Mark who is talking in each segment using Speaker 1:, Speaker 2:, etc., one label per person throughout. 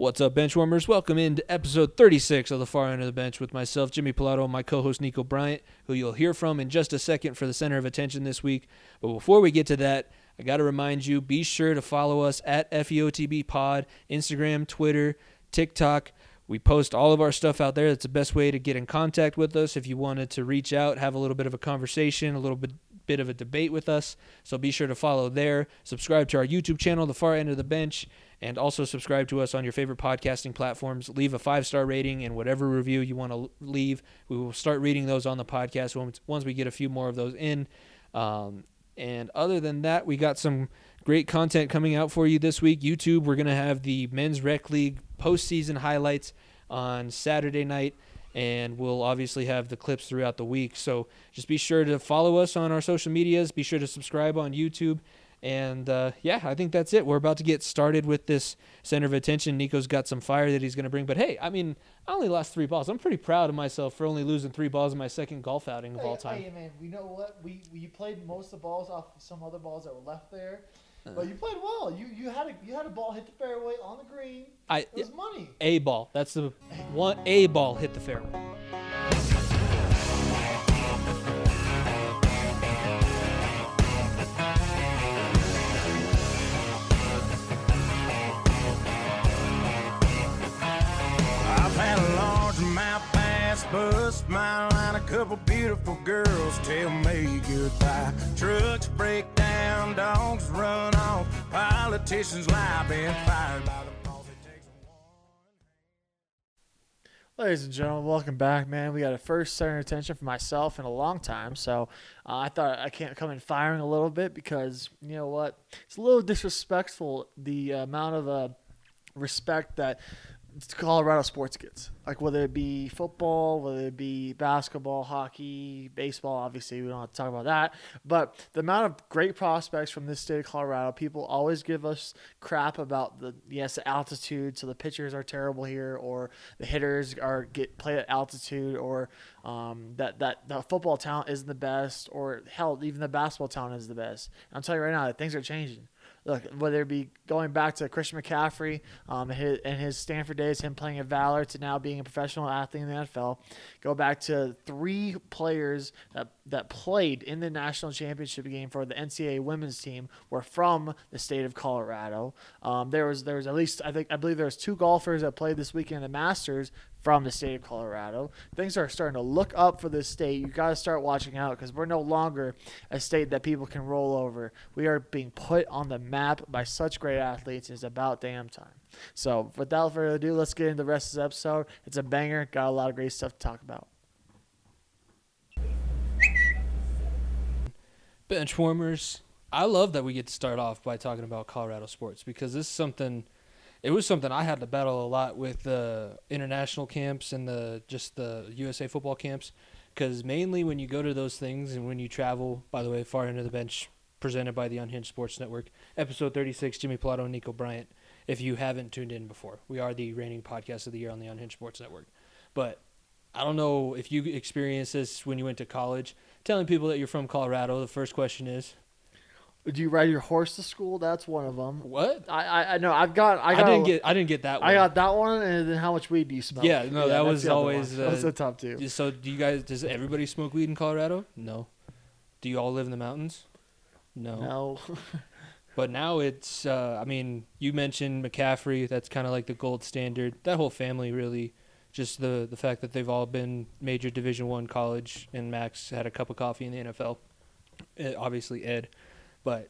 Speaker 1: What's up, benchwarmers? Welcome into episode 36 of the Far End of the Bench with myself, Jimmy Pilato, and my co-host Nico Bryant, who you'll hear from in just a second for the center of attention this week. But before we get to that, I got to remind you: be sure to follow us at FEOTB Pod, Instagram, Twitter, TikTok. We post all of our stuff out there. That's the best way to get in contact with us. If you wanted to reach out, have a little bit of a conversation, a little bit bit of a debate with us. So be sure to follow there. Subscribe to our YouTube channel, The Far End of the Bench, and also subscribe to us on your favorite podcasting platforms. Leave a five star rating and whatever review you want to leave. We will start reading those on the podcast once, we get a few more of those in. Um, and other than that, we got some great content coming out for you this week. YouTube, we're going to have the Men's Rec League postseason highlights on Saturday night and we'll obviously have the clips throughout the week. So just be sure to follow us on our social medias. Be sure to subscribe on YouTube. And uh, yeah, I think that's it. We're about to get started with this center of attention. Nico's got some fire that he's going to bring. But hey, I mean, I only lost three balls. I'm pretty proud of myself for only losing three balls in my second golf outing of
Speaker 2: hey,
Speaker 1: all time.
Speaker 2: Hey, man, we know what? We, we played most of the balls off some other balls that were left there. But you played well. You you had a you had a ball hit the fairway on the green.
Speaker 1: I
Speaker 2: It was money.
Speaker 1: a ball. That's the one. A ball hit the fairway.
Speaker 3: Largemouth bass bust my line. A couple beautiful girls tell me goodbye. Trucks break down, dogs run off. Politicians lie, been fired by the.
Speaker 2: Ladies and gentlemen, welcome back, man. We got a first center of attention for myself in a long time, so uh, I thought I can't come in firing a little bit because you know what? It's a little disrespectful the amount of uh, respect that Colorado sports kids, Like whether it be football, whether it be basketball, hockey, baseball. Obviously, we don't have to talk about that. But the amount of great prospects from this state of Colorado, people always give us crap about the yes the altitude. So the pitchers are terrible here, or the hitters are get play at altitude, or um, that that the football talent isn't the best, or hell, even the basketball talent is the best. And I'm telling you right now that things are changing look, whether it be going back to Christian McCaffrey um, his, and his Stanford days, him playing at Valor to now being a professional athlete in the NFL, go back to three players that, that played in the national championship game for the NCAA women's team were from the state of Colorado. Um, there was there was at least I think I believe there was two golfers that played this weekend at the Masters from the state of Colorado. Things are starting to look up for this state. You got to start watching out because we're no longer a state that people can roll over. We are being put on the map by such great athletes. It's about damn time. So, without further ado, let's get into the rest of this episode. It's a banger. Got a lot of great stuff to talk about.
Speaker 1: Bench warmers. I love that we get to start off by talking about Colorado sports because this is something. It was something I had to battle a lot with the international camps and the just the USA football camps, because mainly when you go to those things and when you travel. By the way, far into the bench, presented by the Unhinged Sports Network, episode thirty six. Jimmy Pilato and Nico Bryant. If you haven't tuned in before, we are the reigning podcast of the year on the Unhinged Sports Network. But I don't know if you experienced this when you went to college. Telling people that you're from Colorado, the first question is,
Speaker 2: Do you ride your horse to school? That's one of them.
Speaker 1: "What?"
Speaker 2: I I, I know I've got I
Speaker 1: I, didn't get. I didn't get that one.
Speaker 2: I got that one, and then how much weed do you smoke?
Speaker 1: Yeah, no, that was always,
Speaker 2: one. that was
Speaker 1: uh,
Speaker 2: the top two.
Speaker 1: So, do you guys? Does everybody smoke weed in Colorado? No. Do you all live in the mountains? No.
Speaker 2: No,
Speaker 1: But now it's. Uh, I mean, you mentioned McCaffrey. That's kind of like the gold standard. That whole family really. Just the the fact that they've all been major Division One college, and Max had a cup of coffee in the NFL. Uh, obviously Ed, but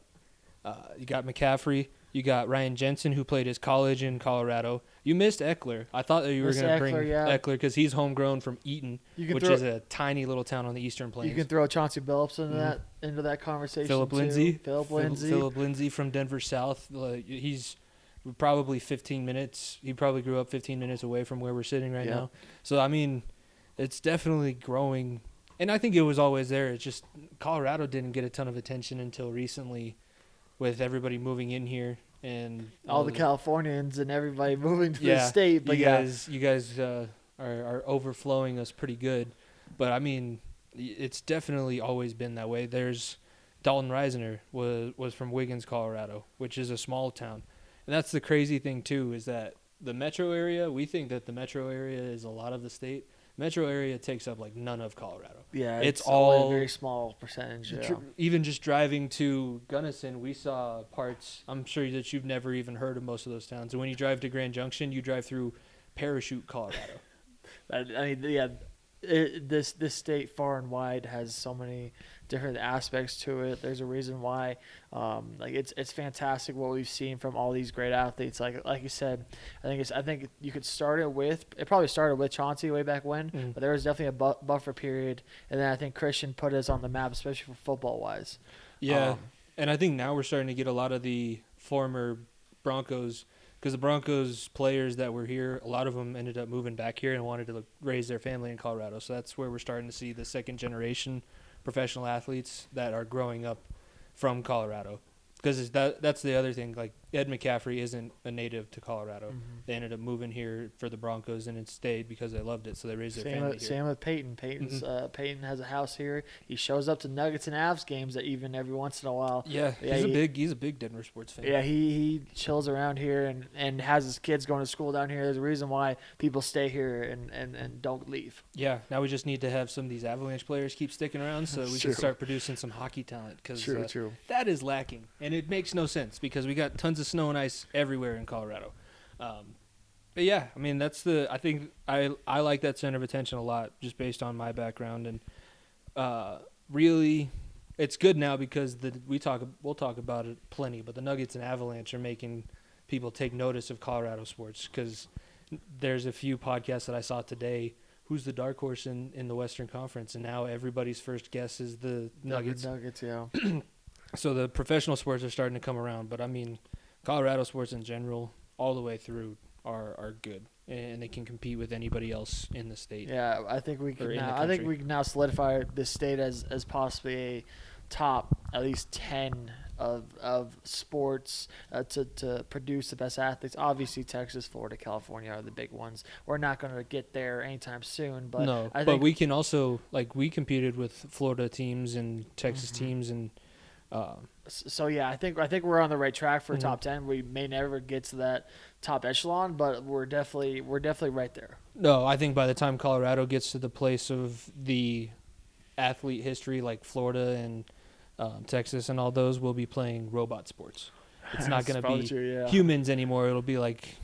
Speaker 1: uh, you got McCaffrey. You got Ryan Jensen, who played his college in Colorado. You missed Ekeler. I thought that you were going to bring
Speaker 2: Ekeler, yeah.
Speaker 1: Ekeler because he's homegrown from Eaton,
Speaker 2: you can
Speaker 1: which
Speaker 2: throw
Speaker 1: is a tiny little town on the Eastern Plains.
Speaker 2: you can throw Chauncey Billups into
Speaker 1: Mhm.
Speaker 2: that into that conversation.
Speaker 1: Philip
Speaker 2: too.
Speaker 1: Lindsay,
Speaker 2: Philip
Speaker 1: Phil-
Speaker 2: Lindsay.
Speaker 1: Philip Lindsay from Denver South. He's probably 15 minutes. He probably grew up 15 minutes away from where we're sitting right
Speaker 2: Yeah.
Speaker 1: now. So I mean, it's definitely growing, and I think it was always there. It's just Colorado didn't get a ton of attention until recently, with everybody moving in here and
Speaker 2: all the Californians and everybody moving to
Speaker 1: yeah,
Speaker 2: the state. But
Speaker 1: you
Speaker 2: yeah,
Speaker 1: guys, you guys uh, are are overflowing us pretty good. But I mean, it's definitely always been that way. There's Dalton Risner was was from Wiggins, Colorado, which is a small town, and that's the crazy thing too is that the metro area, we think that the metro area is a lot of the state. Metro area takes up like none of Colorado.
Speaker 2: Yeah,
Speaker 1: It's
Speaker 2: only
Speaker 1: all-
Speaker 2: a very small percentage. Yeah.
Speaker 1: Tr- Even just driving to Gunnison, we saw parts. I'm sure that you've never even heard of most of those towns. And when you drive to Grand Junction, you drive through Parachute, Colorado.
Speaker 2: I, I mean, yeah, it, this this state far and wide has so many different aspects to it. There's a reason why, um, like it's it's fantastic what we've seen from all these great athletes. Like like you said, I think it's I think you could start it with it probably started with Chauncey way back when,
Speaker 1: Mm.
Speaker 2: but there was definitely a bu- buffer period, and then I think Christian put us on the map, especially for football wise.
Speaker 1: Yeah,
Speaker 2: Um,
Speaker 1: and I think now we're starting to get a lot of the former Broncos because the Broncos players that were here, a lot of them ended up moving back here and wanted to like, raise their family in Colorado. So that's where we're starting to see the second generation professional athletes that are growing up from Colorado. Because that that's the other thing. Like Ed McCaffrey isn't a native to Colorado.
Speaker 2: Mm-hmm.
Speaker 1: They ended up moving here for the Broncos and it stayed because they loved it. So they raised their
Speaker 2: Same
Speaker 1: family
Speaker 2: with,
Speaker 1: here.
Speaker 2: same with Peyton. Peyton's
Speaker 1: Mhm.
Speaker 2: uh, Peyton has a house here. He shows up to Nuggets and Avs games that even every once in a while.
Speaker 1: Yeah,
Speaker 2: Yeah,
Speaker 1: he's a big he's a big Denver sports fan.
Speaker 2: Yeah, he, he chills around here and, and has his kids going to school down here. There's a reason why people stay here and, and, and don't leave.
Speaker 1: Yeah, now we just need to have some of these Avalanche players keep sticking around so we
Speaker 2: True.
Speaker 1: can start producing some hockey talent because uh,
Speaker 2: true.
Speaker 1: that is lacking. And it makes no sense because we got tons of snow and ice everywhere in Colorado. Um, but yeah, I mean, that's the, I think I, I like that center of attention a lot just based on my background. And uh, really, it's good now because the, we talk, we'll talk about it plenty, but the Nuggets and Avalanche are making people take notice of Colorado sports because there's a few podcasts that I saw today who's the dark horse in, in the Western Conference, and now everybody's first guess is the Nuggets.
Speaker 2: Nuggets, yeah.
Speaker 1: So the professional sports are starting to come around, but I mean, Colorado sports in general, all the way through, are are good, and they can compete with anybody else in the state.
Speaker 2: Yeah, I think we can now, I think we can now solidify this state as, as possibly a top at least 10 of of sports uh, to, to produce the best athletes. Obviously, Texas, Florida, California are the big ones. We're not going to get there anytime soon, but
Speaker 1: no, but we can also like we competed with Florida teams and Texas
Speaker 2: Mhm.
Speaker 1: teams, and uh,
Speaker 2: So yeah, I think I think we're on the right track for
Speaker 1: Mhm.
Speaker 2: top ten. We may never get to that top echelon, but we're definitely we're definitely right there.
Speaker 1: no, I think by the time Colorado gets to the place of the athlete history like Florida and um, Texas and all those, we'll be playing robot sports. It's not going to be
Speaker 2: true, yeah.
Speaker 1: humans anymore. It'll be like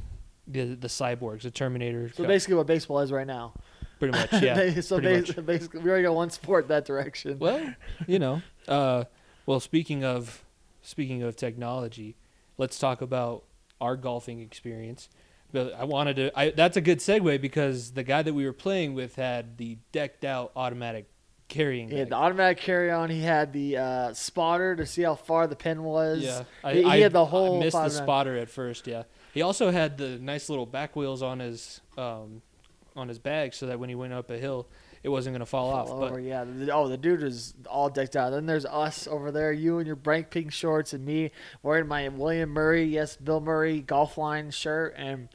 Speaker 1: the the cyborgs, the Terminator.
Speaker 2: So basically, what baseball is right now.
Speaker 1: pretty much, yeah.
Speaker 2: so
Speaker 1: pretty
Speaker 2: bas- basically, we already got one sport that direction.
Speaker 1: Well, you know, uh, well, speaking of speaking of technology, let's talk about our golfing experience. But I wanted to. I, that's a good segue because the guy that we were playing with had the decked out automatic carrying.
Speaker 2: He had
Speaker 1: bag.
Speaker 2: the automatic carry on. He had the uh, spotter to see how far the pin was.
Speaker 1: Yeah, I,
Speaker 2: he,
Speaker 1: I-
Speaker 2: had the whole.
Speaker 1: I missed the spotter at first. Yeah, he also had the nice little back wheels on his um, on his bag so that when he went up a hill, it wasn't going to fall,
Speaker 2: Fall
Speaker 1: off.
Speaker 2: over,
Speaker 1: But
Speaker 2: yeah. Oh, the dude was all decked out. Then there's us over there, you in your bright pink shorts, and me wearing my William Murray, yes, Bill Murray golf line shirt, and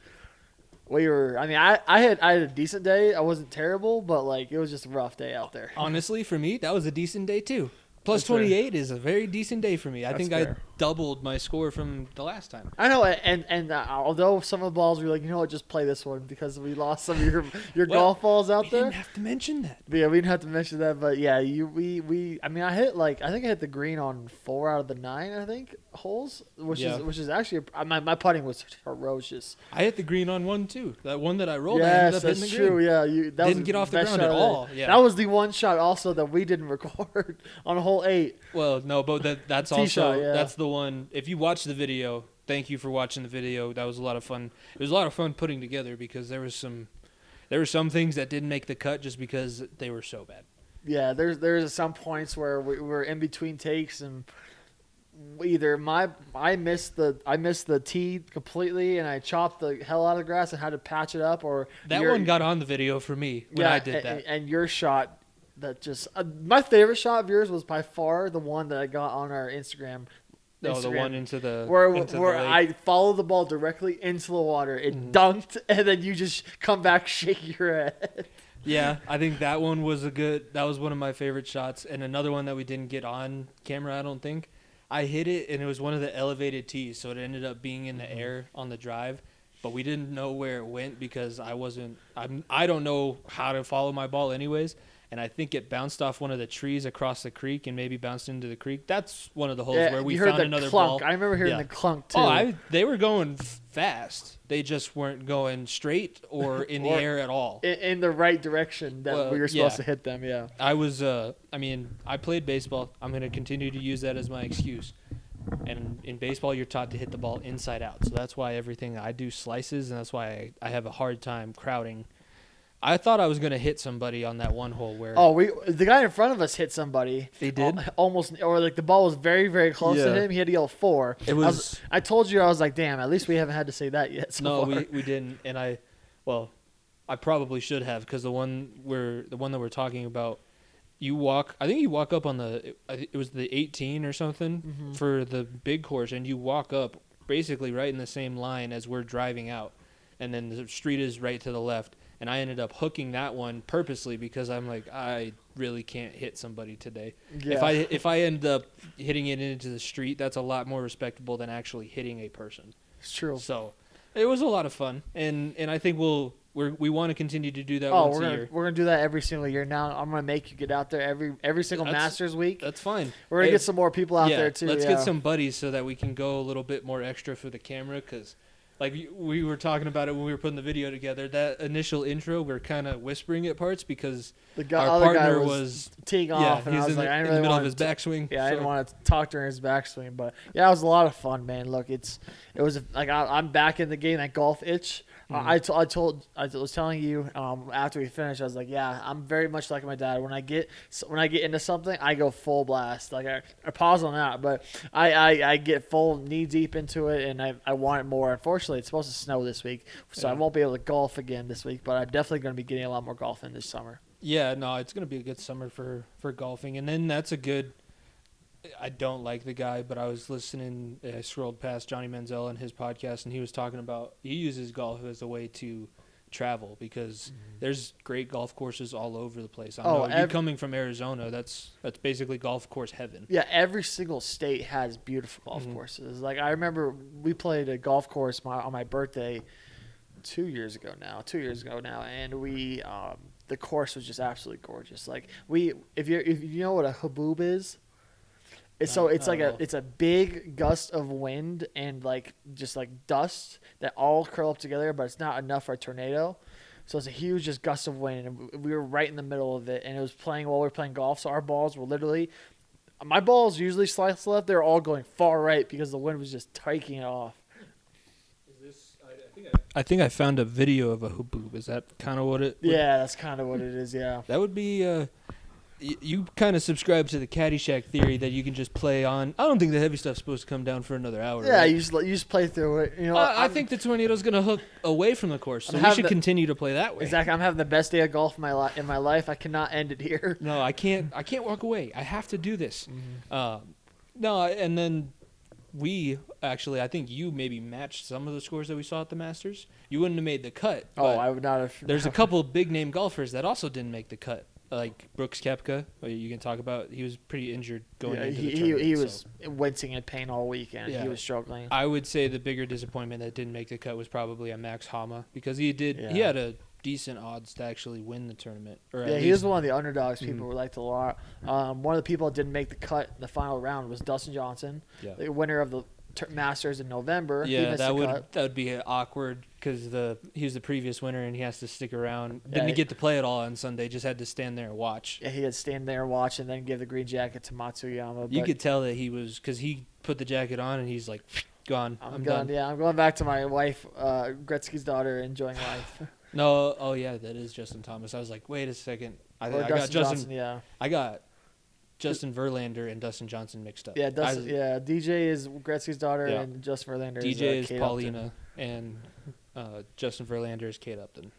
Speaker 2: we were. I mean, I, I had I had a decent day. I wasn't terrible, but like it was just a rough day out there.
Speaker 1: honestly, for me, that was a decent day too. Plus
Speaker 2: That's fair.
Speaker 1: twenty eight is a very decent day for me. I
Speaker 2: That's
Speaker 1: think
Speaker 2: fair.
Speaker 1: I doubled my score from the last time.
Speaker 2: I know, and and uh, although some of the balls were like, you know what, just play this one because we lost some of your your
Speaker 1: Well,
Speaker 2: golf balls out there.
Speaker 1: we didn't have to mention that.
Speaker 2: But yeah, we didn't have to mention that, but yeah, you we we I mean I hit like I think I hit the green on four out of the nine I think holes, which
Speaker 1: Yeah.
Speaker 2: is which is actually a, my my putting was ferocious.
Speaker 1: I hit the green on one too. That one that I rolled, I ended
Speaker 2: yes,
Speaker 1: up
Speaker 2: that's
Speaker 1: the
Speaker 2: true.
Speaker 1: green.
Speaker 2: Yeah, you that
Speaker 1: Didn't
Speaker 2: was
Speaker 1: get off the ground at all, yeah.
Speaker 2: that was the one shot also that we didn't record on hole eight.
Speaker 1: Well, no, but that that's also
Speaker 2: shot, yeah.
Speaker 1: that's the one. If you watch the video, thank you for watching the video. That was a lot of fun. It was a lot of fun putting together because there was some there were some things that didn't make the cut just because they were so bad.
Speaker 2: Yeah, there's there's some points where we were in between takes and either my I missed the I missed the tee completely and I chopped the hell out of the grass and had to patch it up or
Speaker 1: That
Speaker 2: your-
Speaker 1: one got on the video for me when I did
Speaker 2: and,
Speaker 1: that.
Speaker 2: And your shot that just uh, my favorite shot of yours was by far the one that I got on our Instagram.
Speaker 1: No, the one into the
Speaker 2: where
Speaker 1: into the
Speaker 2: where
Speaker 1: lake.
Speaker 2: I followed the ball directly into the water. It
Speaker 1: Mhm.
Speaker 2: dunked, and then you just come back shake your head.
Speaker 1: Yeah, I think that one was a good. That was one of my favorite shots, and another one that we didn't get on camera. I don't think I hit it, and it was one of the elevated tees, so it ended up being in the
Speaker 2: Mm-hmm.
Speaker 1: air on the drive, but we didn't know where it went because I wasn't. I'm. I don't know how to follow my ball, anyways. And I think it bounced off one of the trees across the creek and maybe bounced into the creek. That's one of the holes
Speaker 2: Yeah,
Speaker 1: where we
Speaker 2: heard
Speaker 1: found another
Speaker 2: clunk.
Speaker 1: ball.
Speaker 2: I remember hearing
Speaker 1: Yeah.
Speaker 2: the clunk too.
Speaker 1: Oh, I, they were going fast. They just weren't going straight or in the air at all.
Speaker 2: in, in the right direction that
Speaker 1: Well,
Speaker 2: we were supposed
Speaker 1: yeah.
Speaker 2: to hit them. Yeah.
Speaker 1: I was, uh, I mean, I played baseball. I'm going to continue to use that as my excuse. And in baseball, you're taught to hit the ball inside out. So that's why everything I do slices, and that's why I, I have a hard time crowding. I thought I was going to hit somebody on that one hole where.
Speaker 2: Oh, we the guy in front of us hit somebody.
Speaker 1: They did?
Speaker 2: Al- almost, or like the ball was very, very close
Speaker 1: Yeah.
Speaker 2: to him. He had to yell four.
Speaker 1: It
Speaker 2: I
Speaker 1: was-
Speaker 2: I told you, I was like, damn. At least we haven't had to say that yet. So
Speaker 1: no,
Speaker 2: far.
Speaker 1: we, we didn't. And I, well, I probably should have because the one we're the one that we're talking about, you walk. I think you walk up on the. I It was the 18 or something
Speaker 2: Mhm.
Speaker 1: for the big course, and you walk up basically right in the same line as we're driving out, and then the street is right to the left. And I ended up hooking that one purposely because I'm like, I really can't hit somebody today.
Speaker 2: Yeah.
Speaker 1: If I if I end up hitting it into the street, that's a lot more respectable than actually hitting a person.
Speaker 2: It's true.
Speaker 1: So it was a lot of fun, and and I think we'll we're, we want to continue to do that
Speaker 2: Oh, we're gonna
Speaker 1: year.
Speaker 2: we're gonna do that every single year now. I'm gonna make you get out there every every single
Speaker 1: That's-
Speaker 2: Masters week.
Speaker 1: That's fine.
Speaker 2: We're gonna
Speaker 1: Hey,
Speaker 2: get some more people out
Speaker 1: yeah,
Speaker 2: there too.
Speaker 1: Let's
Speaker 2: yeah.
Speaker 1: get some buddies so that we can go a little bit more extra for the camera because. Like we were talking about it when we were putting the video together. That initial intro, we're kind of whispering at parts because
Speaker 2: The guy,
Speaker 1: our
Speaker 2: other guy
Speaker 1: partner
Speaker 2: was,
Speaker 1: was,
Speaker 2: teeing
Speaker 1: yeah,
Speaker 2: off, and
Speaker 1: he
Speaker 2: I
Speaker 1: was in,
Speaker 2: like,
Speaker 1: the,
Speaker 2: I
Speaker 1: in
Speaker 2: didn't
Speaker 1: the middle of his
Speaker 2: to
Speaker 1: backswing.
Speaker 2: Yeah, I didn't want to talk during his backswing, but yeah, it was a lot of fun, man. Look, it's it was like I, I'm back in the game. That golf itch. Uh,
Speaker 1: Mhm.
Speaker 2: I, t- I told I was telling you um, after we finished. I was like, yeah, I'm very much like my dad. When I get when I get into something, I go full blast. Like I, I pause on that, but I, I, I get full knee deep into it, and I, I want it more. Unfortunately, it's supposed to snow this week, so I won't be able to golf again this week. But I'm definitely going to be getting a lot more golf in this summer.
Speaker 1: Yeah, no, it's gonna be a good summer for for golfing, and then that's a good. I don't like the guy, but I was listening. I scrolled past Johnny Manziel and his podcast, and he was talking about he uses golf as a way to travel because there's great golf courses all over the place. I
Speaker 2: Mm-hmm. Oh,
Speaker 1: know you coming from Arizona, that's that's basically golf course heaven.
Speaker 2: Yeah, every single state has beautiful golf
Speaker 1: Mhm.
Speaker 2: courses. Like I remember we played a golf course my, on my birthday two years ago now, two years ago now, and we um, the course was just absolutely gorgeous. Like we, if you if you know what a haboob is, so it's like
Speaker 1: don't
Speaker 2: a it's a big gust of wind and like just like dust that all curl up together, but it's not enough for a tornado. So it's a huge just gust of wind, and we- we were right in the middle of it, and it was playing while we were playing golf. So our balls were literally my balls usually slice left. They're all going far right because the wind was just taking it off.
Speaker 1: I think I found a video of a haboob. Is that kind of what it? would-
Speaker 2: Yeah, that's kind of what it is. Yeah.
Speaker 1: That would be. Uh, you kind of subscribe to the Caddyshack theory that you can just play on. I don't think the heavy stuff's supposed to come down for another hour.
Speaker 2: Yeah,
Speaker 1: right?
Speaker 2: you just you just play through it. You know,
Speaker 1: I, I think the tornado's going to hook away from the course, so
Speaker 2: I'm
Speaker 1: we should
Speaker 2: the-
Speaker 1: continue to play that way.
Speaker 2: exactly. I'm having the best day of golf in my li- in my life. I cannot end it here.
Speaker 1: No, I can't. I can't walk away. I have to do this.
Speaker 2: Mm-hmm.
Speaker 1: Um, no, and then we actually, I think you maybe matched some of the scores that we saw at the Masters. You wouldn't have made the cut.
Speaker 2: Oh, I would not have.
Speaker 1: there's a couple of big name golfers that also didn't make the cut, like Brooks Koepka. You can talk about. He was pretty injured going
Speaker 2: Yeah,
Speaker 1: into
Speaker 2: he,
Speaker 1: the tournament.
Speaker 2: he
Speaker 1: so.
Speaker 2: was wincing in pain all weekend.
Speaker 1: Yeah.
Speaker 2: He was struggling.
Speaker 1: I would say the bigger disappointment that didn't make the cut was probably a Max Homa because he did. He had a decent odds to actually win the tournament. Or
Speaker 2: Yeah, he was one of the underdogs people
Speaker 1: Mhm.
Speaker 2: liked a lot. Um, one of the people that didn't make the cut in the final round was Dustin Johnson,
Speaker 1: Yeah.
Speaker 2: the winner of the tur Masters in November.
Speaker 1: Yeah, that would
Speaker 2: cut.
Speaker 1: that would be awkward because the he was the previous winner and he has to stick around.
Speaker 2: Yeah,
Speaker 1: Didn't
Speaker 2: he-
Speaker 1: get to play at all on Sunday. Just had to stand there and watch.
Speaker 2: Yeah, he had to stand there and watch and then give the green jacket to Matsuyama.
Speaker 1: You could tell that he was because he put the jacket on and he's like, gone.
Speaker 2: I'm,
Speaker 1: I'm,
Speaker 2: going.
Speaker 1: done.
Speaker 2: Yeah, I'm going back to my wife, uh, Gretzky's daughter, enjoying life.
Speaker 1: No, oh yeah, that is Justin Thomas. I was like, wait a second. I, I got Justin.
Speaker 2: Johnson. Yeah,
Speaker 1: I got Justin Verlander and Dustin Johnson mixed up.
Speaker 2: yeah, Dustin,
Speaker 1: I-
Speaker 2: yeah. DJ is Gretzky's daughter,
Speaker 1: Yeah.
Speaker 2: and Justin Verlander
Speaker 1: DJ
Speaker 2: is, uh,
Speaker 1: is
Speaker 2: Kate Upton.
Speaker 1: Paulina and uh, Justin Verlander is Kate Upton.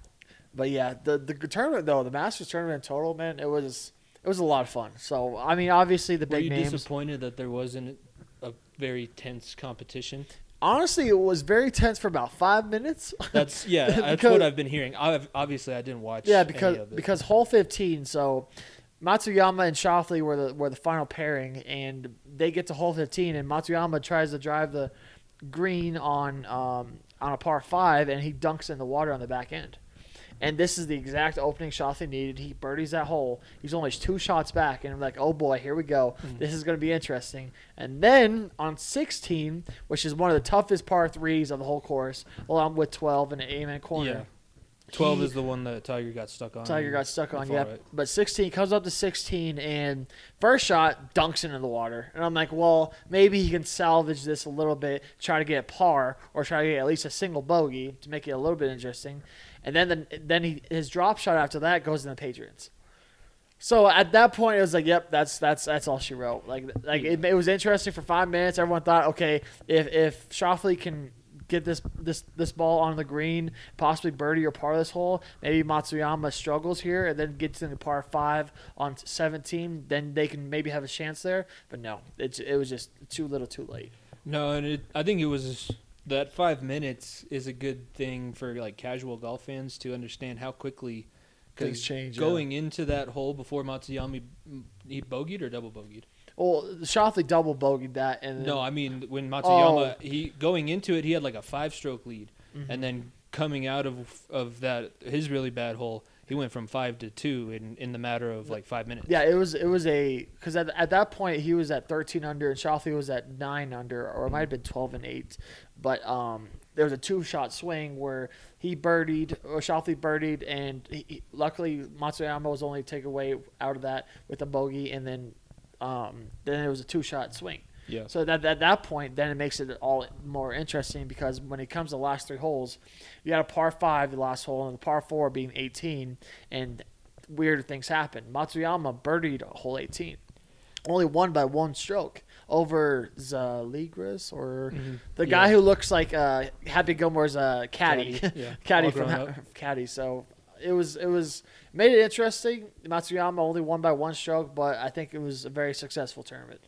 Speaker 2: But yeah, the the tournament though, the Masters tournament in total, man, it was it was a lot of fun. So I mean, obviously the
Speaker 1: Were
Speaker 2: big
Speaker 1: you
Speaker 2: names.
Speaker 1: disappointed that there wasn't a very tense competition?
Speaker 2: Honestly, it was very tense for about five minutes.
Speaker 1: That's yeah. that's
Speaker 2: Because-
Speaker 1: what I've been hearing. I've, obviously, I didn't watch.
Speaker 2: yeah,
Speaker 1: any
Speaker 2: because
Speaker 1: of it.
Speaker 2: because hole fifteen. So Matsuyama and Schauffele were the were the final pairing, and they get to hole fifteen, and Matsuyama tries to drive the green on. Um, on a par five, and he dunks in the water on the back end. And this is the exact opening shot they needed. He birdies that hole. He's only two shots back, and I'm like, oh boy, here we go. This is going to be interesting. And then on 16, which is one of the toughest par threes of the whole course, along with 12 and an amen corner.
Speaker 1: Yeah. Twelve
Speaker 2: He-
Speaker 1: is the one that Tiger got stuck on.
Speaker 2: Tiger got stuck on, yeah.
Speaker 1: right.
Speaker 2: But 16 comes up to 16, and first shot dunks into the water. And I'm like, well, maybe he can salvage this a little bit, try to get a par, or try to get at least a single bogey to make it a little bit interesting. And then the, then he, his drop shot after that goes in the Patriots. So at that point, it was like, yep, that's that's that's all she wrote. Like like it, it was interesting for five minutes. Everyone thought, okay, if if Schauffele can get this this this ball on the green, possibly birdie or par this hole, maybe Matsuyama struggles here and then gets into the par five on 17, then they can maybe have a chance there. But no, it's it was just too little, too late.
Speaker 1: No, and it, I think it was that five minutes is a good thing for like casual golf fans to understand how quickly
Speaker 2: Things change, yeah.
Speaker 1: Going into that hole before Matsuyama, he bogeyed or double bogeyed.
Speaker 2: Well, Schauffele double bogeyed that, and
Speaker 1: No, I mean when Matsuyama
Speaker 2: Oh.
Speaker 1: he going into it, he had like a five stroke lead,
Speaker 2: Mm-hmm.
Speaker 1: and then coming out of of that his really bad hole, he went from five to two in in the matter of like five minutes.
Speaker 2: Yeah, it was it was a because at, at that point he was at 13 under and Schauffele was at nine under, or it might have been 12 and eight. But um, there was a two shot swing where he birdied or Schauffele birdied, and he, he- luckily Matsuyama was only take away out of that with a bogey, and then um, then it was a two shot swing.
Speaker 1: Yeah.
Speaker 2: So that at that point, then it makes it all more interesting because when it comes to the last three holes, you got a par five, the last hole, and the par four being 18, and weird things happen. Matsuyama birdied hole 18, only won by one stroke over Zalatoris or
Speaker 1: Mhm.
Speaker 2: the guy
Speaker 1: Yeah.
Speaker 2: who looks like uh, Happy Gilmore's uh, caddy,
Speaker 1: Caddy, yeah.
Speaker 2: caddy from Ha- caddy. So it was it was made it interesting. Matsuyama only won by one stroke, but I think it was a very successful tournament.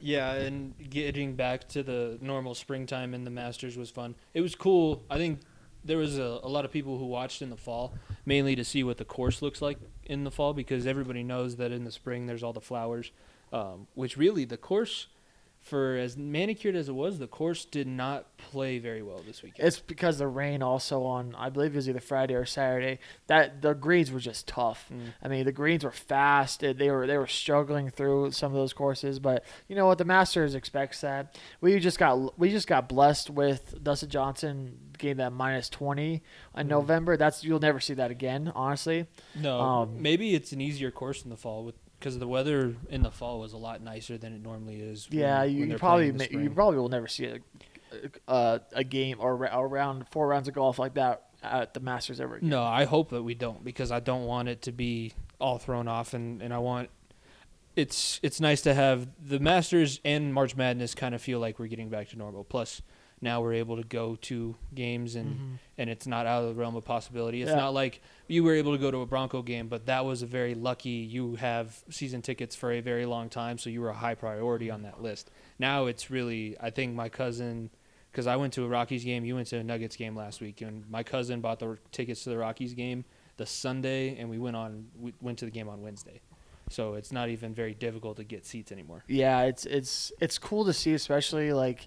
Speaker 1: Yeah, and getting back to the normal springtime in the Masters was fun. It was cool. I think there was a, a lot of people who watched in the fall, mainly to see what the course looks like in the fall, because everybody knows that in the spring there's all the flowers. Um, which really, the course, for as manicured as it was, the course did not play very well this weekend.
Speaker 2: It's because the rain also on I believe it was either Friday or Saturday. That the greens were just tough.
Speaker 1: Mm.
Speaker 2: I mean the greens were fast. They- They were they were struggling through some of those courses, but you know what the Masters expects that. We just got we just got blessed with Dustin Johnson getting that minus twenty in
Speaker 1: Mhm.
Speaker 2: November. That's you'll never see that again, honestly.
Speaker 1: No,
Speaker 2: Um,
Speaker 1: maybe it's an easier course in the fall with because the weather in the fall was a lot nicer than it normally is.
Speaker 2: Yeah,
Speaker 1: when
Speaker 2: you, you probably you probably will never see a a, a game or ra- a round four rounds of golf like that at the Masters ever again.
Speaker 1: No, I hope that we don't because I don't want it to be all thrown off, and, and I want it's it's nice to have the Masters and March Madness kind of feel like we're getting back to normal. Plus, now we're able to go to games and
Speaker 2: Mhm.
Speaker 1: and it's not out of the realm of possibility. It's
Speaker 2: Yeah.
Speaker 1: not like you were able to go to a Bronco game, but that was a very lucky. You have season tickets for a very long time, so you were a high priority on that list. Now it's really, I think my cousin, because I went to a Rockies game, you went to a Nuggets game last week, and my cousin bought the tickets to the Rockies game the Sunday, and we went on, we went to the game on Wednesday. So it's not even very difficult to get seats anymore.
Speaker 2: Yeah, it's it's it's cool to see, especially like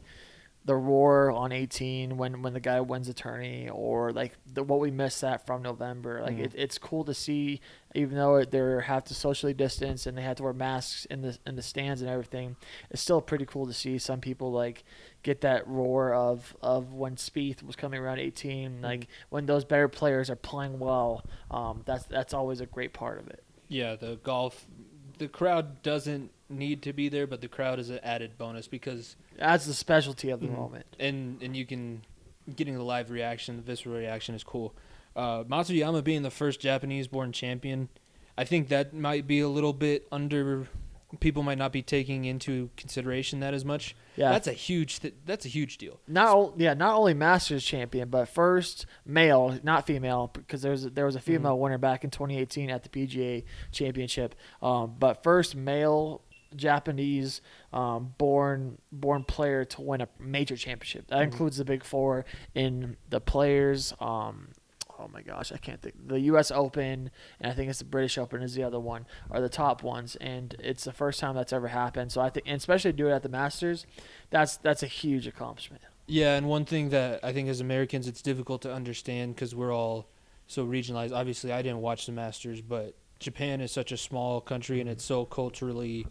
Speaker 2: the roar on 18 when when the guy wins a tourney, or like the, what we missed that from November. Like
Speaker 1: Mhm.
Speaker 2: it, it's cool to see, even though they have to socially distance and they have to wear masks in the in the stands and everything. It's still pretty cool to see some people like get that roar of of when Spieth was coming around 18. Like when those better players are playing well. Um, that's that's always a great part of it.
Speaker 1: Yeah, the golf, the crowd doesn't need to be there, but the crowd is an added bonus because
Speaker 2: That's the specialty of the
Speaker 1: Mhm.
Speaker 2: moment.
Speaker 1: and and you can getting the live reaction, the visceral reaction is cool. Uh, Matsuyama being the first Japanese-born champion, I think that might be a little bit under. People might not be taking into consideration that as much.
Speaker 2: Yeah.
Speaker 1: that's a huge. Th- that's a huge deal.
Speaker 2: not o- yeah, not only Masters champion, but first male, not female, because there was there was a female winner back in 2018 at the PGA Championship. Um, but first male Japanese um, born born player to win a major championship. That includes the Big Four in the players. Um, oh my gosh, I can't think. The U.S. Open and I think it's the British Open is the other one are the top ones, and it's the first time that's ever happened. So I think, and especially do it at the Masters, that's that's a huge accomplishment.
Speaker 1: Yeah, and one thing that I think as Americans it's difficult to understand because we're all so regionalized. Obviously, I didn't watch the Masters, but Japan is such a small country and it's so culturally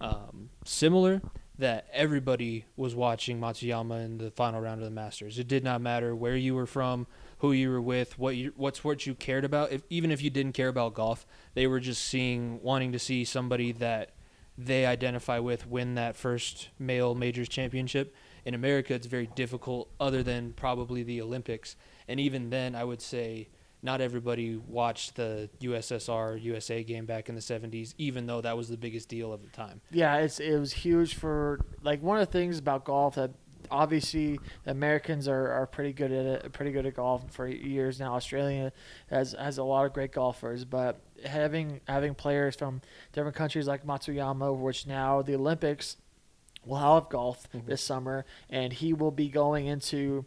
Speaker 1: um, similar that everybody was watching Matsuyama in the final round of the Masters. It did not matter where you were from, who you were with, what you, what you cared about. If, even if you didn't care about golf, they were just seeing, wanting to see somebody that they identify with win that first male majors championship. In America, it's very difficult, other than probably the Olympics. And even then, I would say not everybody watched the USSR USA game back in the 70s, even though that was the biggest deal of the time.
Speaker 2: Yeah, it's it was huge for like one of the things about golf that obviously the Americans are, are pretty good at it, pretty good at golf for years now. Australia has has a lot of great golfers, but having having players from different countries like Matsuyama, which now the Olympics will have golf
Speaker 1: Mhm.
Speaker 2: this summer, and he will be going into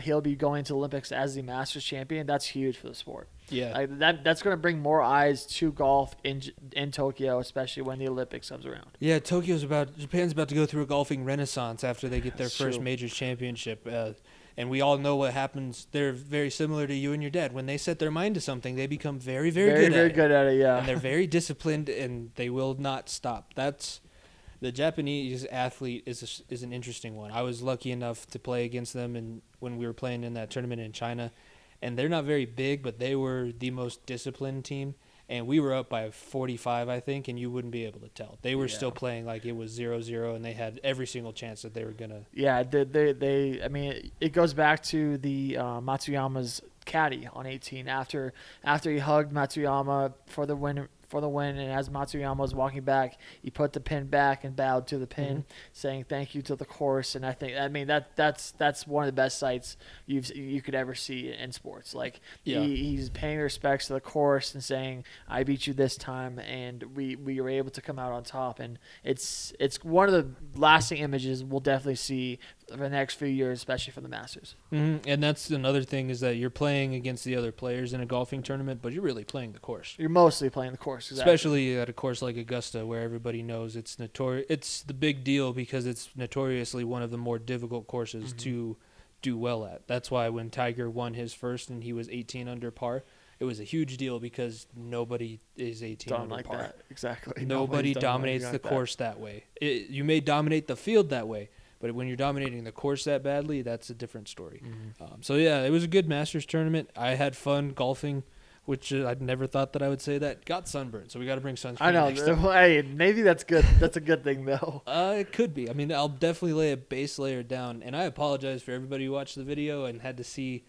Speaker 2: he'll be going to Olympics as the Masters champion. That's huge for the sport.
Speaker 1: Yeah.
Speaker 2: Like that that's going to bring more eyes to golf in in Tokyo, especially when the Olympics comes around.
Speaker 1: Yeah, Tokyo's about Japan's about to go through a golfing renaissance after they get their
Speaker 2: That's
Speaker 1: first
Speaker 2: true.
Speaker 1: majors championship. Uh, and we all know what happens. They're very similar to you and your dad. When they set their mind to something, they become very, very,
Speaker 2: very
Speaker 1: good
Speaker 2: very
Speaker 1: at it.
Speaker 2: good at it. Yeah.
Speaker 1: And they're very disciplined, and they will not stop. That's the Japanese athlete is a, is an interesting one. I was lucky enough to play against them, and when we were playing in that tournament in China, and they're not very big, but they were the most disciplined team. And we were up by 45, I think, and you wouldn't be able to tell. They were
Speaker 2: Yeah.
Speaker 1: still playing like it was 0-0, and they had every single chance that they were gonna.
Speaker 2: Yeah, they, they, they I mean, it goes back to the uh, Matsuyama's caddy on 18 after after he hugged Matsuyama for the win for the win, and as Matsuyama was walking back, he put the pin back and bowed to the pin,
Speaker 1: Mhm.
Speaker 2: saying thank you to the course. And I think, I mean, that that's that's one of the best sights you've you could ever see in sports. Like
Speaker 1: Yeah.
Speaker 2: he, he's paying respects to the course and saying, "I beat you this time, and we we were able to come out on top." And it's it's one of the lasting images we'll definitely see for the next few years, especially for the Masters.
Speaker 1: hmm And that's another thing is that you're playing against the other players in a golfing tournament, but you're really playing the course.
Speaker 2: You're mostly playing the course, exactly.
Speaker 1: especially at a course like Augusta, where everybody knows it's notorious. It's the big deal because it's notoriously one of the more difficult courses
Speaker 2: Mhm.
Speaker 1: to do well at. That's why when Tiger won his first and he was 18 under par, it was a huge deal because nobody is 18
Speaker 2: done
Speaker 1: under
Speaker 2: like
Speaker 1: par.
Speaker 2: that. Exactly.
Speaker 1: Nobody
Speaker 2: Nobody's
Speaker 1: dominates the
Speaker 2: like that.
Speaker 1: course that, way. It, you may dominate the field that way, but when you're dominating the course that badly, that's a different story.
Speaker 2: Mhm.
Speaker 1: Um, so yeah, it was a good Masters tournament. I had fun golfing, which uh, I'd never thought that I would say that. Got sunburned, so we got to bring sunscreen.
Speaker 2: I know.
Speaker 1: time.
Speaker 2: Hey, maybe that's good. That's a good thing, though.
Speaker 1: Uh, it could be. I mean, I'll definitely lay a base layer down, and I apologize for everybody who watched the video and had to see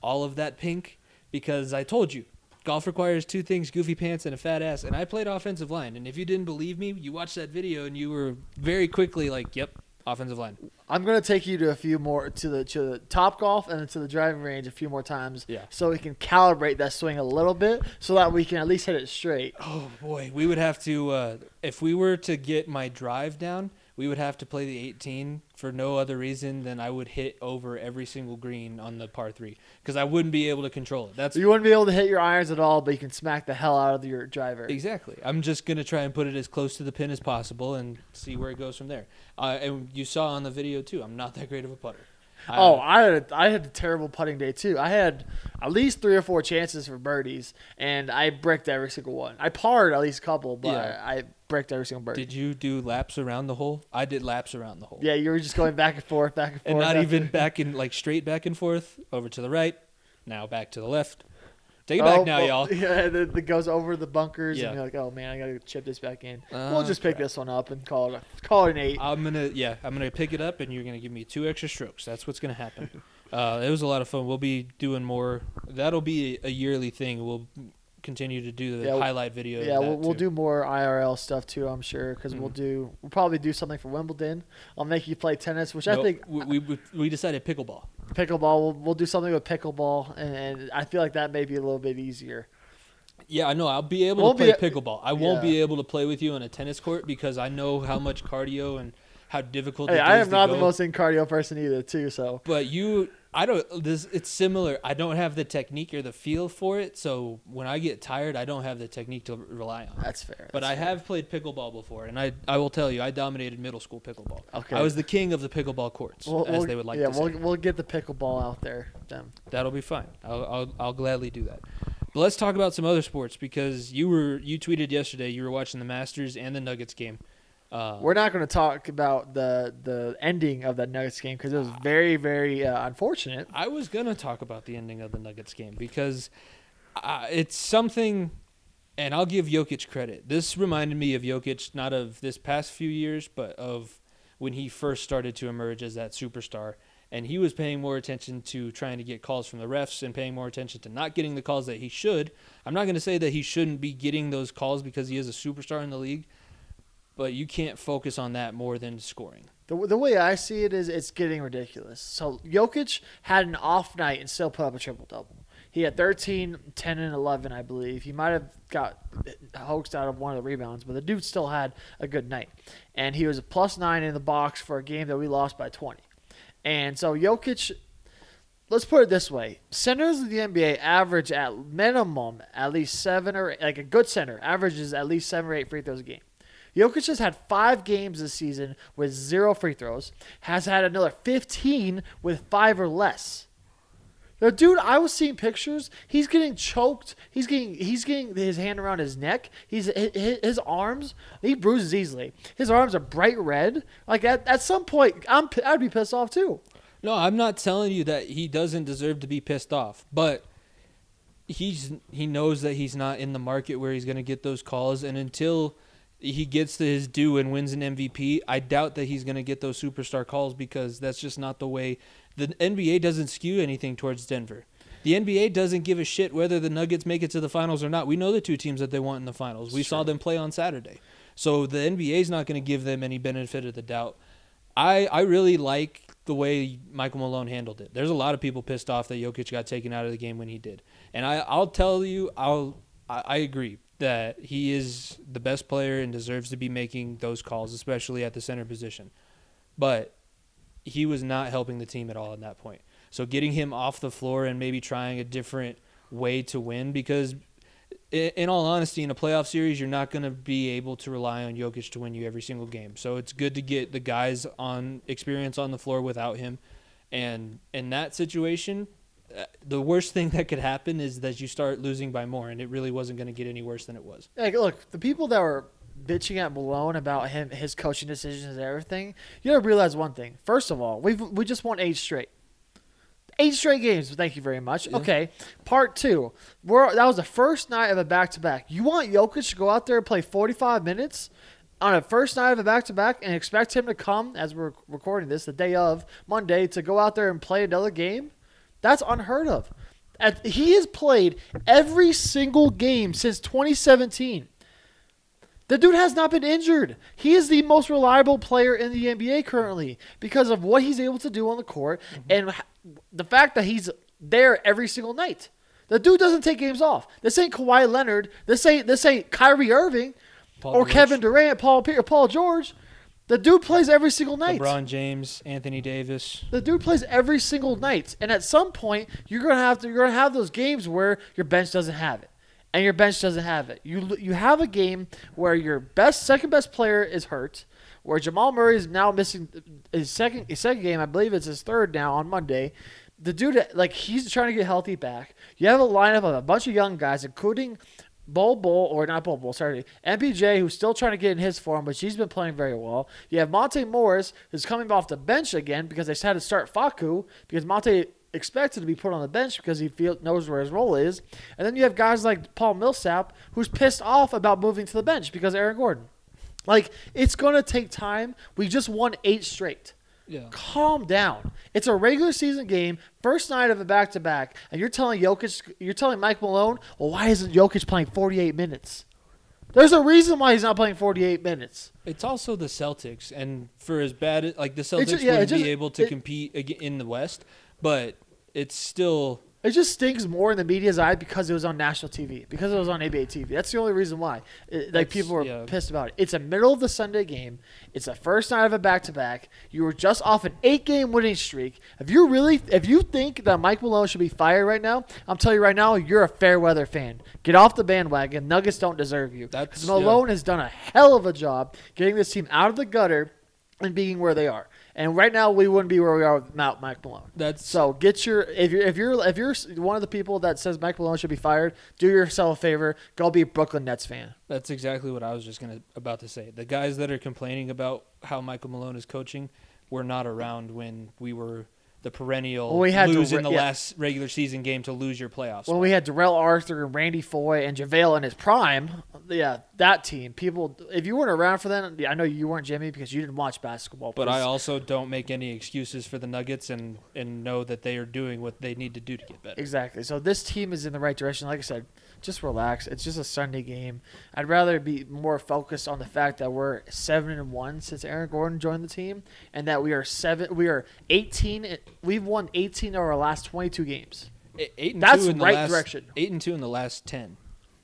Speaker 1: all of that pink because I told you. Golf requires two things: goofy pants and a fat ass. And I played offensive line. And if you didn't believe me, you watched that video and you were very quickly like, "Yep, offensive line."
Speaker 2: I'm gonna take you to a few more to the to the top golf and then to the driving range a few more times.
Speaker 1: Yeah.
Speaker 2: So we can calibrate that swing a little bit, so that we can at least hit it straight.
Speaker 1: Oh boy, we would have to uh, if we were to get my drive down, we would have to play the 18 for no other reason than I would hit over every single green on the par three because I wouldn't be able to control it. That's
Speaker 2: You wouldn't be able to hit your irons at all, but you can smack the hell out of your driver.
Speaker 1: exactly. I'm just gonna try and put it as close to the pin as possible and see where it goes from there. Uh, and you saw on the video too, I'm not that great of a putter. I-
Speaker 2: Oh, I had a, I had a terrible putting day too. I had at least three or four chances for birdies, and I bricked every single one. I parred at least a couple, but
Speaker 1: Yeah.
Speaker 2: I, I bricked every single birdie.
Speaker 1: did you do laps around the hole? I did laps around the hole.
Speaker 2: yeah, you were just going back and forth, back and forth,
Speaker 1: and not
Speaker 2: after-
Speaker 1: even back and like straight back and forth over to the right, now back to the left. Take it
Speaker 2: Oh,
Speaker 1: back now,
Speaker 2: well,
Speaker 1: y'all.
Speaker 2: Yeah, that goes over the bunkers,
Speaker 1: Yeah.
Speaker 2: and you're like, oh man, I gotta chip this back in.
Speaker 1: Uh,
Speaker 2: we'll just pick
Speaker 1: crap.
Speaker 2: this one up and call it a, call it an eight.
Speaker 1: I'm gonna yeah, I'm gonna pick it up, and you're gonna give me two extra strokes. That's what's gonna happen. uh, it was a lot of fun. We'll be doing more. That'll be a yearly thing. We'll continue to do the
Speaker 2: Yeah,
Speaker 1: highlight video.
Speaker 2: yeah, we'll, we'll do more IRL stuff too. I'm sure because we'll
Speaker 1: Mhm.
Speaker 2: do we'll probably do something for Wimbledon. I'll make you play tennis, which I think
Speaker 1: we, we we decided pickleball.
Speaker 2: pickleball. We'll, we'll do something with pickleball, and, and I feel like that may be a little bit easier.
Speaker 1: Yeah, I know. I'll be able
Speaker 2: Won't
Speaker 1: to
Speaker 2: be
Speaker 1: play pickleball. I won't
Speaker 2: yeah.
Speaker 1: be able to play with you on a tennis court because I know how much cardio and how difficult.
Speaker 2: Hey, I am not the most in cardio person either, too. So
Speaker 1: But you, I don't. This it's similar. I don't have the technique or the feel for it. So when I get tired, I don't have the technique to rely on.
Speaker 2: That's fair.
Speaker 1: But I
Speaker 2: fair.
Speaker 1: have played pickleball before, and I I will tell you, I dominated middle school pickleball.
Speaker 2: Okay.
Speaker 1: I was the king of the pickleball courts,
Speaker 2: We'll-
Speaker 1: as
Speaker 2: we'll-
Speaker 1: they would like
Speaker 2: yeah,
Speaker 1: to say.
Speaker 2: we'll we'll get the pickleball out there. Then
Speaker 1: That'll be fine. I'll, I'll I'll gladly do that. But let's talk about some other sports because you were you tweeted yesterday you were watching the Masters and the Nuggets game. Uh,
Speaker 2: we're not going to talk about the the ending of that Nuggets game because it was very very uh, unfortunate.
Speaker 1: I was gonna talk about the ending of the Nuggets game because uh, it's something, and I'll give Jokic credit. This reminded me of Jokic, not of this past few years, but of when he first started to emerge as that superstar. And he was paying more attention to trying to get calls from the refs and paying more attention to not getting the calls that he should. I'm not going to say that he shouldn't be getting those calls because he is a superstar in the league, but you can't focus on that more than scoring.
Speaker 2: The, the way I see it is it's getting ridiculous. So Jokic had an off night and still put up a triple double. He had 13, 10, and 11, I believe. He might have got hoaxed out of one of the rebounds, but the dude still had a good night. And he was a plus nine in the box for a game that we lost by 20. And so Jokic, let's put it this way: centers in the NBA average at minimum at least seven or like a good center averages at least seven or eight free throws a game. Jokic has had five games this season with zero free throws. Has had another 15 with five or less. The dude, I was seeing pictures. He's getting choked. He's getting he's getting his hand around his neck. He's his, his arms. He bruises easily. His arms are bright red. Like at, at some point, I'm I'd be pissed off too.
Speaker 1: No, I'm not telling you that he doesn't deserve to be pissed off, but he's he knows that he's not in the market where he's going to get those calls and until he gets to his due and wins an MVP, I doubt that he's going to get those superstar calls because that's just not the way the NBA doesn't skew anything towards Denver. The NBA doesn't give a shit whether the Nuggets make it to the finals or not. We know the two teams that they want in the finals. We saw them play on Saturday. So the NBA is not going to give them any benefit of the doubt. I I really like the way Michael Malone handled it. There's a lot of people pissed off that Jokic got taken out of the game when he did, and I I'll tell you I'll I, I agree that he is the best player and deserves to be making those calls, especially at the center position. But he was not helping the team at all at that point. So getting him off the floor and maybe trying a different way to win because in all honesty, in a playoff series, you're not going to be able to rely on Jokic to win you every single game. So it's good to get the guys on experience on the floor without him. And in that situation, Uh, the worst thing that could happen is that you start losing by more, and it really wasn't going to get any worse than it was.
Speaker 2: Like, look, the people that were bitching at Malone about him, his coaching decisions and everything, you gotta realize one thing. First of all, we've we just won eight straight. Eight straight games. Thank you very much. Okay. Part two. We're, that was the first night of a back to back. You want Jokic to go out there and play 45 minutes on a first night of a back to back and expect him to come, as we're recording this, the day of Monday, to go out there and play another game? That's unheard of. At- He has played every single game since 2017. The dude has not been injured. He is the most reliable player in the NBA currently because of what he's able to do on the court mm-hmm. and the fact that he's there every single night. The dude doesn't take games off. This ain't Kawhi Leonard. This ain't this ain't Kyrie Irving
Speaker 1: Paul
Speaker 2: or
Speaker 1: George,
Speaker 2: Kevin Durant, Paul Paul George. The dude plays every single night.
Speaker 1: LeBron James, Anthony Davis.
Speaker 2: The dude plays every single night, and at some point, you're gonna have to you're gonna have those games where your bench doesn't have it, and your bench doesn't have it. You you have a game where your best second best player is hurt, where Jamal Murray is now missing his second his second game. I believe it's his third now on Monday. The dude like he's trying to get healthy back. You have a lineup of a bunch of young guys, including. Bol Bol, or not Bol Bol, sorry, MPJ, who's still trying to get in his form, but she's been playing very well. You have Monte Morris, who's coming off the bench again because they had to start Facu because Monte expected to be put on the bench because he feel, knows where his role is. And then you have guys like Paul Millsap, who's pissed off about moving to the bench because Aaron Gordon. Like, it's going to take time. We just won eight straight.
Speaker 1: Yeah.
Speaker 2: Calm down. It's a regular season game, first night of a back to back, and you're telling Jokic, you're telling Mike Malone, well, why isn't Jokic playing 48 minutes? There's a reason why he's not playing 48 minutes.
Speaker 1: It's also the Celtics, and for as bad as like the Celtics
Speaker 2: ju- yeah,
Speaker 1: wouldn't
Speaker 2: just-
Speaker 1: be able to
Speaker 2: it-
Speaker 1: compete in the West, but it's still
Speaker 2: It just stings more in the media's eye because it was on national TV, because it was on ABA TV. That's the only reason why. It- like people were
Speaker 1: yeah.
Speaker 2: pissed about it. It's a middle of the Sunday game. It's the first night of a back to back. You were just off an eight game winning streak. If you really, if you think that Mike Malone should be fired right now, I'm telling you right now, you're a fair weather fan. Get off the bandwagon. Nuggets don't deserve you.
Speaker 1: That's-
Speaker 2: Malone has done a hell of a job getting this team out of the gutter and being where they are. And right now, we wouldn't be where we are without Mike Malone.
Speaker 1: That's
Speaker 2: So get your if you're if you're if you're one of the people that says Mike Malone should be fired, do yourself a favor, go be a Brooklyn Nets fan.
Speaker 1: That's exactly what I was just gonna about to say. The guys that are complaining about how Michael Malone is coaching were not around when we were the perennial
Speaker 2: Well, we had to
Speaker 1: lose
Speaker 2: re-
Speaker 1: in the
Speaker 2: yeah.
Speaker 1: last regular season game to lose your playoffs.
Speaker 2: When we had Darrell Arthur and Randy Foye and JaVale in his prime, yeah, that team. People, if you weren't around for that, I know you weren't Jimmy because you didn't watch basketball.
Speaker 1: but I also don't make any excuses for the Nuggets and and know that they are doing what they need to do to get better.
Speaker 2: Exactly. So this team is in the right direction. Like I said, just relax. It's just a Sunday game. I'd rather be more focused on the fact that we're seven and one since Aaron Gordon joined the team, and that we are seven. We are eighteen. We've won eighteen of our last twenty-two games.
Speaker 1: Eight- and
Speaker 2: That's
Speaker 1: two in the
Speaker 2: right
Speaker 1: last,
Speaker 2: direction.
Speaker 1: Eight and two in the last ten.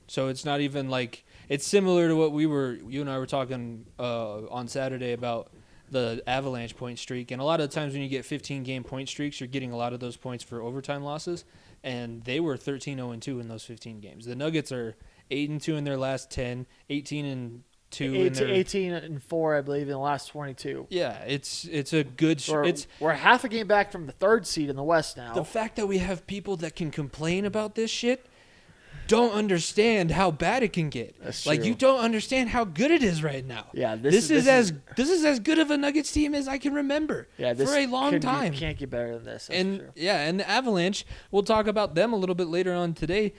Speaker 1: So it's not even like it's similar to what we were. You and I were talking uh, on Saturday about the Avalanche point streak, and a lot of the times when you get 15 game point streaks, you're getting a lot of those points for overtime losses, and they were 13 0 2 in those 15 games. The Nuggets are eight and two in their last 10, 18 and two in
Speaker 2: 18,
Speaker 1: their
Speaker 2: 18 and four, I believe, in the last twenty-two.
Speaker 1: yeah. It's it's a good. Sh-
Speaker 2: We're,
Speaker 1: it's
Speaker 2: we're half a game back from the third seed in the West now.
Speaker 1: the fact that we have people that can complain about this shit don't understand how bad it can get.
Speaker 2: That's
Speaker 1: like
Speaker 2: true.
Speaker 1: you don't understand how good it is right now.
Speaker 2: Yeah,
Speaker 1: this,
Speaker 2: this
Speaker 1: is,
Speaker 2: is- this
Speaker 1: as
Speaker 2: is-
Speaker 1: this is as good of a Nuggets team as I can remember.
Speaker 2: yeah, this
Speaker 1: for a long time.
Speaker 2: can't get better than this. That's
Speaker 1: and
Speaker 2: true.
Speaker 1: yeah, and the Avalanche. We'll talk about them a little bit later on today.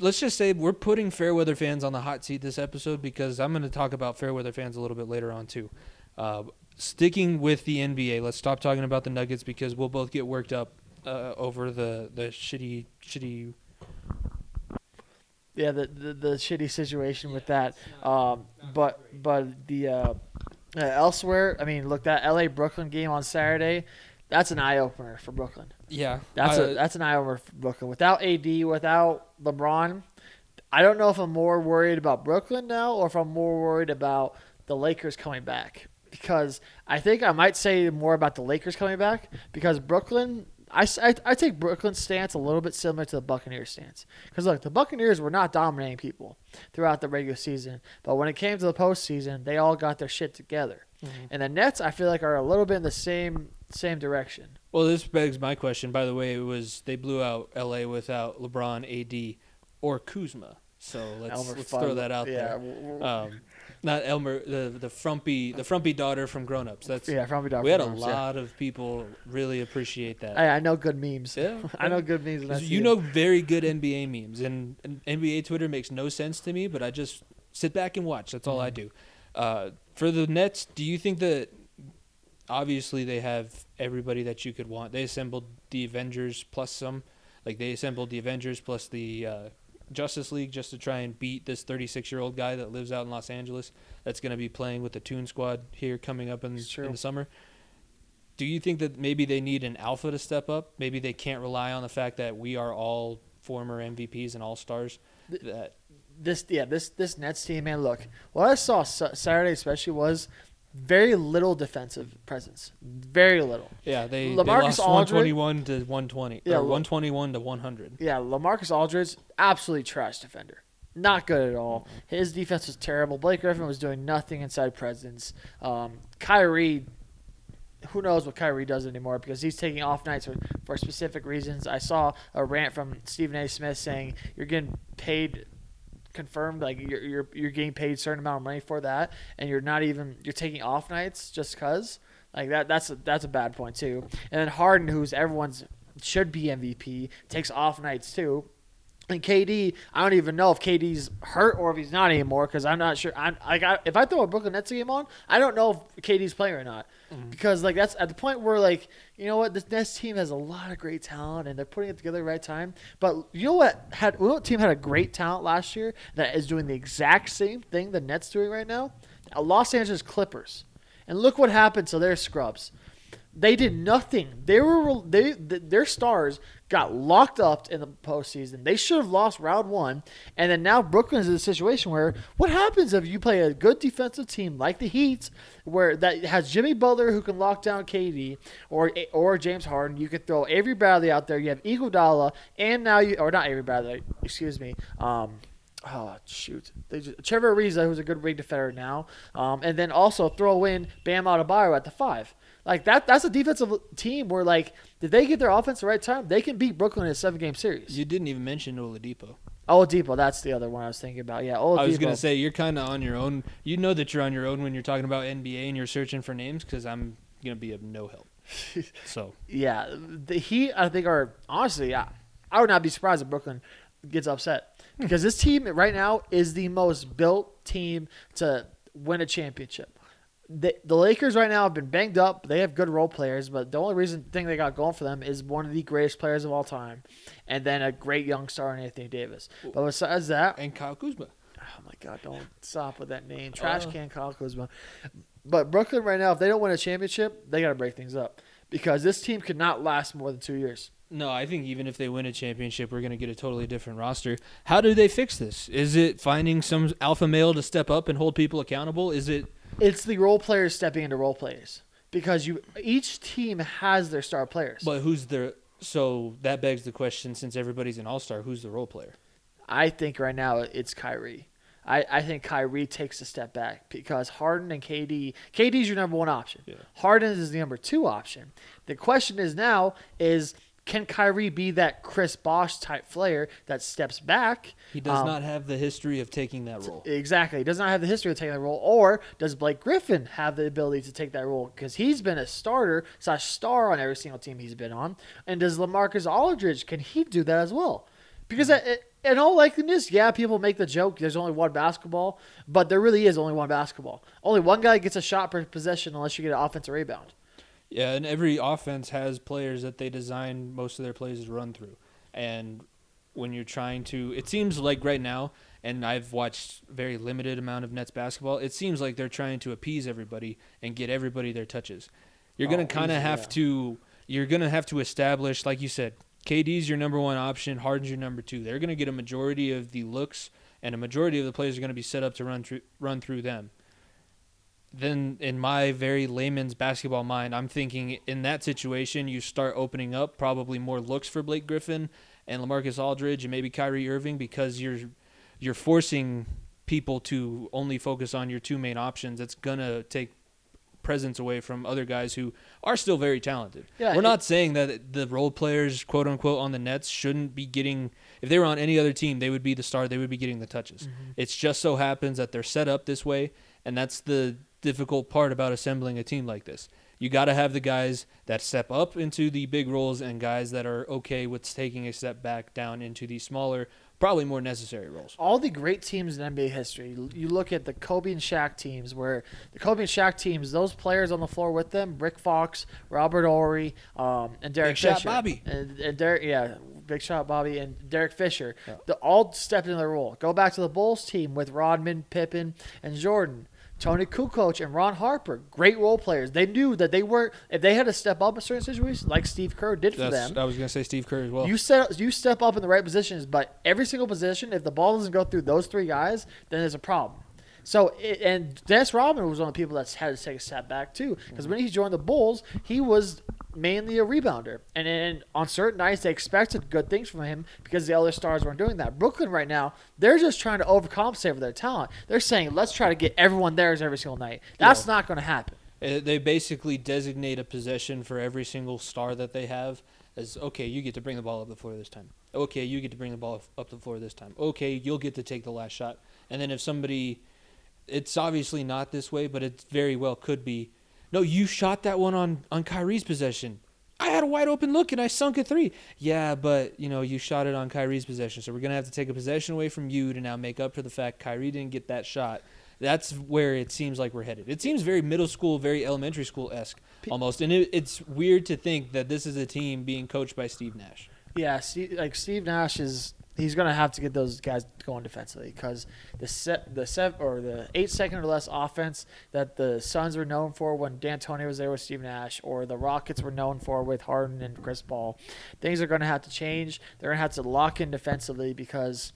Speaker 1: Let's just say we're putting Fairweather fans on the hot seat this episode because I'm going to talk about Fairweather fans a little bit later on too. Uh, sticking with the NBA, let's stop talking about the Nuggets because we'll both get worked up uh, over the the shitty shitty
Speaker 2: yeah, the, the the shitty situation with that. Um, but but the uh, uh, elsewhere, I mean, look that L.A. Brooklyn game on Saturday. That's an eye opener for Brooklyn.
Speaker 1: Yeah,
Speaker 2: That's
Speaker 1: uh,
Speaker 2: a that's an eye opener for Brooklyn. Without AD, without LeBron, I don't know if I'm more worried about Brooklyn now or if I'm more worried about the Lakers coming back. Because I think I might say more about the Lakers coming back because Brooklyn. I, I- I take Brooklyn's stance a little bit similar to the Buccaneers stance. Because, look, the Buccaneers were not dominating people throughout the regular season. But when it came to the postseason, they all got their shit together. And the Nets, I feel like, are a little bit in the same same direction.
Speaker 1: Well, this begs my question. By the way, it was they blew out LA without LeBron, AD, or Kuzma. So let's let's throw that out
Speaker 2: Yeah,
Speaker 1: there. Um, not Elmer, the the frumpy the frumpy daughter from Grown Ups. That's
Speaker 2: yeah, probably Dr.
Speaker 1: we had a
Speaker 2: Rose, yeah.
Speaker 1: lot of people really appreciate that.
Speaker 2: I, I know good memes.
Speaker 1: Yeah,
Speaker 2: I know good memes.
Speaker 1: You
Speaker 2: them.
Speaker 1: know very good NBA memes, and, and NBA Twitter makes no sense to me, but I just sit back and watch. That's all I
Speaker 2: Mm-hmm.
Speaker 1: do. Uh, for the Nets, do you think that obviously they have everybody that you could want? They assembled the Avengers plus some, like they assembled the Avengers plus the uh, Justice League just to try and beat this 36 year old guy that lives out in Los Angeles that's going to be playing with the Toon Squad here coming up in, in the summer. Do you think that maybe they need an alpha to step up? Maybe they can't rely on the fact that we are all former MVPs and all stars. That
Speaker 2: this yeah this this Nets team man look what I saw Saturday especially was very little defensive presence very little
Speaker 1: yeah, they, they
Speaker 2: LaMarcus
Speaker 1: lost
Speaker 2: Aldridge-
Speaker 1: 121 to 120
Speaker 2: Yeah,
Speaker 1: or 121 to 100.
Speaker 2: yeah Lamarcus Aldridge absolutely trash defender not good at all his defense was terrible Blake Griffin was doing nothing inside presence um, Kyrie who knows what Kyrie does anymore because he's taking off nights for, for specific reasons. I saw a rant from Stephen A. Smith saying you're getting paid confirmed like you're, you're you're getting paid a certain amount of money for that and you're not even you're taking off nights just cuz like that that's a, that's a bad point too. And then Harden who's everyone's should be MVP takes off nights too. And KD, I don't even know if KD's hurt or if he's not anymore because I'm not sure. I'm like, if I throw a Brooklyn Nets game on, I don't know if KD's playing or not Mm-hmm. because like that's at the point where like you know what this Nets team has a lot of great talent and they're putting it together at the right time. But you know what had you know what team had a great talent last year that is doing the exact same thing the Nets doing right now? Los Angeles Clippers. And look what happened to their scrubs. They did nothing. They were they their stars got locked up in the postseason. They should have lost round one, and then now Brooklyn's in a situation where what happens if you play a good defensive team like the Heat, where that has Jimmy Butler who can lock down KD or or James Harden. You could throw Avery Bradley out there. You have Iguodala, and now you or not Avery Bradley. Excuse me. Um, Oh shoot! They just, Trevor Ariza, who's a good ring defender now, um, and then also throw in Bam Adebayo at the five. Like that. That's a defensive team where like did they get their offense the right time? They can beat Brooklyn in a seven game series.
Speaker 1: You didn't even mention Oladipo.
Speaker 2: Oladipo, that's the other one I was thinking about. Yeah, Oladipo.
Speaker 1: I was gonna say you're kind of on your own. You know that you're on your own when you're talking about NBA and you're searching for names because I'm gonna be of no help. So
Speaker 2: Yeah, the Heat I think are honestly I, I would not be surprised if Brooklyn gets upset because this team right now is the most built team to win a championship. The, the Lakers right now have been banged up. They have good role players, but the only reason thing they got going for them is one of the greatest players of all time, and then a great young star in Anthony Davis. But besides that,
Speaker 1: and Kyle Kuzma.
Speaker 2: Oh my God! Don't stop with that name. Trash
Speaker 1: Uh.
Speaker 2: can Kyle Kuzma. But Brooklyn right now, if they don't win a championship, they got to break things up because this team could not last more than two years.
Speaker 1: No, I think even if they win a championship, we're going to get a totally different roster. How do they fix this? Is it finding some alpha male to step up and hold people accountable? Is it
Speaker 2: It's the role players stepping into role players because you each team has their star players.
Speaker 1: but who's the so that begs the question since everybody's an all-star, who's the role player?
Speaker 2: I think right now it's Kyrie. I, I think Kyrie takes a step back because Harden and KD KD's your number one option.
Speaker 1: Yeah.
Speaker 2: Harden is the number two option. The question is now is can Kyrie be that Chris Bosh type player that steps back?
Speaker 1: He does
Speaker 2: Um,
Speaker 1: not have the history of taking that role.
Speaker 2: Exactly. He does not have the history of taking that role. Or does Blake Griffin have the ability to take that role? Because he's been a starter slash star on every single team he's been on. And does Lamarcus Aldridge, can he do that as well? Because
Speaker 1: Mm-hmm.
Speaker 2: uh, in all likeliness, yeah, people make the joke there's only one basketball, but there really is only one basketball. Only one guy gets a shot per possession unless you get an offensive rebound.
Speaker 1: Yeah, and every offense has players that they design most of their plays to run through. And when you're trying to, it seems like right now, and I've watched very limited amount of Nets basketball. It seems like they're trying to appease everybody and get everybody their touches. You're gonna
Speaker 2: Oh,
Speaker 1: kind of have
Speaker 2: yeah.
Speaker 1: to. You're gonna have to establish, like you said, KD's your number one option. Harden's your number two. They're gonna get a majority of the looks, and a majority of the players are gonna be set up to run through run through them then in my very layman's basketball mind, I'm thinking in that situation, you start opening up probably more looks for Blake Griffin and Lamarcus Aldridge and maybe Kyrie Irving because you're you're forcing people to only focus on your two main options. It's gonna take presence away from other guys who are still very talented.
Speaker 2: Yeah,
Speaker 1: We're not saying that the role players, quote unquote, on the Nets shouldn't be getting. If they were on any other team, they would be the star. They would be getting the touches.
Speaker 2: Mm-hmm.
Speaker 1: It's just so happens that they're set up this way, and that's the difficult part about assembling a team like this. You got to have the guys that step up into the big roles and guys that are okay with taking a step back down into the smaller, probably more necessary roles.
Speaker 2: all the great teams in NBA history. You look at the Kobe and Shaq teams, where the Kobe and Shaq teams, those players on the floor with them, Rick Fox, Robert Horry, um, and Derek
Speaker 1: Big Shot
Speaker 2: Fisher,
Speaker 1: Bobby.
Speaker 2: and, and Derek, yeah, Big Shot Bobby and Derek Fisher,
Speaker 1: Yeah.
Speaker 2: they all stepped into their role. Go back to the Bulls team with Rodman, Pippen, and Jordan. Toni Kukoc and Ron Harper, great role players. They knew that they were if they had to step up in certain situations, like Steve Kerr did for
Speaker 1: That's,
Speaker 2: them.
Speaker 1: I was gonna say Steve Kerr as well.
Speaker 2: You set you step up in the right positions, but every single position, if the ball doesn't go through those three guys, then there's a problem. So it, and Dennis Rodman was one of the people that's had to take a step back too, because when he joined the Bulls, he was mainly a rebounder, and then on certain nights they expected good things from him because the other stars weren't doing that. Brooklyn right now, they're just trying to overcompensate for their talent. They're saying let's try to get everyone theirs every single night. That's not going to happen.
Speaker 1: Uh, They basically designate a possession for every single star that they have as okay, you get to bring the ball up the floor this time. Okay, you get to bring the ball up the floor this time. Okay, you'll get to take the last shot. And then if somebody, it's obviously not this way, but it very well could be. No, you shot that one on on Kyrie's possession. I had a wide open look and I sunk a three. Yeah, but you know you shot it on Kyrie's possession, so we're gonna have to take a possession away from you to now make up for the fact Kyrie didn't get that shot. That's where it seems like we're headed. It seems very middle school, very elementary school esque almost, and it, it's weird to think that this is a team being coached by Steve Nash.
Speaker 2: Yeah, like Steve Nash is he's going to have to get those guys going defensively because the set the seven or the eight second or less offense that the Suns were known for when D'Antoni was there with Steve Nash or the Rockets were known for with Harden and Chris Paul, things are going to have to change. They're going to have to lock in defensively because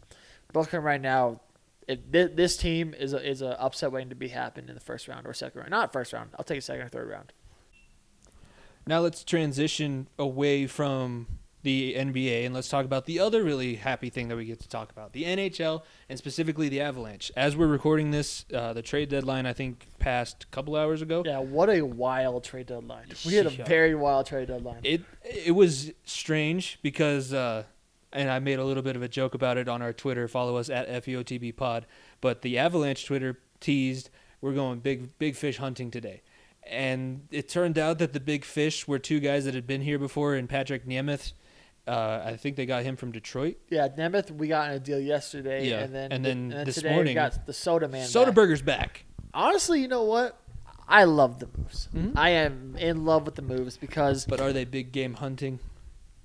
Speaker 2: Brooklyn right now. It, thi- this team is a, is a upset waiting to be happened in the first round or second round. Not first round. I'll take a second or third round.
Speaker 1: Now let's transition away from the NBA and let's talk about the other really happy thing that we get to talk about the NHL and specifically the Avalanche. As we're recording this, uh, the trade deadline I think passed a couple hours ago.
Speaker 2: Yeah, what a wild trade deadline. We had a very wild trade deadline.
Speaker 1: It it was strange because uh, and I made a little bit of a joke about it on our Twitter. Follow us at FEOTB Pod. But the Avalanche Twitter teased we're going big big fish hunting today. And it turned out that the big fish were two guys that had been here before, and Patrik Nemeth. Uh, I think they got him from Detroit.
Speaker 2: Yeah, Nemeth, we got in a deal yesterday,
Speaker 1: Yeah,
Speaker 2: and then
Speaker 1: and then this
Speaker 2: today
Speaker 1: morning-
Speaker 2: we got the Soda Man. back.
Speaker 1: Burger's back.
Speaker 2: Honestly, you know what? I love the moves.
Speaker 1: Mhm.
Speaker 2: I am in love with the moves because
Speaker 1: But are they big game hunting?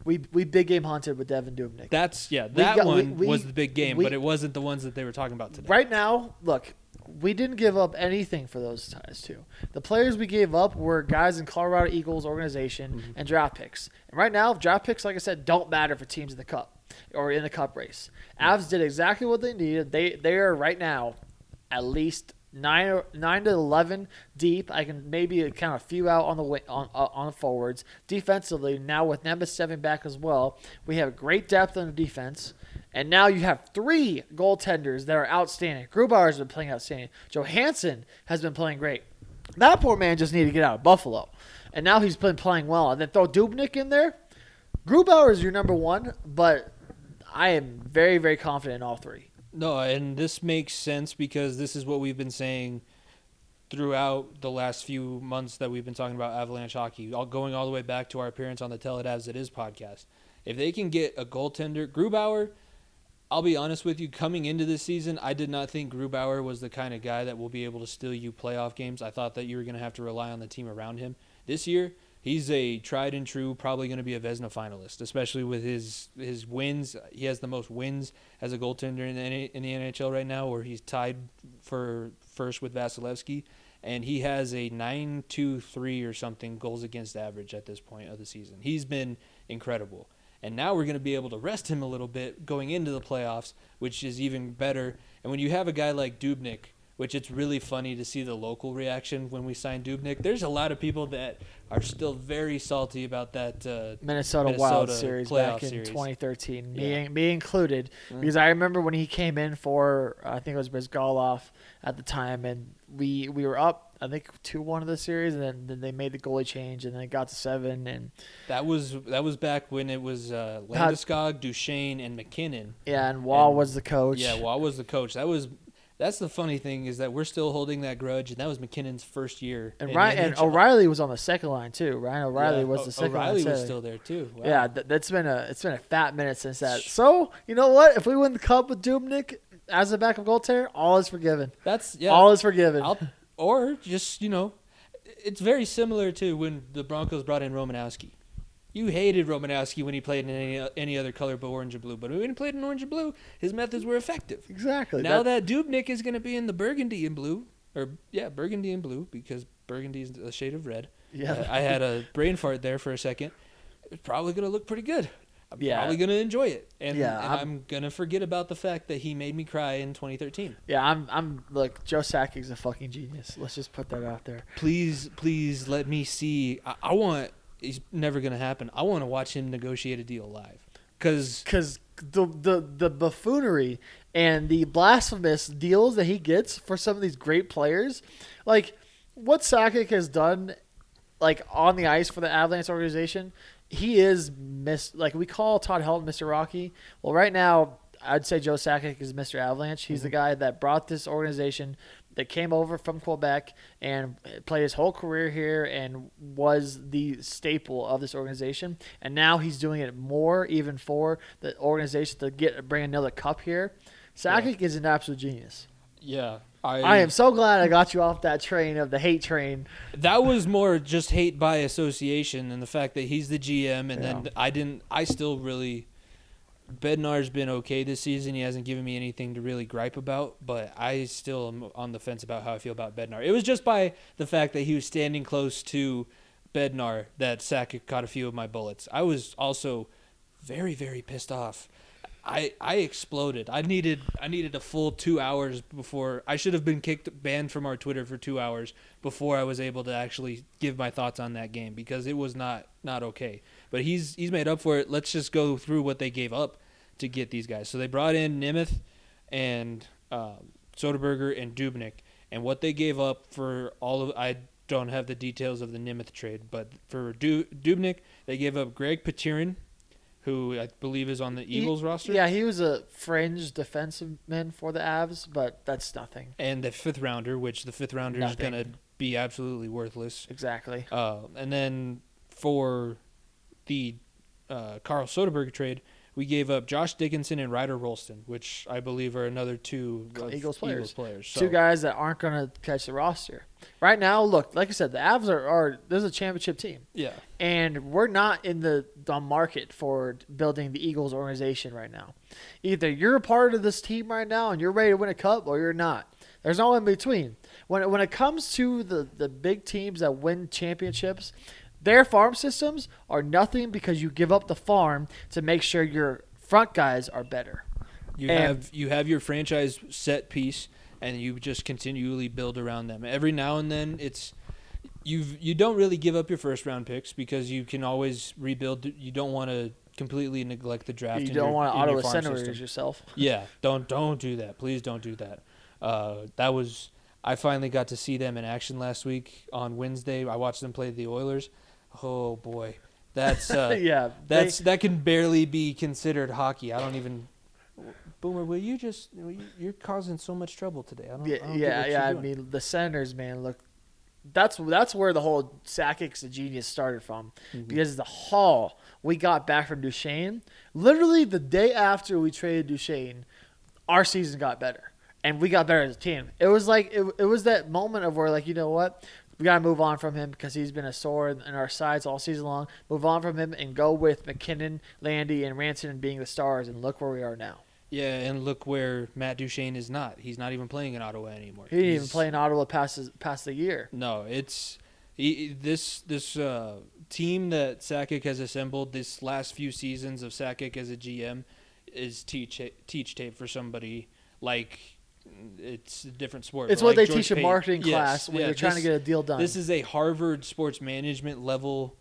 Speaker 2: we we big game hunted with Devan Dubnyk.
Speaker 1: That's yeah, that
Speaker 2: got- we-
Speaker 1: one
Speaker 2: we-
Speaker 1: was the big game,
Speaker 2: we-
Speaker 1: but it wasn't the ones that they were talking about today.
Speaker 2: Right now, look, we didn't give up anything for those ties too. The players we gave up were guys in Colorado Eagles organization
Speaker 1: Mm-hmm.
Speaker 2: and draft picks. And right now, draft picks, like I said, don't matter for teams in the cup or in the cup race. Avs did exactly what they needed. They they are right now at least nine nine to eleven deep. I can maybe count a few out on the way, on uh, on the forwards. Defensively, now with Nemes seven back as well, we have great depth on the defense. And now you have three goaltenders that are outstanding. Grubauer's been playing outstanding. Johansson has been playing great. That poor man just needed to get out of Buffalo. And now he's been playing well. And then throw Dubnyk in there. Grubauer is your number one, but I am very, very confident in all three.
Speaker 1: No, and this makes sense because this is what we've been saying throughout the last few months that we've been talking about Avalanche hockey, all going all the way back to our appearance on the Tell It As It Is podcast. If they can get a goaltender, Grubauer, I'll be honest with you, coming into this season, I did not think Grubauer was the kind of guy that will be able to steal you playoff games. I thought that you were going to have to rely on the team around him. This year, he's a tried and true, probably going to be a Vezina finalist, especially with his his wins. He has the most wins as a goaltender in the, in the NHL right now, where he's tied for first with Vasilevskiy, and he has a nine two three or something goals against average at this point of the season. He's been incredible. And now we're going to be able to rest him a little bit going into the playoffs, which is even better. And when you have a guy like Dubnyk, which it's really funny to see the local reaction when we signed Dubnyk. There's a lot of people that are still very salty about that. Uh,
Speaker 2: Minnesota, Wild series back in
Speaker 1: series.
Speaker 2: 2013,
Speaker 1: Yeah.
Speaker 2: me, me included,
Speaker 1: Mm.
Speaker 2: because I remember when he came in for I think it was Bryzgalov at the time, and we we were up I think two one of the series, and then, then they made the goalie change, and then it got to seven, and
Speaker 1: that was that was back when it was uh, Landeskog, Duchene, and MacKinnon.
Speaker 2: yeah, and Roy
Speaker 1: And-
Speaker 2: was the coach.
Speaker 1: Yeah, Roy was the coach. That was that's the funny thing is that we're still holding that grudge, and that was MacKinnon's first year.
Speaker 2: and Ryan and O'Reilly was on the second line too. Ryan O'Reilly
Speaker 1: Yeah,
Speaker 2: was the second
Speaker 1: O'Reilly
Speaker 2: line.
Speaker 1: was still there too. Wow.
Speaker 2: Yeah, th- that's been a it's been a fat minute since that. So you know what? If we win the cup with Dubnyk as a backup goaltender, all is forgiven.
Speaker 1: that's yeah.
Speaker 2: All is forgiven.
Speaker 1: I'll, or just you know, it's very similar to when the Broncos brought in Romanowski. You hated Romanowski when he played in any, any other color but orange and blue, but when he played in orange and blue, his methods were effective.
Speaker 2: exactly.
Speaker 1: Now that Dubnyk is going to be in the burgundy and blue, or yeah, burgundy and blue because burgundy is a shade of red.
Speaker 2: yeah,
Speaker 1: Uh, I had a brain fart there for a second. It's probably going to look pretty good. I'm
Speaker 2: Yeah.
Speaker 1: probably going to enjoy it, and,
Speaker 2: Yeah,
Speaker 1: and
Speaker 2: I'm-
Speaker 1: I'm, going to forget about the fact that he made me cry in 2013.
Speaker 2: Yeah, I'm. I'm. Look, Joe Sakic's a fucking genius. Let's just put that out there.
Speaker 1: please, please let me see. I, I want. It's never gonna happen. I want to watch him negotiate a deal live. Cause
Speaker 2: Because the the the buffoonery and the blasphemous deals that he gets for some of these great players, like what Sakic has done, like on the ice for the Avalanche organization, he is miss. Like we call Todd Helton Mr. Rocky. Well, right now I'd say Joe Sakic is Mr. Avalanche. He's the mm-hmm. guy that brought this organization that came over from Quebec and played his whole career here and was the staple of this organization. And now he's doing it more even for the organization to get bring another cup here. Sakic is an absolute genius.
Speaker 1: yeah, I,
Speaker 2: I am so glad I got you off that train of the hate train.
Speaker 1: That was more just hate by association and the fact that he's the GM, and then I didn't. I still really Bednar's been okay this season. He hasn't given me anything to really gripe about, but I still am on the fence about how I feel about Bednar. It was just by the fact that he was standing close to Bednar that Sakic caught a few of my bullets. I was also very, very pissed off. I I exploded. I needed I needed a full two hours before I should have been kicked banned from our Twitter for two hours before I was able to actually give my thoughts on that game because it was not not okay. But he's he's made up for it. Let's just go through what they gave up to get these guys. So they brought in Nemeth and um, Soderberger and Dubnyk, and what they gave up for all of I don't have the details of the Nemeth trade, but for du- Dubnyk they gave up Greg Pateryn, who I believe is on the Eagles
Speaker 2: He-
Speaker 1: roster.
Speaker 2: Yeah, he was a fringe defensive man for the Avs, but that's nothing.
Speaker 1: and the fifth rounder, which the fifth rounder is going to be absolutely worthless.
Speaker 2: Exactly.
Speaker 1: Uh, and then for the uh, Carl Soderberg trade, we gave up Josh Dickinson and Ryder Rolston, which I believe are another two
Speaker 2: Eagles players.
Speaker 1: Eagles players. So,
Speaker 2: Two guys that aren't going to catch the roster. Right now, look, like I said, the Avs are, are there's a championship team.
Speaker 1: Yeah.
Speaker 2: and we're not in the, the market for building the Eagles organization right now. Either you're a part of this team right now and you're ready to win a cup, or you're not. There's no in between. When it, when it comes to the, the big teams that win championships, their farm systems are nothing because you give up the farm to make sure your front guys are better.
Speaker 1: You
Speaker 2: And-
Speaker 1: have you have your franchise set piece, and you just continually build around them. Every now and then, it's you you don't really give up your first round picks because you can always rebuild. You don't want to completely neglect the draft.
Speaker 2: you don't want to Ottawa
Speaker 1: Senators
Speaker 2: yourself.
Speaker 1: Yeah, don't don't do that. Please don't do that. Uh, that was I finally got to see them in action last week on Wednesday. I watched them play the Oilers. Oh boy, that's uh,
Speaker 2: yeah,
Speaker 1: that's
Speaker 2: they-
Speaker 1: that can barely be considered hockey. I don't even. Boomer, will you just? you- You're causing so much trouble today. I don't. I
Speaker 2: Yeah,
Speaker 1: don't
Speaker 2: yeah, yeah. I mean, the Senators, man, look, that's that's where the whole Sakic's a genius started from,
Speaker 1: Mm-hmm.
Speaker 2: because the haul we got back from Duchene, literally the day after we traded Duchene, our season got better, and we got better as a team. It was like it, it was that moment of where like you know what. We gotta move on from him because he's been a sore in our sides all season long. Move on from him and go with MacKinnon, Landy, and Ranson being the stars. And look where we are now.
Speaker 1: Yeah, and look where Matt Duchene is not. He's not even playing in Ottawa anymore.
Speaker 2: He didn't even play in Ottawa past past the year.
Speaker 1: No, it's he, this this uh, team that Sakic has assembled this last few seasons of Sakic as a GM is teach teach tape for somebody like it's a different sport.
Speaker 2: It's what
Speaker 1: like
Speaker 2: they
Speaker 1: George
Speaker 2: teach in marketing
Speaker 1: Yes,
Speaker 2: class when
Speaker 1: yeah,
Speaker 2: you're trying to get a deal done.
Speaker 1: This is a Harvard sports management level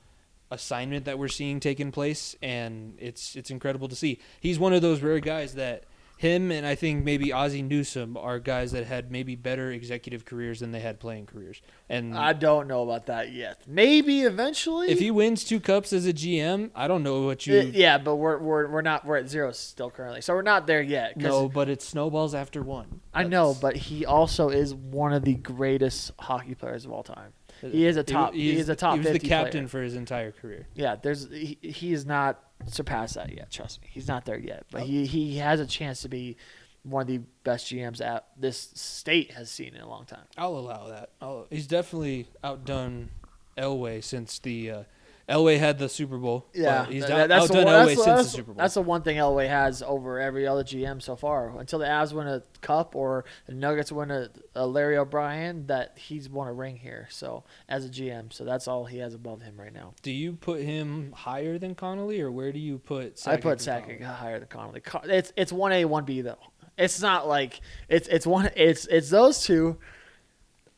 Speaker 1: assignment that we're seeing taking place, and it's it's incredible to see. He's one of those rare guys that him and I think maybe Ozzie Newsome are guys that had maybe better executive careers than they had playing careers. And
Speaker 2: I don't know about that yet. Maybe eventually.
Speaker 1: if he wins two cups as a GM, I don't know what
Speaker 2: Uh,
Speaker 1: you.
Speaker 2: yeah, but we're, we're we're not we're at zero still currently, so we're not there yet.
Speaker 1: No, but it snowballs after one.
Speaker 2: I know, but he also is one of the greatest hockey players of all time. He is a top- he is a top
Speaker 1: He was the captain
Speaker 2: player.
Speaker 1: for his entire career.
Speaker 2: Yeah, there's he, he is not surpassed that yet. Trust me, he's not there yet. But he he has a chance to be one of the best GMs that this state has seen in a long time.
Speaker 1: I'll allow that. I'll, he's definitely outdone Elway since the uh, Elway had the Super Bowl.
Speaker 2: Yeah,
Speaker 1: he's done,
Speaker 2: that's
Speaker 1: outdone
Speaker 2: one-
Speaker 1: Elway
Speaker 2: that's
Speaker 1: since
Speaker 2: that's-
Speaker 1: the Super Bowl.
Speaker 2: That's the one thing Elway has over every other GM so far. Until the Avs win a cup or the Nuggets win a, a Larry O'Brien, that he's won a ring here. So as a GM, so that's all he has above him right now.
Speaker 1: do you put him higher than Connelly, or where do you put? Sakic
Speaker 2: I put Sakic higher than Connelly. It's it's one A, one B though. It's not like it's it's one. It's it's those two.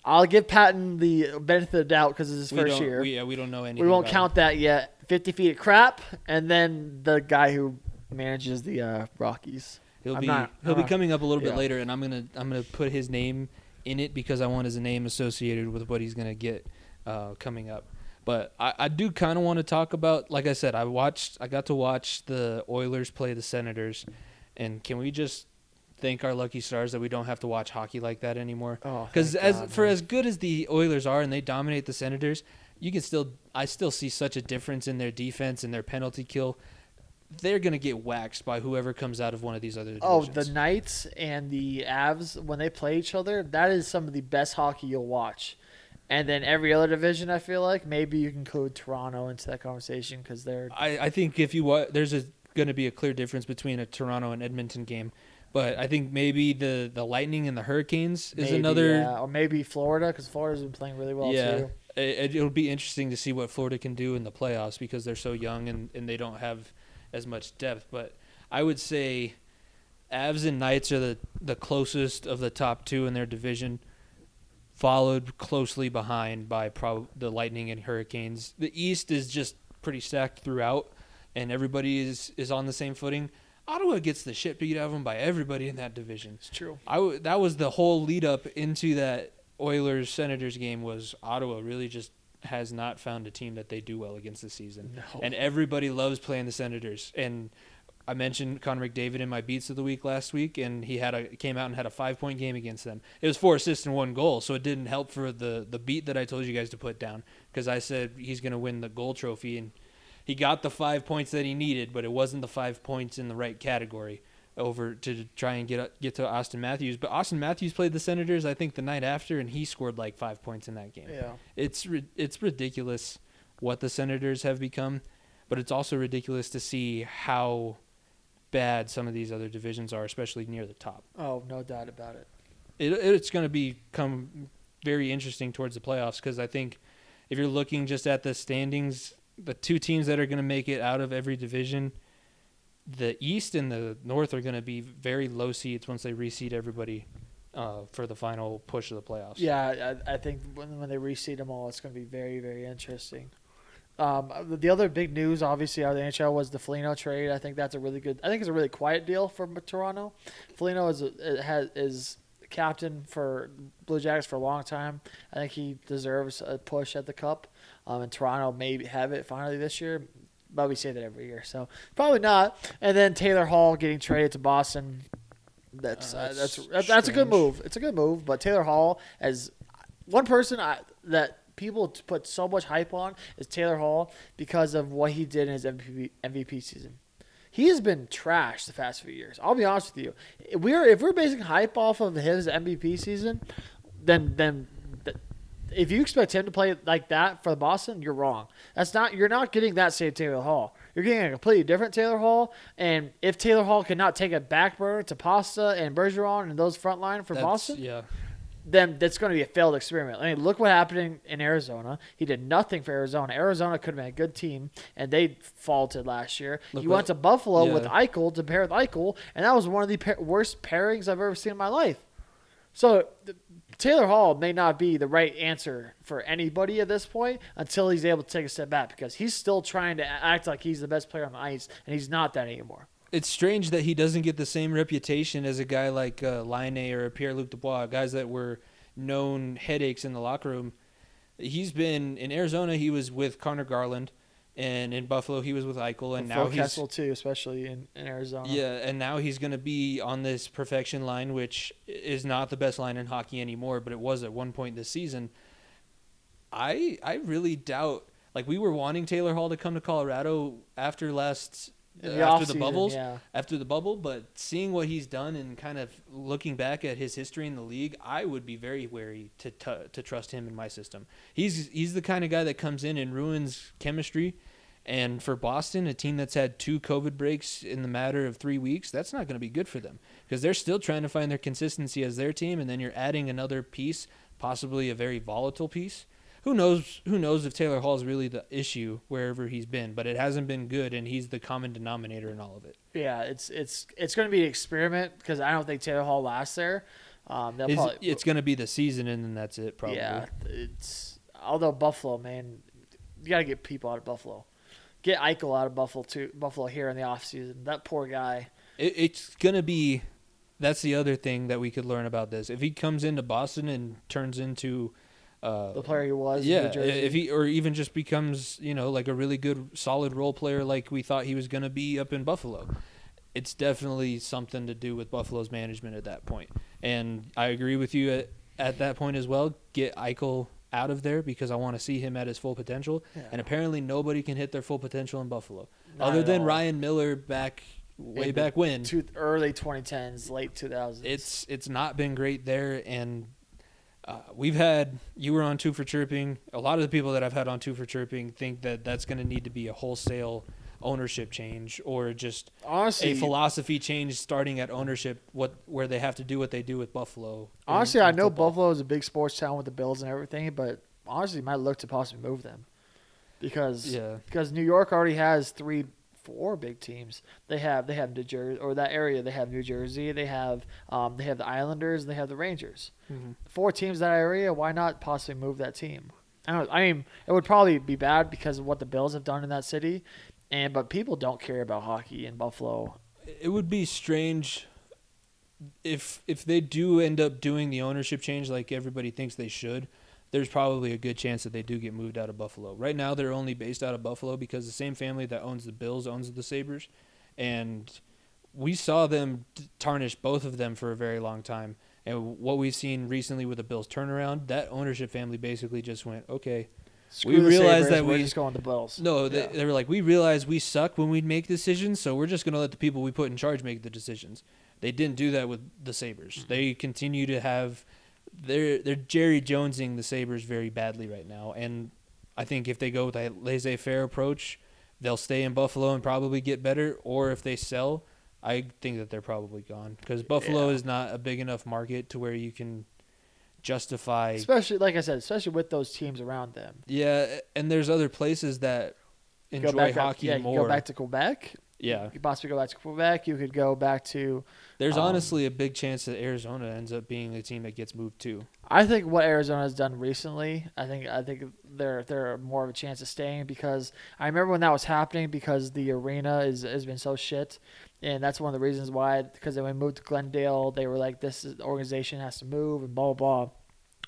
Speaker 2: I'll give Paton the benefit of the doubt because it's his
Speaker 1: We
Speaker 2: first year.
Speaker 1: We, yeah, we don't know anything.
Speaker 2: We won't count that yet. Fifty feet of crap, and then the guy who manages the uh, Rockies.
Speaker 1: He'll
Speaker 2: I'm
Speaker 1: be
Speaker 2: not-
Speaker 1: he'll be
Speaker 2: uh,
Speaker 1: coming up a little bit
Speaker 2: yeah.
Speaker 1: later, and I'm gonna I'm gonna put his name in it because I want his name associated with what he's gonna get uh, coming up. But I, I do kind of want to talk about, like I said, I watched, I got to watch the Oilers play the Senators, and can we just thank our lucky stars that we don't have to watch hockey like that anymore?
Speaker 2: Oh,
Speaker 1: Because
Speaker 2: thank
Speaker 1: as
Speaker 2: God,
Speaker 1: for
Speaker 2: man.
Speaker 1: as good as the Oilers are and they dominate the Senators, you can still I still see such a difference in their defense and their penalty kill. They're gonna get waxed by whoever comes out of one of these other
Speaker 2: Oh, the Knights and the Avs when they play each other, that is some of the best hockey you'll watch. And then every other division, I feel like maybe you can include Toronto into that conversation because they're
Speaker 1: I, I think if you wa- there's a going to be a clear difference between a Toronto and Edmonton game. But I think maybe the the Lightning and the Hurricanes is
Speaker 2: Maybe,
Speaker 1: another.
Speaker 2: yeah. or maybe Florida because Florida's been playing really well
Speaker 1: yeah,
Speaker 2: too.
Speaker 1: it, it'll be interesting to see what Florida can do in the playoffs because they're so young and, and they don't have as much depth. But I would say Avs and Knights are the, the closest of the top two in their division, followed closely behind by prob- the Lightning and Hurricanes. The East is just pretty stacked throughout, and everybody is, is on the same footing. Ottawa gets the shit beat out of them by everybody in that division.
Speaker 2: It's true.
Speaker 1: I w- that was the whole lead up into that Oilers Senators game was Ottawa really just has not found a team that they do well against this season.
Speaker 2: No.
Speaker 1: And everybody loves playing the Senators. And I mentioned Connor McDavid in my beats of the week last week, and he had a came out and had a five point game against them. It was four assists and one goal, so it didn't help for the the beat that I told you guys to put down because I said he's going to win the goal trophy, and he got the five points that he needed, but it wasn't the five points in the right category over to try and get get to Auston Matthews. But Auston Matthews played the Senators, I think, the night after, and he scored like five points in that game.
Speaker 2: Yeah.
Speaker 1: It's it's ridiculous what the Senators have become, but it's also ridiculous to see how bad some of these other divisions are, especially near the top.
Speaker 2: Oh, no doubt about it.
Speaker 1: It, it's going to become very interesting towards the playoffs because I think if you're looking just at the standings, the two teams that are going to make it out of every division, the East and the North are going to be very low seeds once they reseed everybody uh, for the final push of the playoffs.
Speaker 2: Yeah, I, I think when, when they reseed them all, it's going to be very, very interesting. Um, the other big news, obviously, out of the NHL was the Foligno trade. I think that's a really good. I think it's a really quiet deal for Toronto. Foligno is has is captain for Blue Jackets for a long time. I think he deserves a push at the Cup. Um, and Toronto may have it finally this year, but we say that every year, so probably not. And then Taylor Hall getting traded to Boston. That's
Speaker 1: Uh,
Speaker 2: uh,
Speaker 1: that's
Speaker 2: that's that's, that's a good move. It's a good move, but Taylor Hall as one person I, that people put so much hype on is Taylor Hall because of what he did in his MVP, MVP season. He has been trash the past few years. I'll be honest with you. If we're if we're basing hype off of his MVP season, then then th- if you expect him to play like that for Boston, you're wrong. That's not you're not getting that same Taylor Hall. You're getting a completely different Taylor Hall. And if Taylor Hall cannot take a back burner to Pasta and Bergeron and those front line for
Speaker 1: That's-
Speaker 2: Boston,
Speaker 1: Yeah.
Speaker 2: then that's going to be a failed experiment. I mean, look what happened in, in Arizona. He did nothing for Arizona. Arizona could have been a good team, and they faulted last year.
Speaker 1: Look
Speaker 2: he
Speaker 1: what-
Speaker 2: went to Buffalo
Speaker 1: yeah.
Speaker 2: with Eichel to pair with Eichel, and that was one of the pa- worst pairings I've ever seen in my life. So Taylor Hall may not be the right answer for anybody at this point until he's able to take a step back because he's still trying to act like he's the best player on the ice, and he's not that anymore.
Speaker 1: It's strange that he doesn't get the same reputation as a guy like uh, Laine or Pierre Luc Dubois, guys that were known headaches in the locker room. He's been in Arizona. He was with Conor Garland, and in Buffalo he was with Eichel, and now
Speaker 2: Phil
Speaker 1: he's
Speaker 2: too, especially in, in Arizona.
Speaker 1: yeah, and now he's going to be on this perfection line, which is not the best line in hockey anymore, but it was at one point this season. I I really doubt. Like we were wanting Taylor Hall to come to Colorado after last
Speaker 2: the
Speaker 1: after the bubbles
Speaker 2: yeah.
Speaker 1: after the bubble, but seeing what he's done and kind of looking back at his history in the league, I would be very wary to t- to trust him in my system. He's he's the kind of guy that comes in and ruins chemistry. And for Boston, a team that's had two COVID breaks in the matter of three weeks, that's not going to be good for them because they're still trying to find their consistency as their team, and then you're adding another piece, possibly a very volatile piece. Who knows? Who knows if Taylor Hall is really the issue wherever he's been? But it hasn't been good, and he's the common denominator in all of it.
Speaker 2: Yeah, it's it's it's going to be an experiment because I don't think Taylor Hall lasts there. Um, probably,
Speaker 1: it's going to be the season, and then that's it. Probably.
Speaker 2: yeah. It's although Buffalo, man, you got to get people out of Buffalo. Get Eichel out of Buffalo too. Buffalo here in the offseason. That poor guy.
Speaker 1: It, it's going to be. That's the other thing that we could learn about this. If he comes into Boston and turns into, uh,
Speaker 2: The player he was. in
Speaker 1: yeah,
Speaker 2: Jersey.
Speaker 1: if he or even just becomes you know like a really good solid role player like we thought he was going to be up in Buffalo, it's definitely something to do with Buffalo's management at that point. And I agree with you at, at that point as well. Get Eichel out of there because I want to see him at his full potential.
Speaker 2: Yeah.
Speaker 1: And apparently nobody can hit their full potential in Buffalo,
Speaker 2: Not
Speaker 1: other than
Speaker 2: all.
Speaker 1: Ryan Miller back way
Speaker 2: In
Speaker 1: back when.
Speaker 2: Two, early 2010s, late 2000s.
Speaker 1: It's it's not been great there, and uh, we've had you were on two for chirping. A lot of the people that I've had on two for chirping think that that's going to need to be a wholesale ownership change or just
Speaker 2: Honestly,
Speaker 1: a philosophy change starting at ownership what where they have to do what they do with Buffalo. in-
Speaker 2: honestly,
Speaker 1: in
Speaker 2: I know
Speaker 1: football.
Speaker 2: Buffalo is a big sports town with the Bills and everything, but honestly, might look to possibly move them because
Speaker 1: Yeah.
Speaker 2: because New York already has three, four big teams. They have they have New Jersey or that area. They have New Jersey. They have um, they have the Islanders. and They have the Rangers.
Speaker 1: Mhm.
Speaker 2: Four teams in that area. Why not possibly move that team? I don't. I mean, it would probably be bad because of what the Bills have done in that city, and but people don't care about hockey in Buffalo.
Speaker 1: it would be strange if if they do end up doing the ownership change like everybody thinks they should. There's probably a good chance that they do get moved out of Buffalo. Right now, they're only based out of Buffalo because the same family that owns the Bills owns the Sabres, and we saw them tarnish both of them for a very long time. And what we've seen recently with the Bills turnaround, that ownership family basically just went, okay,
Speaker 2: Screw
Speaker 1: We
Speaker 2: the
Speaker 1: realize
Speaker 2: Sabres,
Speaker 1: that
Speaker 2: we're
Speaker 1: we-
Speaker 2: just going to Bills.
Speaker 1: no, they,
Speaker 2: Yeah.
Speaker 1: they were like, we realize we suck when we make decisions, so we're just going to let the people we put in charge make the decisions. They didn't do that with the Sabres. Mm-hmm. They continue to have they're they're Jerry Jonesing the Sabres very badly right now, and I think if they go with a laissez-faire approach, they'll stay in Buffalo and probably get better. Or if they sell, I think that they're probably gone because Buffalo
Speaker 2: Yeah.
Speaker 1: is not a big enough market to where you can justify
Speaker 2: especially like I said, especially with those teams around them.
Speaker 1: yeah, and there's other places that enjoy hockey
Speaker 2: yeah,
Speaker 1: more.
Speaker 2: go back to Quebec.
Speaker 1: Yeah,
Speaker 2: You could possibly go back to Quebec. You could go back to.
Speaker 1: there's
Speaker 2: um,
Speaker 1: honestly a big chance that Arizona ends up being the team that gets moved too.
Speaker 2: I think what Arizona has done recently. I think I think they're they're more of a chance of staying because I remember when that was happening because the arena is has been so shit, and that's one of the reasons why. Because when we moved to Glendale, they were like, "This is, organization has to move," and blah blah. blah.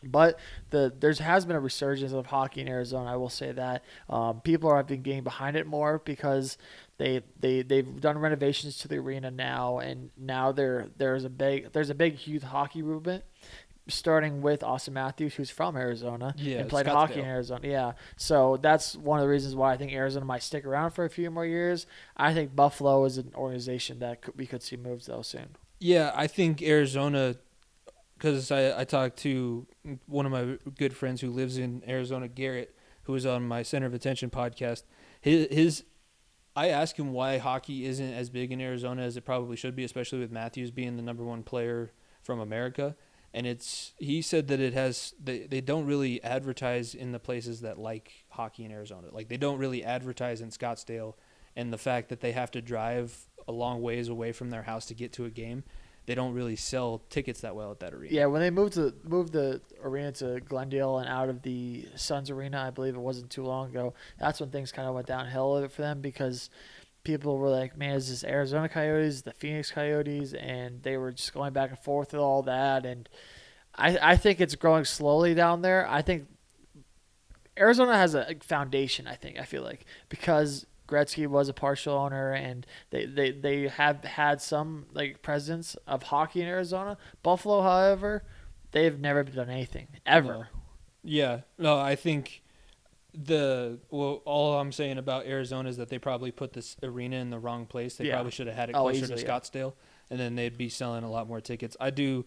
Speaker 2: But the there's has been a resurgence of hockey in Arizona. I will say that um, people are have been getting behind it more because they they they've done renovations to the arena now, and now there there's a big there's a big youth hockey movement, starting with Auston Matthews, who's from Arizona
Speaker 1: Yeah,
Speaker 2: and played hockey in Arizona. Yeah, so that's one of the reasons why I think Arizona might stick around for a few more years. I think Buffalo is an organization that could, we could see moves though soon.
Speaker 1: Yeah, I think Arizona, because I, I talked to one of my good friends who lives in Arizona, Garrett, who was on my Center of Attention podcast. His, his I asked him why hockey isn't as big in Arizona as it probably should be, especially with Matthews being the number one player from America. And it's he said that it has they, they don't really advertise in the places that like hockey in Arizona. Like they don't really advertise in Scottsdale and the fact that they have to drive a long ways away from their house to get to a game, they don't really sell tickets that well at that arena.
Speaker 2: Yeah, when they moved to moved the arena to Glendale and out of the Suns arena, I believe it wasn't too long ago. That's when things kind of went downhill for them because people were like, "Man, is this Arizona Coyotes, the Phoenix Coyotes?" And they were just going back and forth with all that. And I I think it's growing slowly down there. I think Arizona has a foundation. I think I feel like because Gretzky was a partial owner, and they, they, they have had some like presence of hockey in Arizona. Buffalo, however, they've never done anything ever.
Speaker 1: No. Yeah, no, I think the well, all I'm saying about Arizona is that they probably put this arena in the wrong place. They
Speaker 2: Yeah.
Speaker 1: probably should have had it
Speaker 2: Oh,
Speaker 1: closer
Speaker 2: easily,
Speaker 1: to
Speaker 2: yeah.
Speaker 1: Scottsdale, and then they'd be selling a lot more tickets. I do.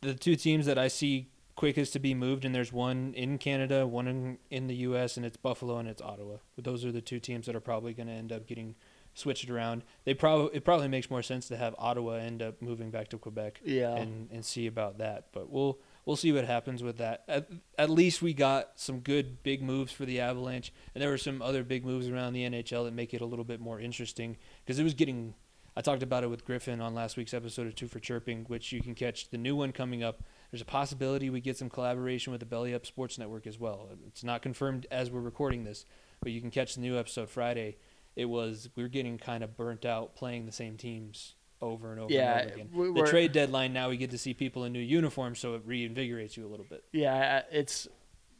Speaker 1: The two teams that I see quickest to be moved, and there's one in Canada, one in, in the U.S., and it's Buffalo and it's Ottawa. But those are the two teams that are probably going to end up getting switched around. They probably it probably makes more sense to have Ottawa end up moving back to Quebec
Speaker 2: Yeah.
Speaker 1: and and see about that. But we'll we'll see what happens with that. At, at least we got some good big moves for the Avalanche, and there were some other big moves around the NHL that make it a little bit more interesting because it was getting. I talked about it with Griffin on last week's episode of Two for Chirping, which you can catch the new one coming up. There's a possibility we get some collaboration with the Belly Up Sports Network as well. It's not confirmed as we're recording this, but you can catch the new episode Friday. It was we are getting kind of burnt out playing the same teams over and over
Speaker 2: Yeah,
Speaker 1: and over again.
Speaker 2: we
Speaker 1: the trade deadline now we get to see people in new uniforms, so it reinvigorates you a little bit.
Speaker 2: Yeah, it's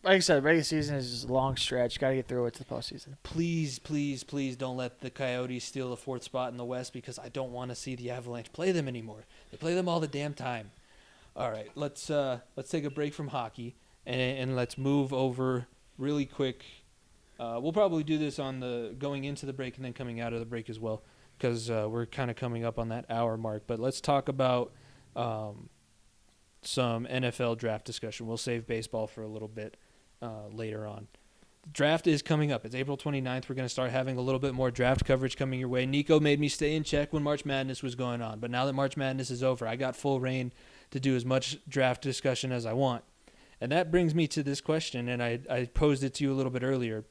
Speaker 2: like I said, the regular season is just a long stretch. Got to get through it to the postseason.
Speaker 1: Please, please, please don't let the Coyotes steal the fourth spot in the West because I don't want to see the Avalanche play them anymore. They play them all the damn time. All right, let's uh, let's take a break from hockey and, and let's move over really quick. Uh, we'll probably do this on the going into the break and then coming out of the break as well because uh, we're kind of coming up on that hour mark. But let's talk about um, some NFL draft discussion. We'll save baseball for a little bit uh, later on. draft is coming up. It's April 29th. We're going to start having a little bit more draft coverage coming your way. Nico made me stay in check when March Madness was going on, but now that March Madness is over, I got full reign to do as much draft discussion as I want. And that brings me to this question, and I, I posed it to you a little bit earlier.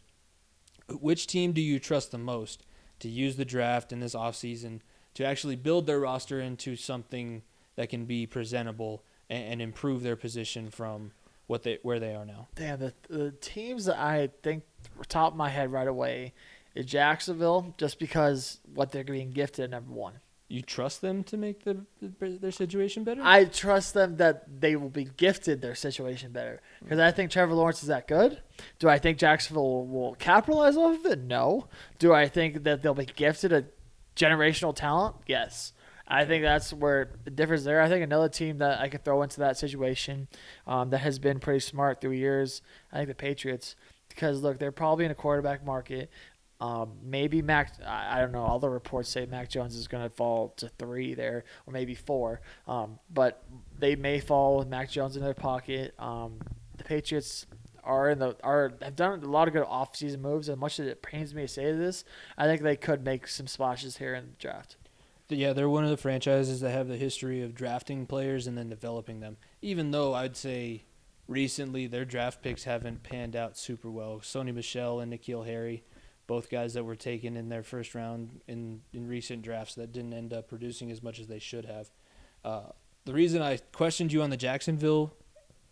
Speaker 1: Which team do you trust the most to use the draft in this offseason to actually build their roster into something that can be presentable and, and improve their position from what they where they are now?
Speaker 2: Damn, the, the teams that I think top of my head right away is Jacksonville, just because what they're being gifted at number one.
Speaker 1: You trust them to make the, the their situation better?
Speaker 2: I trust them that they will be gifted their situation better because I think Trevor Lawrence is that good. Do I think Jacksonville will capitalize off of it? No. Do I think that they'll be gifted a generational talent? Yes. I think that's where the difference there. I think another team that I could throw into that situation um, that has been pretty smart through years. I think the Patriots because look, they're probably in a quarterback market. Um, maybe Mac. I, I don't know. All the reports say Mac Jones is going to fall to three there, or maybe four. Um, but they may fall with Mac Jones in their pocket. Um, the Patriots are in the are have done a lot of good offseason moves. And much as it pains me to say this, I think they could make some splashes here in the draft.
Speaker 1: Yeah, they're one of the franchises that have the history of drafting players and then developing them. Even though I'd say recently their draft picks haven't panned out super well. Sony Michel and N'Keal Harry both guys that were taken in their first round in, in recent drafts that didn't end up producing as much as they should have. Uh, the reason I questioned you on the Jacksonville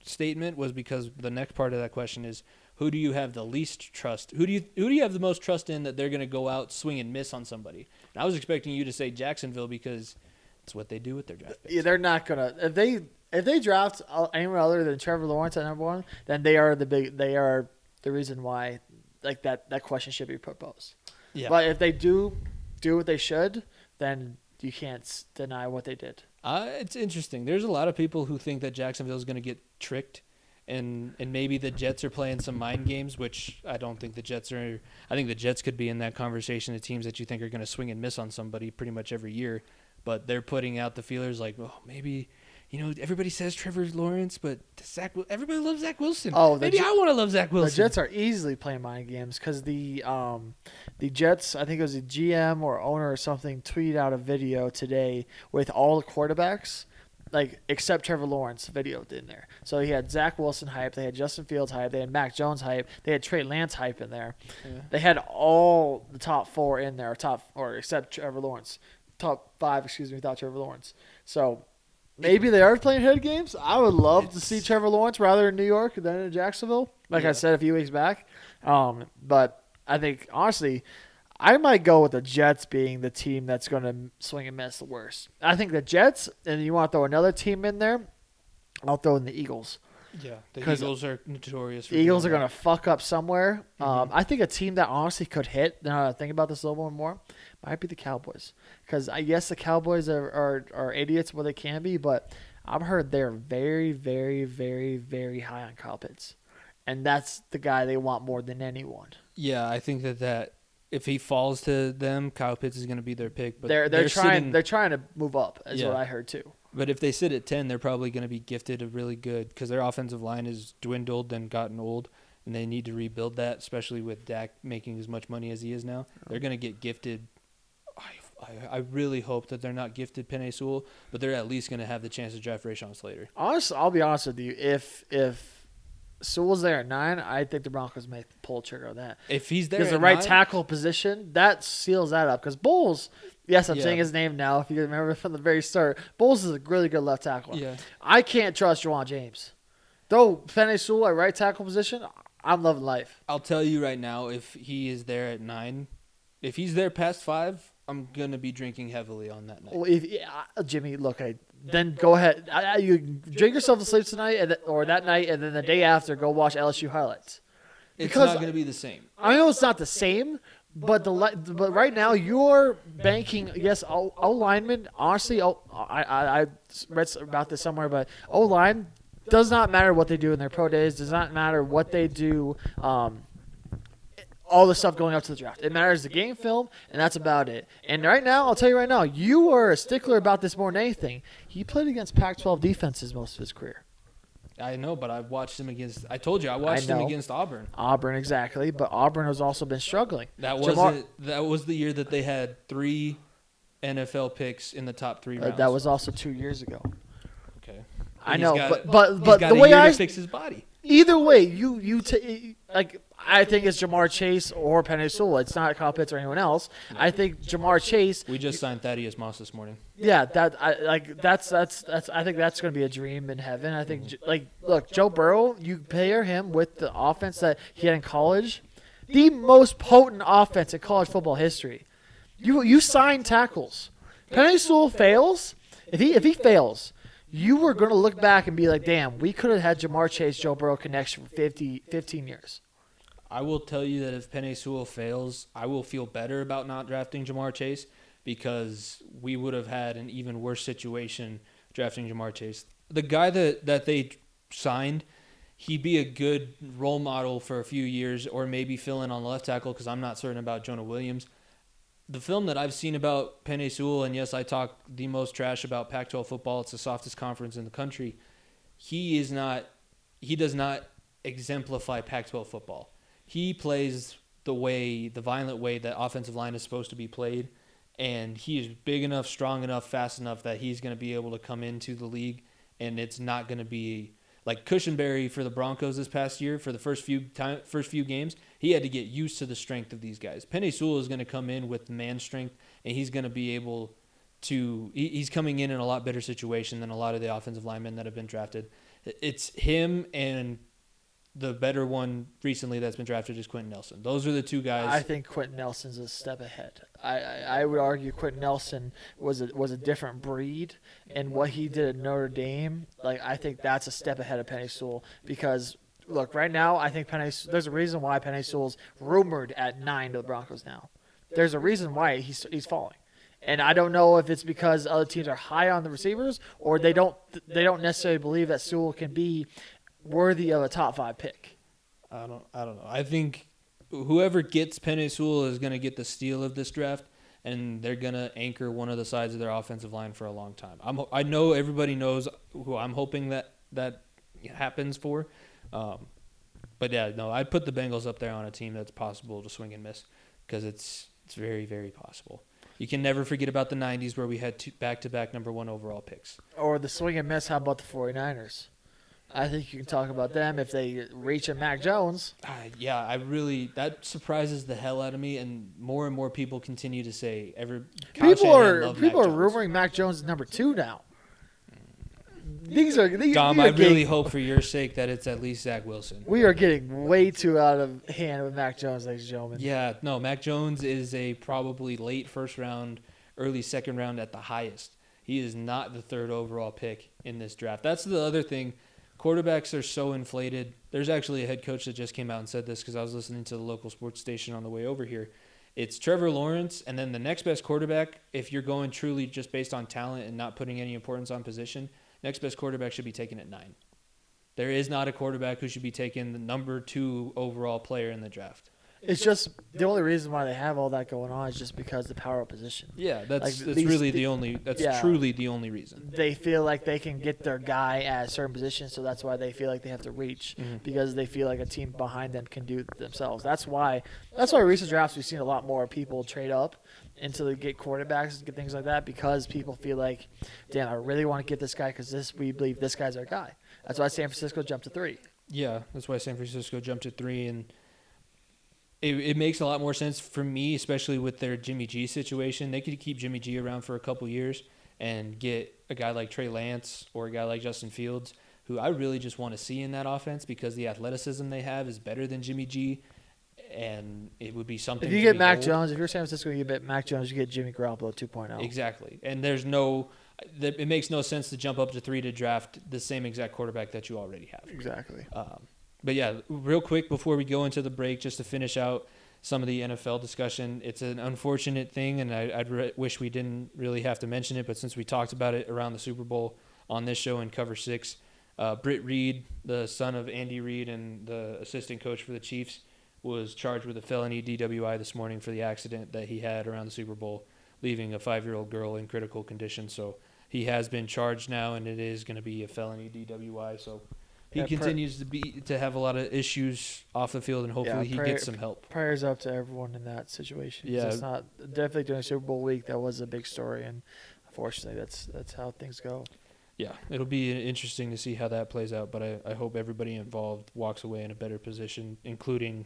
Speaker 1: statement was because the next part of that question is who do you have the least trust? Who do you who do you have the most trust in that they're going to go out swing and miss on somebody? And I was expecting you to say Jacksonville because it's what they do with their draft picks.
Speaker 2: Yeah, they're not gonna if they if they draft anyone other than Trevor Lawrence at number one, then they are the big they are the reason why like that that question should be proposed. Yeah. But if they do do what they should, then you can't deny what they did.
Speaker 1: Uh, it's interesting. There's a lot of people who think that Jacksonville is going to get tricked, and and maybe the Jets are playing some mind games, which I don't think the Jets are. I think the Jets could be in that conversation of teams that you think are going to swing and miss on somebody pretty much every year, but they're putting out the feelers like, oh, maybe you know, everybody says Trevor Lawrence, but Zach, everybody loves Zach Wilson. Oh, maybe I want to love Zach Wilson.
Speaker 2: The Jets are easily playing mind games because the um, the Jets, I think it was a GM or owner or something, tweeted out a video today with all the quarterbacks, like except Trevor Lawrence, videoed in there. So he had Zach Wilson hype, they had Justin Fields hype, they had Mac Jones hype, they had Trey Lance hype in there. Yeah. They had all the top four in there, top or except Trevor Lawrence, top five, excuse me, without Trevor Lawrence. So Maybe they are playing head games. I would love it's, to see Trevor Lawrence rather in New York than in Jacksonville, like yeah. I said a few weeks back. Um, but I think honestly, I might go with the Jets being the team that's going to swing and miss the worst. I think the Jets, and you want to throw another team in there, I'll throw in the Eagles.
Speaker 1: Yeah, the Eagles are notorious.
Speaker 2: the Eagles are going to fuck up somewhere. Mm-hmm. Um, I think a team that honestly could hit. Now I think about this a little more might be the Cowboys. Because I guess the Cowboys are, are, are idiots where they can be, but I've heard they're very, very, very, very high on Kyle Pitts. And that's the guy they want more than anyone.
Speaker 1: Yeah, I think that, that if he falls to them, Kyle Pitts is going to be their pick.
Speaker 2: But they're they're, trying sitting, they're trying to move up. Is yeah. what I heard too.
Speaker 1: But if they sit at ten, they're probably going to be gifted a really good because their offensive line is dwindled and gotten old, and they need to rebuild that. Especially with Dak making as much money as he is now, they're going to get gifted I, I really hope that they're not gifted Penei Sewell, but they're at least going to have the chance to draft Rashawn Slater.
Speaker 2: Honestly, I'll be honest with you. If if Sewell's there at nine, I think the Broncos may pull trigger on that.
Speaker 1: If he's there,
Speaker 2: because the right nine, tackle position that seals that up. Because Bolles, yes, I'm yeah. saying his name now. If you remember from the very start, Bolles is a really good left tackle.
Speaker 1: Yeah,
Speaker 2: I can't trust Ja'Wuan James. Though Penei Sewell at right tackle position, I'm loving life.
Speaker 1: I'll tell you right now, if he is there at nine, if he's there past five, I'm gonna be drinking heavily on that night.
Speaker 2: Well, if yeah, Jimmy, look, I then go ahead. I, you drink yourself to sleep tonight, and or that night, and then the day after, go watch LSU highlights.
Speaker 1: It's because not gonna be the same.
Speaker 2: I know it's not the same, but the but right now you're banking. Yes, O, o lineman. Honestly, o, I, I read about this somewhere, but O line does not matter what they do in their pro days. Does not matter what they do. Um, all the stuff going up to the draft. It matters the game film, and that's about it. And right now, I'll tell you right now, you are a stickler about this more than anything. He played against Pac-12 defenses most of his career.
Speaker 1: I know, but I've watched him against. I told you I watched him
Speaker 2: know.
Speaker 1: against Auburn.
Speaker 2: Auburn exactly, but Auburn has also been struggling.
Speaker 1: That wasn't. That was the year that they had three NFL picks in the top three
Speaker 2: Uh,
Speaker 1: rounds.
Speaker 2: that was also two years ago.
Speaker 1: okay.
Speaker 2: I know, but but but the way I
Speaker 1: to fix his body.
Speaker 2: either way, you you ta- like I think it's Ja'Marr Chase or Penei Sewell. It's not Kyle Pitts or anyone else. I think Ja'Marr Chase.
Speaker 1: We just signed Thaddeus Moss this morning.
Speaker 2: Yeah, that I like that's that's that's I think that's going to be a dream in heaven. I think mm-hmm. J- like look, Joe Burrow, you pair him with the offense that he had in college, the most potent offense in college football history. You you sign tackles. Penei Sewell fails. If he if he fails, you were going to look back and be like, "Damn, we could have had Ja'Marr Chase Joe Burrow connection for 50, 15 years."
Speaker 1: I will tell you that if Penei Sewell fails, I will feel better about not drafting Ja'Marr Chase because we would have had an even worse situation drafting Ja'Marr Chase. The guy that, that they signed, he'd be a good role model for a few years or maybe fill in on left tackle because I'm not certain about Jonah Williams. The film that I've seen about Penei Sewell, and yes, I talk the most trash about Pac 12 football, it's the softest conference in the country. He is not, he does not exemplify Pac 12 football he plays the way the violent way that offensive line is supposed to be played. And he is big enough strong enough fast enough that he's going to be able to come into the league. And it's not going to be like Cushenberry for the Broncos this past year for the first few time first few games he had to get used to the strength of these guys. Penei Sewell is going to come in with man strength and he's going to be able to he's coming in in a lot better situation than a lot of the offensive linemen that have been drafted. It's him and the better one recently that's been drafted is Quenton Nelson. Those are the two guys.
Speaker 2: I think Quenton Nelson's a step ahead. I, I, I would argue Quenton Nelson was a, was a different breed, and what he did at Notre Dame, like I think that's a step ahead of Penei Sewell because look, right now I think Penei there's a reason why Penei Sewell's rumored at nine to the Broncos now. There's a reason why he's he's falling. And I don't know if it's because other teams are high on the receivers or they don't they don't necessarily believe that Sewell can be worthy of a top five pick.
Speaker 1: I don't. I don't know. I think whoever gets Penei Sewell is going to get the steal of this draft, and they're going to anchor one of the sides of their offensive line for a long time. I'm. I know everybody knows who I'm hoping that that happens for. Um, but yeah, no, I'd put the Bengals up there on a team that's possible to swing and miss because it's it's very very possible. You can never forget about the '90s where we had two back-to-back number one overall picks.
Speaker 2: Or the swing and miss, how about the 49ers? I think you can talk about them if they reach a Mac Jones.
Speaker 1: Uh, yeah, I really that surprises the hell out of me, and more and more people continue to say every
Speaker 2: People are people
Speaker 1: Mac
Speaker 2: are rumoring Mac Jones is number two now. These are these,
Speaker 1: Dom, I
Speaker 2: are
Speaker 1: really
Speaker 2: getting,
Speaker 1: hope for your sake that it's at least Zach Wilson.
Speaker 2: we are getting way too out of hand with Mac Jones, ladies and gentlemen.
Speaker 1: Yeah, no, Mac Jones is a probably late first round, early second round at the highest. He is not the third overall pick in this draft. That's the other thing. Quarterbacks are so inflated. There's actually a head coach that just came out and said this because I was listening to the local sports station on the way over here. It's Trevor Lawrence, and then the next best quarterback, if you're going truly just based on talent and not putting any importance on position, next best quarterback should be taken at nine. There is not a quarterback who should be taken the number two overall player in the draft.
Speaker 2: It's just the only reason why they have all that going on is just because the power of position.
Speaker 1: Yeah, that's
Speaker 2: Like,
Speaker 1: that's
Speaker 2: these-
Speaker 1: really the only. That's
Speaker 2: yeah.
Speaker 1: truly the only reason.
Speaker 2: They feel like they can get their guy at a certain position, so that's why they feel like they have to reach
Speaker 1: Mhm.
Speaker 2: because they feel like a team behind them can do it themselves. That's why. That's why recent drafts we've seen a lot more people trade up until they get quarterbacks and get things like that because people feel like, damn, I really want to get this guy because this we believe this guy's our guy. That's why San Francisco jumped to three.
Speaker 1: Yeah, that's why San Francisco jumped to three, and it, it makes a lot more sense for me, especially with their Jimmy G situation. They could keep Jimmy G around for a couple years and get a guy like Trey Lance or a guy like Justin Fields, who I really just want to see in that offense because the athleticism they have is better than Jimmy G, and it would be something.
Speaker 2: If you get Mac
Speaker 1: behold.
Speaker 2: Jones, if you're San Francisco, you get Mac Jones, you get Jimmy Garoppolo 2.0.
Speaker 1: Exactly. And there's no, it makes no sense to jump up to three to draft the same exact quarterback that you already have.
Speaker 2: Exactly.
Speaker 1: Um, but yeah, real quick before we go into the break, just to finish out some of the NFL discussion, it's an unfortunate thing, and I, I'd re- wish we didn't really have to mention it, but since we talked about it around the Super Bowl on this show in Cover Six, uh, Britt Reid, the son of Andy Reid and the assistant coach for the Chiefs, was charged with a felony DWI this morning for the accident that he had around the Super Bowl, leaving a five-year-old girl in critical condition. So he has been charged now, and it is going to be a felony DWI. So he
Speaker 2: Yeah, pray-
Speaker 1: continues to be to have a lot of issues off the field, and hopefully he
Speaker 2: pray-
Speaker 1: gets some help.
Speaker 2: Prayers up to everyone in that situation.
Speaker 1: Yeah.
Speaker 2: it's not definitely during Super Bowl week. That was a big story, and unfortunately, that's that's how things go.
Speaker 1: Yeah, it'll be interesting to see how that plays out, but I, I hope everybody involved walks away in a better position, including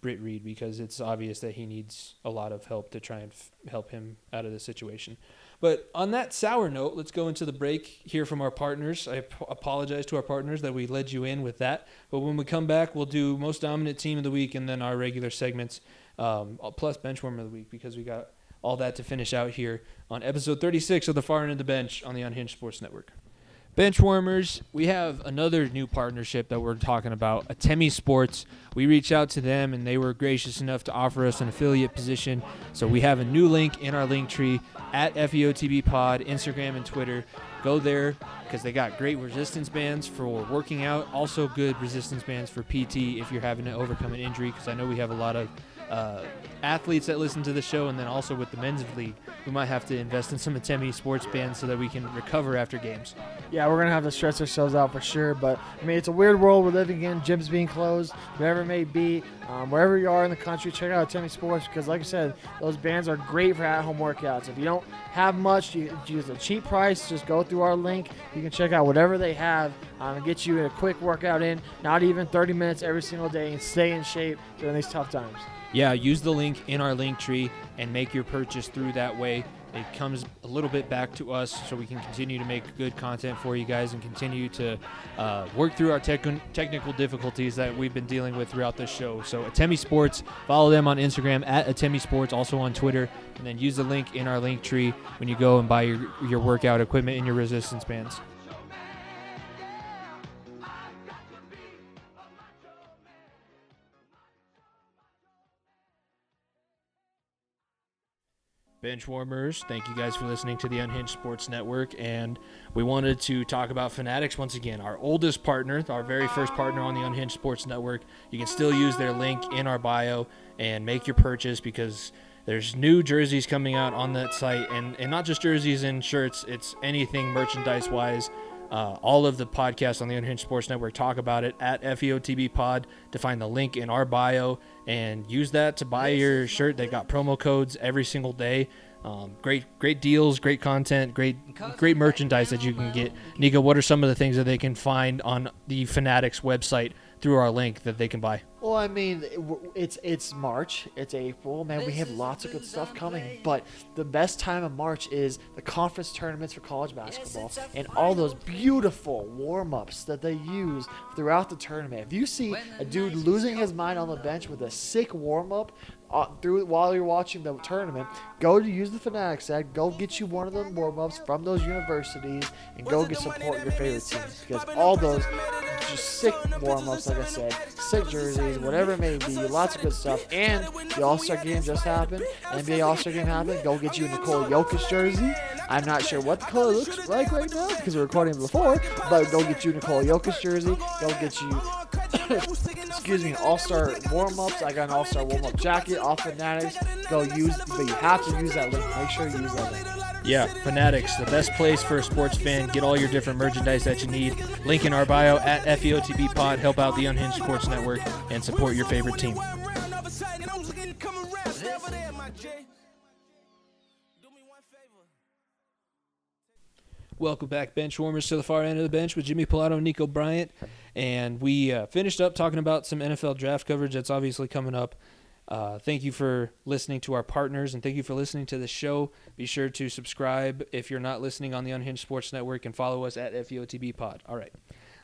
Speaker 1: Britt Reid, because it's obvious that he needs a lot of help to try and f- help him out of the situation. But on that sour note, let's go into the break, hear from our partners. I ap- apologize to our partners that we led you in with that, but when we come back, we'll do most dominant team of the week and then our regular segments, um, plus benchwarmer of the week, because we got all that to finish out here on episode 36 of the Far End of the Bench on the Unhinged Sports Network. Benchwarmers, we have another new partnership that we're talking about, Atemi Sports. We reached out to them and they were gracious enough to offer us an affiliate position. So we have a new link in our link tree at FEOTB Pod, Instagram and Twitter. Go there because they got great resistance bands for working out, also good resistance bands for PT if you're having to overcome an injury. Because I know we have a lot of uh, athletes that listen to the show, and then also with the men's league, we might have to invest in some Atemi sports bands so that we can recover after games.
Speaker 2: Yeah, we're gonna have to stress ourselves out for sure. But I mean, it's a weird world we're living in. Gyms being closed, whatever it may be. Um, wherever you are in the country, check out Atemi Sports because, like I said, those bands are great for at-home workouts. If you don't have much, you you use a cheap price. Just go through our link. You can check out whatever they have um, and get you a quick workout in. Not even 30 minutes every single day, and stay in shape during these tough times.
Speaker 1: Yeah, use the link in our link tree and make your purchase through that way. It comes a little bit back to us so we can continue to make good content for you guys and continue to uh, work through our tech- technical difficulties that we've been dealing with throughout this show. So, Atemi Sports, follow them on Instagram at Atemi Sports, also on Twitter, and then use the link in our link tree when you go and buy your, your workout equipment and your resistance bands. Benchwarmers, thank you guys for listening to the Unhinged Sports Network. And we wanted to talk about Fanatics once again, our oldest partner, our very first partner on the Unhinged Sports Network. You can still use their link in our bio and make your purchase because there's new jerseys coming out on that site. And, and not just jerseys and shirts, it's anything merchandise wise. Uh, all of the podcasts on the Unhinged Sports Network talk about it at FEOTB Pod to find the link in our bio and use that to buy your shirt. They got promo codes every single day. Um, great, great deals, great content, great, great merchandise that you can get. Nico, what are some of the things that they can find on the Fanatics website through our link that they can buy?
Speaker 2: Well, I mean, it's it's March, it's April, man. We have lots of good stuff coming, but the best time of March is the conference tournaments for college basketball and all those beautiful warm ups that they use throughout the tournament. If you see a dude losing his mind on the bench with a sick warm up. Uh, through while you're watching the tournament, go to use the Fanatics ad. Go get you one of the warm ups from those universities, and go get support your favorite teams because all those just sick warm ups, like I said, sick jerseys, whatever it may be, lots of good stuff. And the All Star game just happened. NBA All Star game happened. Go get you a Nikola Jokic jersey. I'm not sure what the color looks like right now because we're recording before, but go get you a Nikola Jokic jersey. Go get you, excuse me, All Star warm ups. I got an All Star warm up jacket off Fanatics. Go use, but you have to use that link. Make sure you use that link.
Speaker 1: Yeah, Fanatics, the best place for a sports fan. Get all your different merchandise that you need. Link in our bio at FEOTB Pod. Help out the Unhinged Sports Network and support your favorite team. Welcome back, bench warmers, to the far end of the bench with Jimmy Pilato and Nico Bryant. And we uh, finished up talking about some NFL draft coverage that's obviously coming up. Uh, thank you for listening to our partners and thank you for listening to the show. Be sure to subscribe if you're not listening on the Unhinged Sports Network and follow us at FEOTB Pod. All right,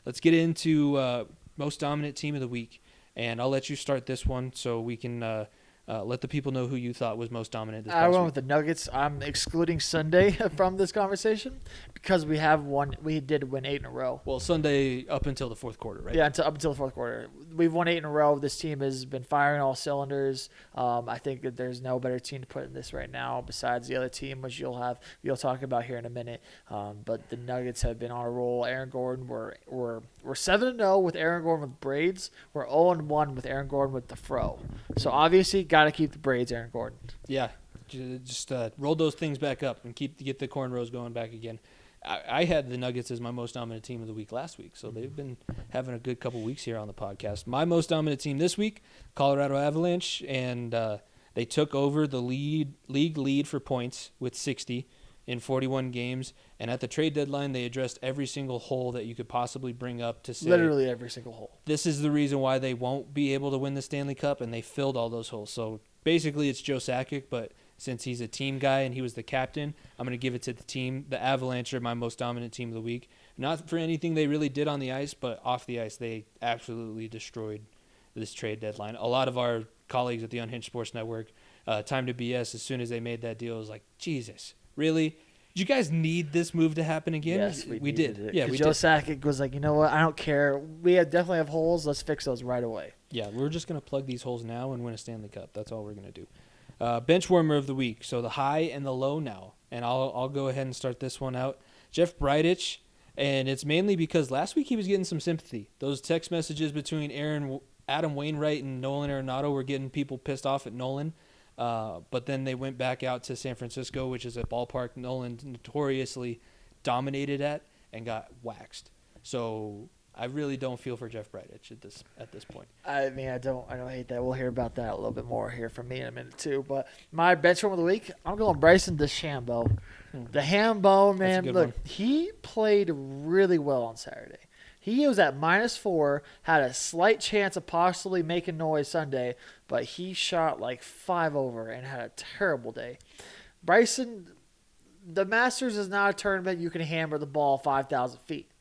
Speaker 1: let's get into uh, most dominant team of the week. And I'll let you start this one so we can uh, let the people know who you thought was most dominant this
Speaker 2: I went
Speaker 1: week.
Speaker 2: with the Nuggets. I'm excluding Sunday from this conversation because we have one. We did win eight in a row.
Speaker 1: Well, Sunday up until the fourth quarter, right?
Speaker 2: Yeah, until, up until the fourth quarter, we've won eight in a row. This team has been firing all cylinders. Um, I think that there's no better team to put in this right now besides the other team, which you'll have you'll talk about here in a minute. Um, but the Nuggets have been on a roll. Aaron Gordon, we're we're we're seven and zero with Aaron Gordon with braids. We're zero and one with Aaron Gordon with the fro. So obviously, got to keep the braids, Aaron Gordon.
Speaker 1: Yeah, just uh, roll those things back up and keep get the cornrows going back again. I, I had the Nuggets as my most dominant team of the week last week, so they've been having a good couple weeks here on the podcast. My most dominant team this week, Colorado Avalanche, and uh, they took over the lead league lead for points with 60 in 41 games. And at the trade deadline, they addressed every single hole that you could possibly bring up to say
Speaker 2: Literally every single hole.
Speaker 1: this is the reason why they won't be able to win the Stanley Cup, and they filled all those holes. So basically, it's Joe Sakic, but since he's a team guy and he was the captain, I'm going to give it to the team. The Avalanche are my most dominant team of the week. Not for anything they really did on the ice, but off the ice, they absolutely destroyed this trade deadline. A lot of our colleagues at the Unhinged Sports Network, uh, Time to BS, as soon as they made that deal, was like, Jesus, really? Did you guys need this move to happen again?
Speaker 2: Yes, we,
Speaker 1: we did.
Speaker 2: It.
Speaker 1: Yeah, we
Speaker 2: Joe
Speaker 1: did.
Speaker 2: Sakic was like, you know what? I don't care. We have, definitely have holes. Let's fix those right away.
Speaker 1: Yeah, we're just going to plug these holes now and win a Stanley Cup. That's all we're going to do. Uh, bench warmer of the week. So the high and the low now. And I'll, I'll go ahead and start this one out. Jeff Bridich. And it's mainly because last week he was getting some sympathy. Those text messages between Aaron, Adam Wainwright and Nolan Arenado were getting people pissed off at Nolan. Uh, but then they went back out to San Francisco, which is a ballpark Nolan notoriously dominated at, and got waxed. So I really don't feel for Jeff Bridich at this at this point.
Speaker 2: I mean, I don't, I don't hate that. We'll hear about that a little bit more here from me in a minute too. But my bench room of the week, I'm going Bryson DeChambeau.
Speaker 1: Hmm.
Speaker 2: The ham bone
Speaker 1: That's a
Speaker 2: man. Look,
Speaker 1: one.
Speaker 2: he played really well on Saturday. He was at minus four, had a slight chance of possibly making noise Sunday, but he shot like five over and had a terrible day. Bryson, the Masters is not a tournament you can hammer the ball 5,000 feet.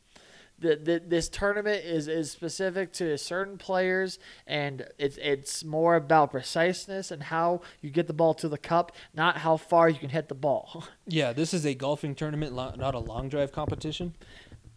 Speaker 2: The, the, this tournament is, is specific to certain players, and it's it's more about preciseness and how you get the ball to the cup, not how far you can hit the ball.
Speaker 1: Yeah, this is a golfing tournament, not a long drive competition.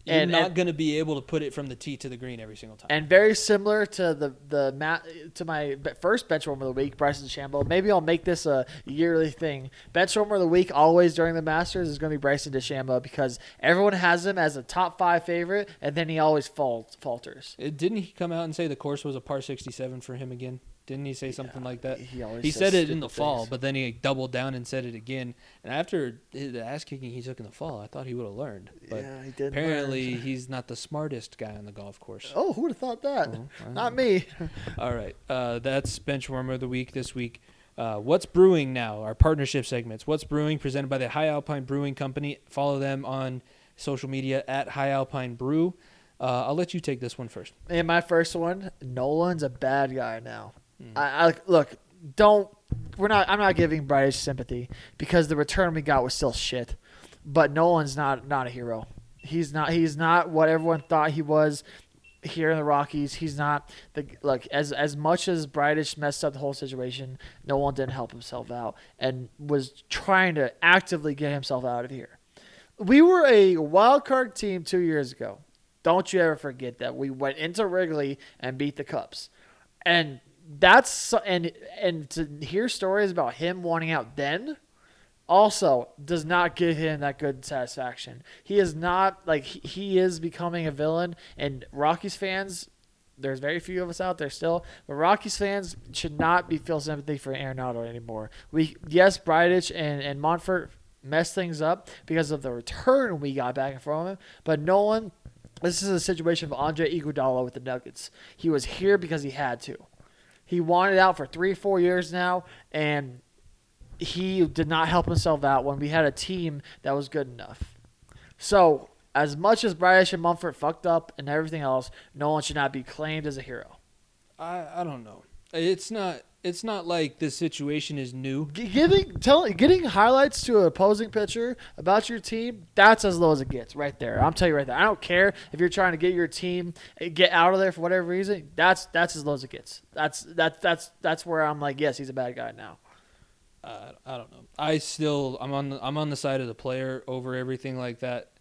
Speaker 1: You're
Speaker 2: And-
Speaker 1: not going to be able to put it from the tee to the green every single time.
Speaker 2: And very similar to the the mat to my first bench warmer of the week, Bryson DeChambeau. Maybe I'll make this a yearly thing. Bench warmer of the week always during the Masters is going to be Bryson DeChambeau because everyone has him as a top five favorite, and then he always fal- falters.
Speaker 1: Uh, Didn't he come out and say the course was a par 67 for him again? Didn't he say something like that?
Speaker 2: He
Speaker 1: He said it in the
Speaker 2: stupid
Speaker 1: fall, but then he doubled down and said it again. And after the ass kicking he took in the fall, I thought he would have learned. But
Speaker 2: yeah, he did.
Speaker 1: apparently, he's not the smartest guy on the golf course.
Speaker 2: Oh, who would have thought that?
Speaker 1: I
Speaker 2: Not me.
Speaker 1: All right, uh, that's bench warmer of the week this week. Uh, What's brewing now? Our partnership segments. What's brewing? Presented by the High Alpine Brewing Company. Follow them on social media at High Alpine Brew. Uh, I'll let you take this one first.
Speaker 2: And my first one, Nolan's a bad guy now.
Speaker 1: Hmm.
Speaker 2: I, I look, don't. We're not. I'm not giving Bryce sympathy because the return we got was still shit. But Nolan's not not a hero. He's not. He's not what everyone thought he was here in the Rockies. He's not the look as as much as Bridich messed up the whole situation. Nolan didn't help himself out and was trying to actively get himself out of here. We were a wild card team two years ago. Don't you ever forget that we went into Wrigley and beat the Cubs, and that's and and to hear stories about him wanting out then also does not give him that good satisfaction. He is not like he, he is becoming a villain, and Rockies fans. There's very few of us out there still, but Rockies fans should not be feel sympathy for Arenado anymore. We yes, Bridich and and Monfort messed things up because of the return we got back from him, but Nolan. This is a situation of Andre Iguodala with the Nuggets. He was here because he had to. He wanted out for three, four years now, and he did not help himself out when we had a team that was good enough. So, as much as Bryce and Monfort fucked up and everything else, Nolan should not be claimed as a hero.
Speaker 1: I, I don't know. It's not. It's not like this situation is new.
Speaker 2: G- Giving, tell, getting highlights to an opposing pitcher about your team, that's as low as it gets right there. I'm telling you right there. I don't care if you're trying to get your team eh, get out of there for whatever reason. That's that's as low as it gets. That's that's that's that's where I'm like, yes, he's a bad guy now.
Speaker 1: Uh, I don't know. I still I'm on the, I'm on the side of the player over everything like that.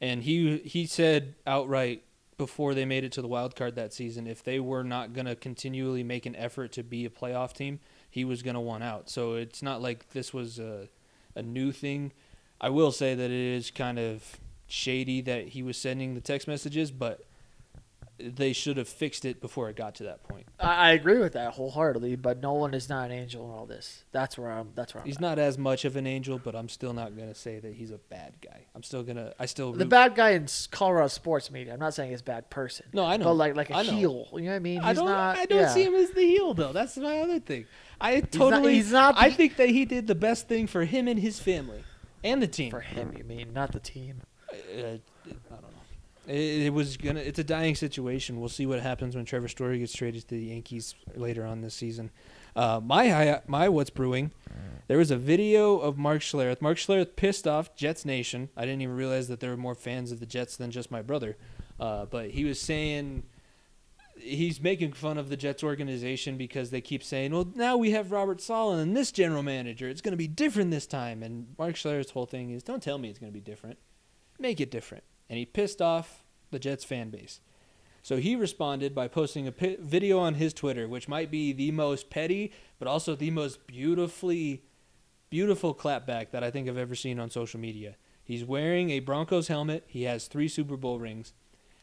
Speaker 1: And he he said outright before they made it to the wild card that season, if they were not going to continually make an effort to be a playoff team, he was going to want out. So it's not like this was a a new thing. I will say that it is kind of shady that he was sending the text messages, but they should have fixed it before it got to that point.
Speaker 2: I, I agree with that wholeheartedly, but Nolan is not an angel in all this. That's where I'm. That's where I'm.
Speaker 1: He's
Speaker 2: at.
Speaker 1: not as much of an angel, but I'm still not gonna say that he's a bad guy. I'm still gonna. I still.
Speaker 2: the
Speaker 1: root-
Speaker 2: bad guy in Colorado sports media. I'm not saying he's a bad person.
Speaker 1: No, I know.
Speaker 2: But like like a
Speaker 1: I
Speaker 2: heel. You know what I mean? He's
Speaker 1: I don't.
Speaker 2: not.
Speaker 1: I don't
Speaker 2: yeah.
Speaker 1: see him as the heel though. That's my other thing. I totally.
Speaker 2: he's not
Speaker 1: I
Speaker 2: the-
Speaker 1: think that he did the best thing for him and his family, and the team.
Speaker 2: for him. You mean not the team?
Speaker 1: Uh, I. It, it was gonna. It's a dying situation. We'll see what happens when Trevor Story gets traded to the Yankees later on this season. Uh, my my what's brewing. There was a video of Mark Schlereth. Mark Schlereth pissed off Jets Nation. I didn't even realize that there were more fans of the Jets than just my brother. Uh, but he was saying he's making fun of the Jets organization because they keep saying, "Well, now we have Robert Saleh and this general manager. It's going to be different this time." And Mark Schlereth's whole thing is, "Don't tell me it's going to be different. Make it different." And he pissed off the Jets fan base. So he responded by posting a video on his Twitter, which might be the most petty, but also the most beautifully, beautiful clapback that I think I've ever seen on social media. He's wearing a Broncos helmet. He has three Super Bowl rings.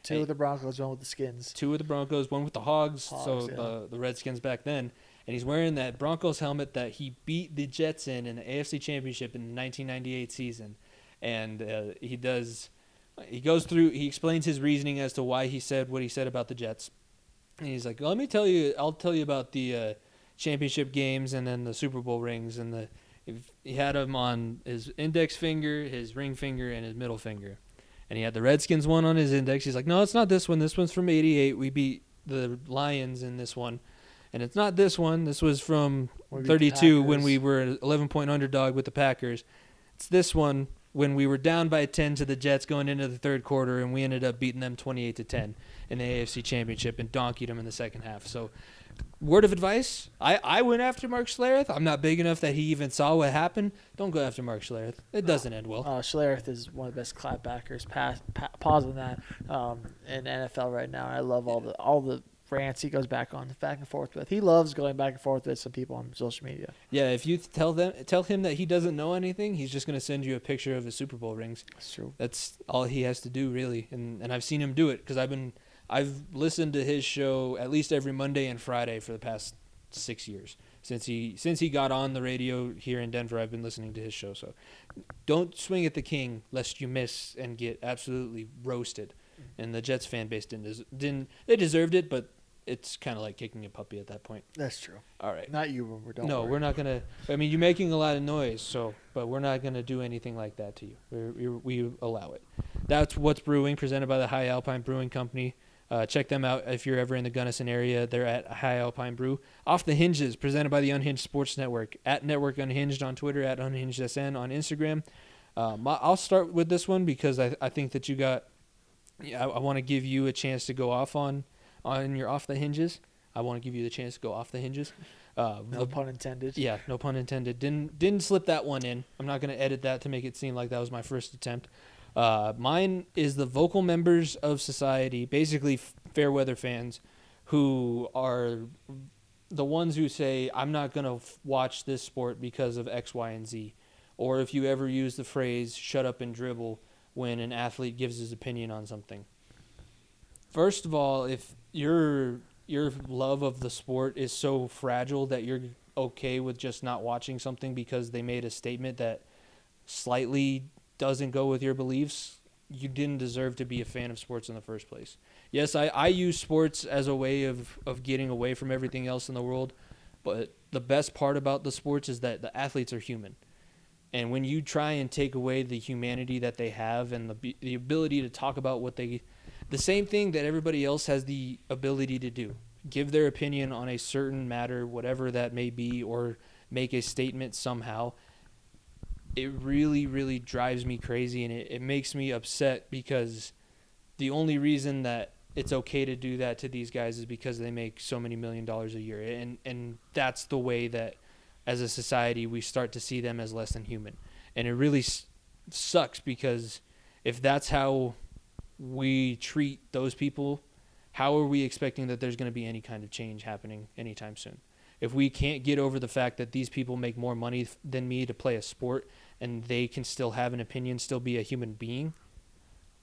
Speaker 2: Two
Speaker 1: Hey.
Speaker 2: of the Broncos, one with the Skins.
Speaker 1: Two with the Broncos, one with the Hogs,
Speaker 2: Hogs,
Speaker 1: so
Speaker 2: yeah.
Speaker 1: the the Redskins back then. And he's wearing that Broncos helmet that he beat the Jets in in the AFC Championship in the 1998 season. And uh, he does, he goes through, he explains his reasoning as to why he said what he said about the Jets. And he's like, let me tell you, I'll tell you about the uh, championship games and then the Super Bowl rings and the. If he had them on his index finger, his ring finger, and his middle finger and he had the Redskins one on his index. He's like, no, it's not this one. This one's from '88. We beat the Lions in this one, and it's not this one. This was from
Speaker 2: We beat
Speaker 1: 32 when we were an 11 point underdog with the Packers. It's this one when we were down by 10 to the Jets going into the third quarter, and we ended up beating them 28 to 10 in the AFC Championship and donkeyed them in the second half. So. Word of advice: I, I went after Mark Schlereth. I'm not big enough that he even saw what happened. Don't go after Mark Schlereth. It doesn't end well.
Speaker 2: Uh, Schlereth is one of the best clapbackers. Pass, pa- pause on that um, in NFL right now. I love all the all the rants he goes back on, back and forth with. He loves going back and forth with some people on social media.
Speaker 1: Yeah, if you tell them tell him that he doesn't know anything, he's just gonna send you a picture of his Super Bowl rings.
Speaker 2: It's true.
Speaker 1: That's all he has to do, really. And and I've seen him do it because I've been I've listened to his show at least every Monday and Friday for the past six years since he since he got on the radio here in Denver. I've been listening to his show. So don't swing at the king lest you miss and get absolutely roasted. And the Jets fan base didn't des- didn't they deserved it, but it's kind of like kicking a puppy at that point.
Speaker 2: That's true.
Speaker 1: All right.
Speaker 2: Not you, Rumor. Don't
Speaker 1: no,
Speaker 2: worry.
Speaker 1: we're not gonna. I mean, you're making a lot of noise, so but we're not gonna do anything like that to you. We're, we're, we allow it. That's what's brewing, presented by the High Alpine Brewing Company. Uh, check them out if you're ever in the Gunnison area. They're at High Alpine Brew. Off the Hinges, presented by the Unhinged Sports Network. At Network Unhinged on Twitter, at UnhingedSN on Instagram. Um, I'll start with this one because I, I think that you got. Yeah, I, I want to give you a chance to go off on on your off the hinges. I want to give you the chance to go off the hinges. Uh,
Speaker 2: No pun intended.
Speaker 1: yeah, no pun intended. Didn't didn't slip that one in. I'm not going to edit that to make it seem like that was my first attempt. Uh, mine is the vocal members of society, basically f- fair weather fans, who are the ones who say, "I'm not going to f- watch this sport because of X, Y, and Z," or if you ever use the phrase "shut up and dribble" when an athlete gives his opinion on something. First of all, if your your love of the sport is so fragile that you're okay with just not watching something because they made a statement that slightly doesn't go with your beliefs, you didn't deserve to be a fan of sports in the first place. Yes, I, I use sports as a way of, of getting away from everything else in the world, but the best part about the sports is that the athletes are human. And when you try and take away the humanity that they have and the, the ability to talk about what they the same thing that everybody else has the ability to do. Give their opinion on a certain matter whatever that may be or make a statement somehow. It really really drives me crazy and it, it makes me upset because the only reason that it's okay to do that to these guys is because they make so many million dollars a year. And and that's the way that as a society we start to see them as less than human and it really s- sucks because if that's how we treat those people, how are we expecting that there's going to be any kind of change happening anytime soon? If we can't get over the fact that these people make more money f- than me to play a sport and they can still have an opinion, still be a human being,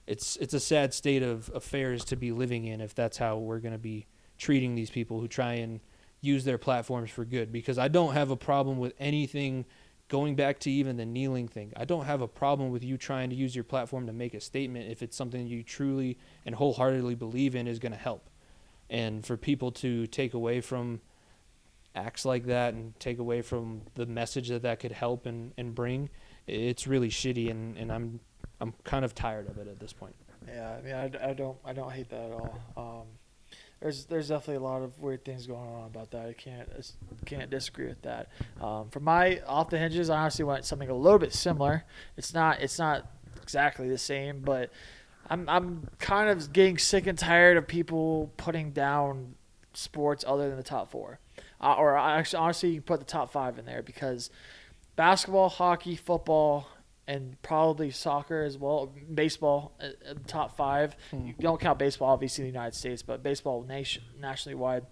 Speaker 1: it's it's a sad state of affairs to be living in if that's how we're going to be treating these people who try and use their platforms for good because I don't have a problem with anything going back to even the kneeling thing. I don't have a problem with you trying to use your platform to make a statement if it's something you truly and wholeheartedly believe in is going to help. And for people to take away from acts like that and take away from the message that that could help and, and bring, it's really shitty and, and I'm I'm kind of tired of it at this point.
Speaker 2: Yeah, I mean, I, I don't I don't hate that at all. Um, there's there's definitely a lot of weird things going on about that. I can't can't disagree with that. Um, for my off the hinges, I honestly want something a little bit similar. It's not it's not exactly the same, but I'm I'm kind of getting sick and tired of people putting down sports other than the top four, uh, or actually honestly you can put the top five in there because basketball, hockey, football, and probably soccer as well, baseball, uh, top five. Hmm. You don't count baseball, obviously, in the United States, but baseball nation nationally wide.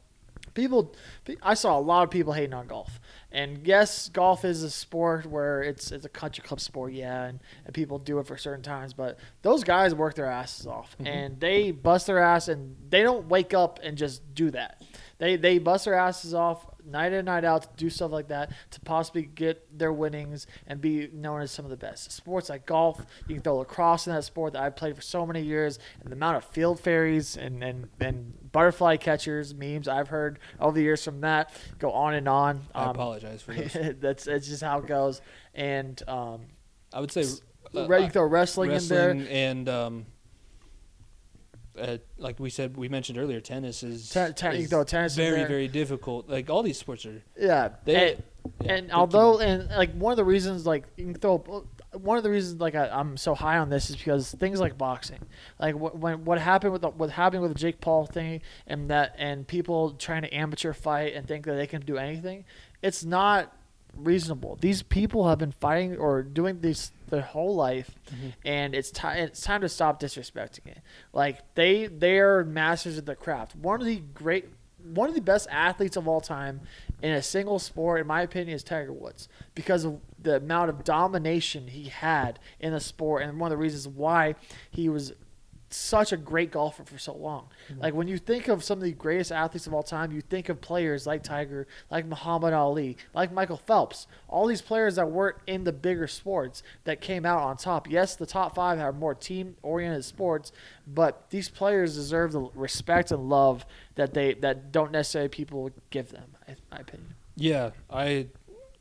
Speaker 2: People, I saw a lot of people hating on golf, and yes, golf is a sport where it's it's a country club sport, yeah, and, and people do it for certain times. But those guys work their asses off, mm-hmm. and they bust their ass, and they don't wake up and just do that. They they bust their asses off night in night out to do stuff like that to possibly get their winnings and be known as some of the best. Sports like golf, you can throw lacrosse in that sport that I played for so many years, and the amount of field fairies and and, and butterfly catchers memes I've heard over the years from that go on and on.
Speaker 1: I um, apologize for this.
Speaker 2: that's that's just how it goes, and um,
Speaker 1: I would say.
Speaker 2: Uh, you throw wrestling,
Speaker 1: wrestling
Speaker 2: in there
Speaker 1: and um, uh, like we said, we mentioned earlier, tennis is,
Speaker 2: ten, ten, is tennis
Speaker 1: very, very difficult. Like all these sports are.
Speaker 2: Yeah, they, and, yeah, and although and like one of the reasons, like you can throw one of the reasons like I, am so high on this is because things like boxing, like what when what happened with the, what happened with the Jake Paul thing, and that and people trying to amateur fight and think that they can do anything, it's not reasonable. These people have been fighting or doing these their whole life, mm-hmm. and it's time it's time to stop disrespecting it. Like they they are masters of the craft. One of the great one of the best athletes of all time in a single sport, in my opinion, is Tiger Woods because of the amount of domination he had in the sport, and one of the reasons why he was such a great golfer for so long. Mm-hmm. Like when you think of some of the greatest athletes of all time, you think of players like Tiger, like Muhammad Ali, like Michael Phelps. All these players that weren't in the bigger sports that came out on top. Yes, the top five have more team-oriented sports, but these players deserve the respect and love that they that don't necessarily people give them. In my opinion.
Speaker 1: Yeah, I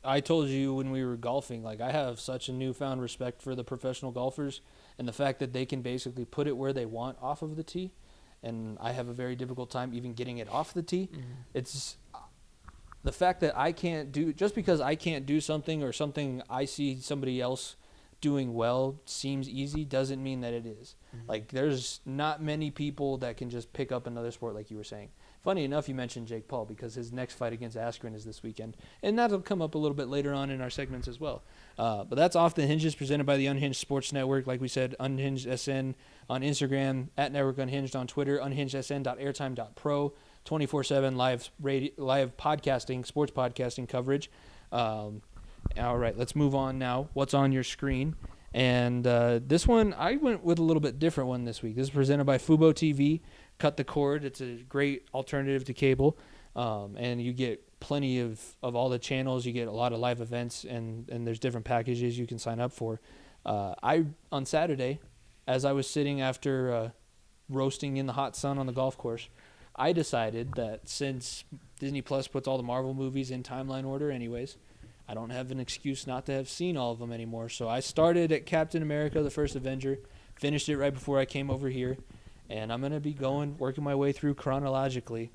Speaker 1: I told you when we were golfing, like I have such a newfound respect for the professional golfers and the fact that they can basically put it where they want off of the tee, and I have a very difficult time even getting it off the tee. Mm-hmm. It's the fact that I can't do just because I can't do something or something I see somebody else doing well seems easy doesn't mean that it is. Mm-hmm. Like there's not many people that can just pick up another sport like you were saying. Funny enough, you mentioned Jake Paul because his next fight against Askren is this weekend, and that'll come up a little bit later on in our segments as well. Uh, but that's off the hinges, presented by the Unhinged Sports Network. Like we said, Unhinged SN on Instagram, at Network Unhinged on Twitter, unhingedsn.airtime.pro, 24/7 live radio, live podcasting, sports podcasting coverage. Um, all right, let's move on now. What's on your screen? And uh, this one, I went with a little bit different one this week. This is presented by Fubo TV cut the cord. It's a great alternative to cable, um, and you get plenty of, of all the channels. You get a lot of live events, and, and there's different packages you can sign up for. Uh, I on Saturday, as I was sitting after uh, roasting in the hot sun on the golf course, I decided that since Disney Plus puts all the Marvel movies in timeline order, anyways, I don't have an excuse not to have seen all of them anymore. So I started at Captain America: The First Avenger, finished it right before I came over here, and I'm gonna be going working my way through chronologically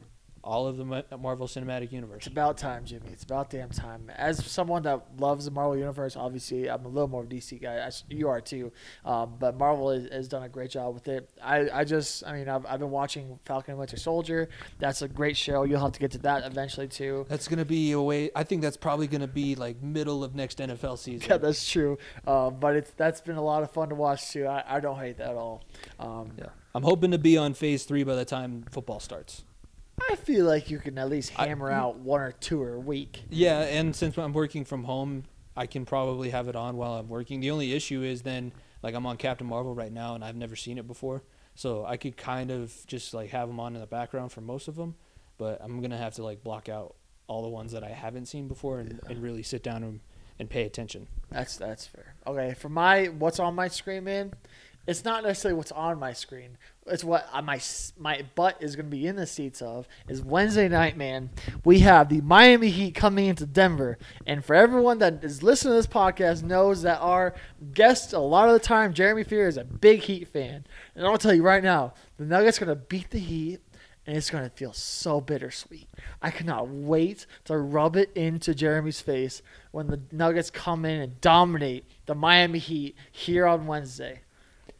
Speaker 1: all of the Marvel Cinematic Universe.
Speaker 2: It's about time, Jimmy. It's about damn time. As someone that loves the Marvel Universe, obviously I'm a little more of a DC guy. you are too, um, but Marvel has, has, done a great job with it. I, I just, I mean, I've, I've been watching Falcon and Winter Soldier. That's a great show. You'll have to get to that eventually too.
Speaker 1: That's gonna be a way. I think that's probably gonna be like middle of next NFL season.
Speaker 2: Yeah, that's true. Um, but it's that's been a lot of fun to watch too. I, I don't hate that at all. Um,
Speaker 1: yeah. I'm hoping to be on phase three by the time football starts.
Speaker 2: I feel like you can at least hammer I, out one or two a week.
Speaker 1: Yeah, and since I'm working from home, I can probably have it on while I'm working. The only issue is then Like I'm on Captain Marvel right now, and I've never seen it before, so I could kind of just like have them on in the background for most of them. But I'm gonna have to like block out all the ones that I haven't seen before and, and really sit down and, and pay attention.
Speaker 2: That's that's fair. Okay, for my what's on my screen, man, it's not necessarily what's on my screen. It's what my my butt is going to be in the seats of. Is Wednesday night, man. We have the Miami Heat coming into Denver, and for everyone that is listening to this podcast knows that our guest a lot of the time, Jeremy Fear, is a big Heat fan, and I'll tell you right now, the Nuggets are going to beat the Heat. And it's going to feel so bittersweet. I cannot wait to rub it into Jeremy's face when the Nuggets come in and dominate the Miami Heat here on Wednesday.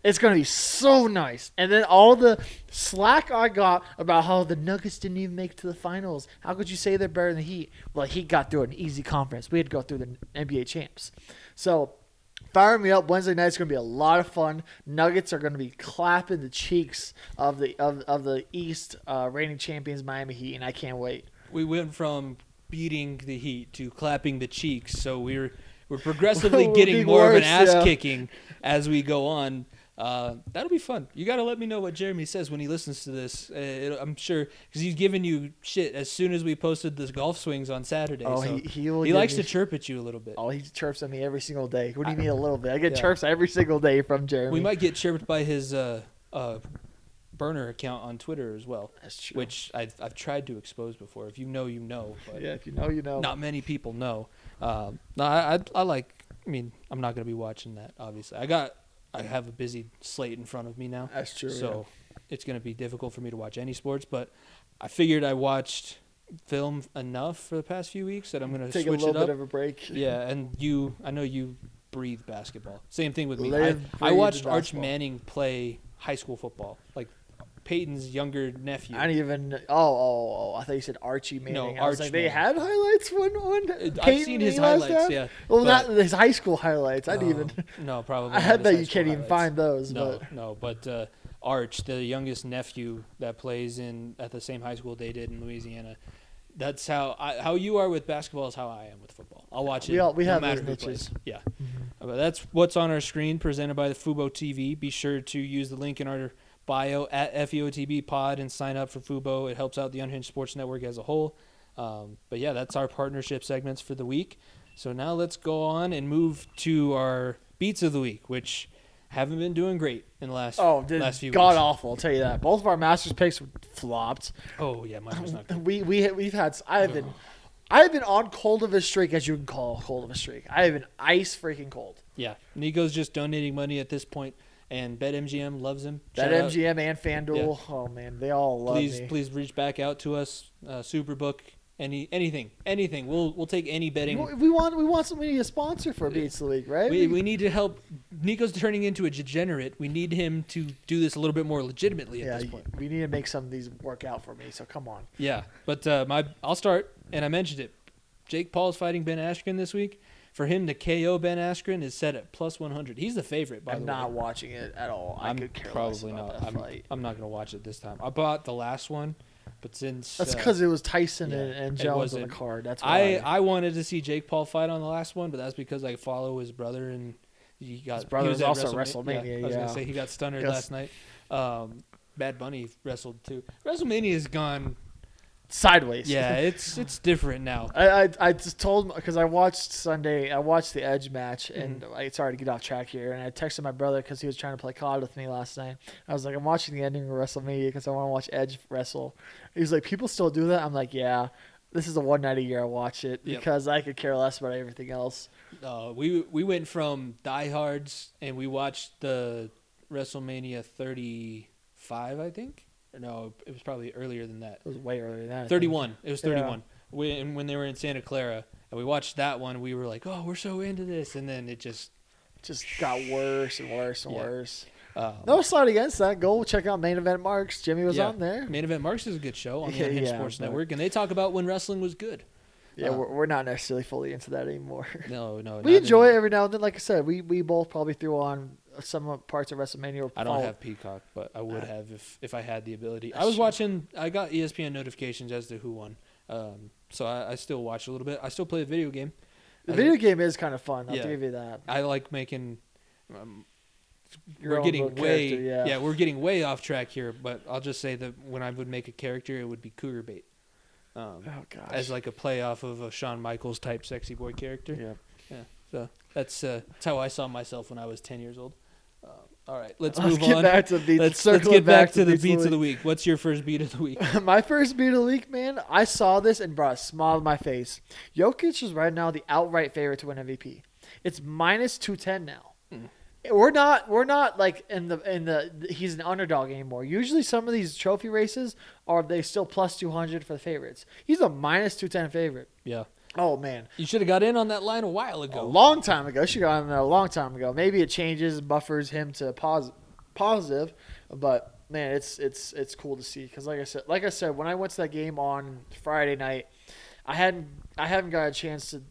Speaker 2: It's going to be so nice. And then all the slack I got about how the Nuggets didn't even make it to the finals. How could you say they're better than the Heat? Well, Heat got through an easy conference. We had to go through the NBA champs. So fire me up. Wednesday night's going to be a lot of fun. Nuggets are going to be clapping the cheeks of the of, of the East uh, reigning champions Miami Heat, and I can't wait.
Speaker 1: We went from beating the Heat to clapping the cheeks, so we're we're progressively getting more of an
Speaker 2: worse,
Speaker 1: ass
Speaker 2: yeah.
Speaker 1: kicking as we go on. Uh, that'll be fun. You got to let me know what Jeremy says when he listens to this. Uh, it, I'm sure because he's giving you shit as soon as we posted this golf swings on Saturday.
Speaker 2: Oh,
Speaker 1: so
Speaker 2: he he, will
Speaker 1: he likes to chirp at you a little bit.
Speaker 2: Oh, he chirps at me every single day. What do you mean a little bit? I get
Speaker 1: Yeah.
Speaker 2: chirps every single day from Jeremy.
Speaker 1: We might get chirped by his uh, uh, burner account on Twitter as well,
Speaker 2: That's true.
Speaker 1: which I've, I've tried to expose before. If you know, you know. But
Speaker 2: yeah, if you know, you know.
Speaker 1: not many people know. Um, no, I, I I like. I mean, I'm not gonna be watching that. Obviously, I got. I have a busy slate in front of me now,
Speaker 2: That's true.
Speaker 1: so it's gonna be difficult for me to watch any sports. But I figured I watched film enough for the past few weeks that I'm gonna
Speaker 2: take a
Speaker 1: switch
Speaker 2: little
Speaker 1: it up.
Speaker 2: bit of a break.
Speaker 1: yeah, and you, I know you breathe basketball. Same thing with me.
Speaker 2: Live,
Speaker 1: I, I watched Arch. Manning play high school football, like Peyton's younger nephew.
Speaker 2: I don't even. Oh, oh, oh! I thought you said Archie Manning.
Speaker 1: No,
Speaker 2: I was
Speaker 1: Arch
Speaker 2: like, they had highlights when on.
Speaker 1: I've seen his highlights. Yeah.
Speaker 2: Well,
Speaker 1: but-
Speaker 2: not his high school highlights. I didn't even.
Speaker 1: No, probably.
Speaker 2: I that you can't even find those.
Speaker 1: No,
Speaker 2: But
Speaker 1: no, but uh, Arch, the youngest nephew that plays in at the same high school they did in Louisiana. That's how I, how you are with basketball is how I am with football. I'll watch it.
Speaker 2: We all- we
Speaker 1: no
Speaker 2: have
Speaker 1: matter who plays. Yeah, but that's what's on our screen, presented by the Fubo TV. Be sure to use the link in our bio at FEOTB Pod and sign up for Fubo. It helps out the Unhinged Sports Network as a whole. Um, but yeah, that's our partnership segments for the week. So now let's go on and move to our beats of the week, which haven't been doing great in the last
Speaker 2: oh,
Speaker 1: last few
Speaker 2: god
Speaker 1: weeks.
Speaker 2: awful. I'll tell you that. Both of our Masters picks flopped.
Speaker 1: Oh yeah, mine was not good.
Speaker 2: We we we've had. I have been. I have been on cold of a streak, as you can call cold of a streak. I have been ice freaking cold.
Speaker 1: Yeah, Nico's just donating money at this point, and BetMGM loves him.
Speaker 2: That
Speaker 1: Shout out.
Speaker 2: MGM and FanDuel, oh man, they all love
Speaker 1: please
Speaker 2: me.
Speaker 1: please reach back out to us. Uh, Superbook, any anything, anything. We'll we'll take any betting.
Speaker 2: We- want we want we somebody to sponsor for Beats the Week, right?
Speaker 1: We, we need to help. Nico's turning into a degenerate. We need him to do this a little bit more legitimately at
Speaker 2: yeah,
Speaker 1: this point.
Speaker 2: we need to make some of these work out for me. So come on.
Speaker 1: Yeah, but uh, my I'll start, and I mentioned it. Jake Paul's fighting Ben Askren this week. For him to KO Ben Askren is set at plus 100. He's the favorite, by
Speaker 2: I'm
Speaker 1: the
Speaker 2: not watching it at all. I
Speaker 1: I'm
Speaker 2: could care
Speaker 1: probably
Speaker 2: less about
Speaker 1: not. I'm. I'm not gonna watch it this time. I bought the last one, but since
Speaker 2: That's
Speaker 1: uh,
Speaker 2: because it was Tyson
Speaker 1: yeah,
Speaker 2: and, and Jones on the card. That's
Speaker 1: I
Speaker 2: why.
Speaker 1: I wanted to see Jake Paul fight on the last one, but that's because I follow his brother and he got
Speaker 2: His brother
Speaker 1: he
Speaker 2: was also
Speaker 1: WrestleMa-
Speaker 2: at WrestleMania,
Speaker 1: I was
Speaker 2: yeah.
Speaker 1: gonna say he got stunned last night. Um, Bad Bunny wrestled too. WrestleMania has gone.
Speaker 2: Sideways.
Speaker 1: Yeah, it's it's different now.
Speaker 2: I, I, I just told because I watched Sunday. I watched the Edge match, and
Speaker 1: Mm-hmm.
Speaker 2: I sorry to get off track here. And I texted my brother because he was trying to play COD with me last night. I was like, I'm watching the ending of WrestleMania because I want to watch Edge wrestle. He's like, people still do that. I'm like, yeah. This is the one night a year I watch it
Speaker 1: Yep.
Speaker 2: because I could care less about everything else.
Speaker 1: Uh, we we went from diehards and we watched the WrestleMania 35, I think. No, it was probably earlier than that.
Speaker 2: It was way earlier than that. I think.
Speaker 1: 31. It was
Speaker 2: Yeah.
Speaker 1: 31. When when they were in Santa Clara, and we watched that one, we were like, "Oh, we're so into this," and then it just.
Speaker 2: Just got worse and worse and
Speaker 1: Yeah.
Speaker 2: worse.
Speaker 1: Um,
Speaker 2: No slide against that. Go check out main event marks. Jimmy was
Speaker 1: Yeah.
Speaker 2: on there.
Speaker 1: Main Event Marks is a good show on the
Speaker 2: Yeah,
Speaker 1: Unhinged
Speaker 2: yeah,
Speaker 1: Sports Network, and they talk about when wrestling was good.
Speaker 2: Yeah,
Speaker 1: Uh,
Speaker 2: we're, we're not necessarily fully into that anymore.
Speaker 1: No, no,
Speaker 2: we enjoy it every now and then. Like I said, we, we both probably threw on some parts of WrestleMania.
Speaker 1: I don't have Peacock, but I would have if if I had the ability. I was
Speaker 2: true.
Speaker 1: watching. I got ESPN notifications as to who won, um, so I, I still watch a little bit. I still play a video game.
Speaker 2: The
Speaker 1: I
Speaker 2: video
Speaker 1: think-
Speaker 2: game is kind of fun. I'll
Speaker 1: Yeah.
Speaker 2: give you that.
Speaker 1: I like making um, we're getting way
Speaker 2: character, yeah.
Speaker 1: we're getting way off track here. But I'll just say that when I would make a character, it would be Cougar Bait, um,
Speaker 2: Oh gosh.
Speaker 1: as like a play off of a Shawn Michaels type sexy boy character.
Speaker 2: yeah.
Speaker 1: So that's uh, that's how I saw myself when I was ten years old. All right, let's
Speaker 2: Let's
Speaker 1: move
Speaker 2: get
Speaker 1: on.
Speaker 2: back to beats.
Speaker 1: let's let's get
Speaker 2: back,
Speaker 1: back to the
Speaker 2: beats
Speaker 1: beats of the week. What's your first beat of the week?
Speaker 2: my first beat of the week, man. I saw this and brought a smile to my face. Jokic is right now the outright favorite to win MVP. It's minus two ten now.
Speaker 1: Hmm.
Speaker 2: We're not we're not like in the in the he's an underdog anymore. Usually some of these trophy races are they still plus two hundred for the favorites. He's a minus two ten favorite.
Speaker 1: Yeah,
Speaker 2: Oh man.
Speaker 1: you should have got in on that line a while ago.
Speaker 2: A long time ago. She got him there a long time ago. Maybe it changes, buffers him to pos- positive, but man, it's it's it's cool to see because like I said, like I said, when I went to that game on Friday night, I hadn't I haven't got a chance to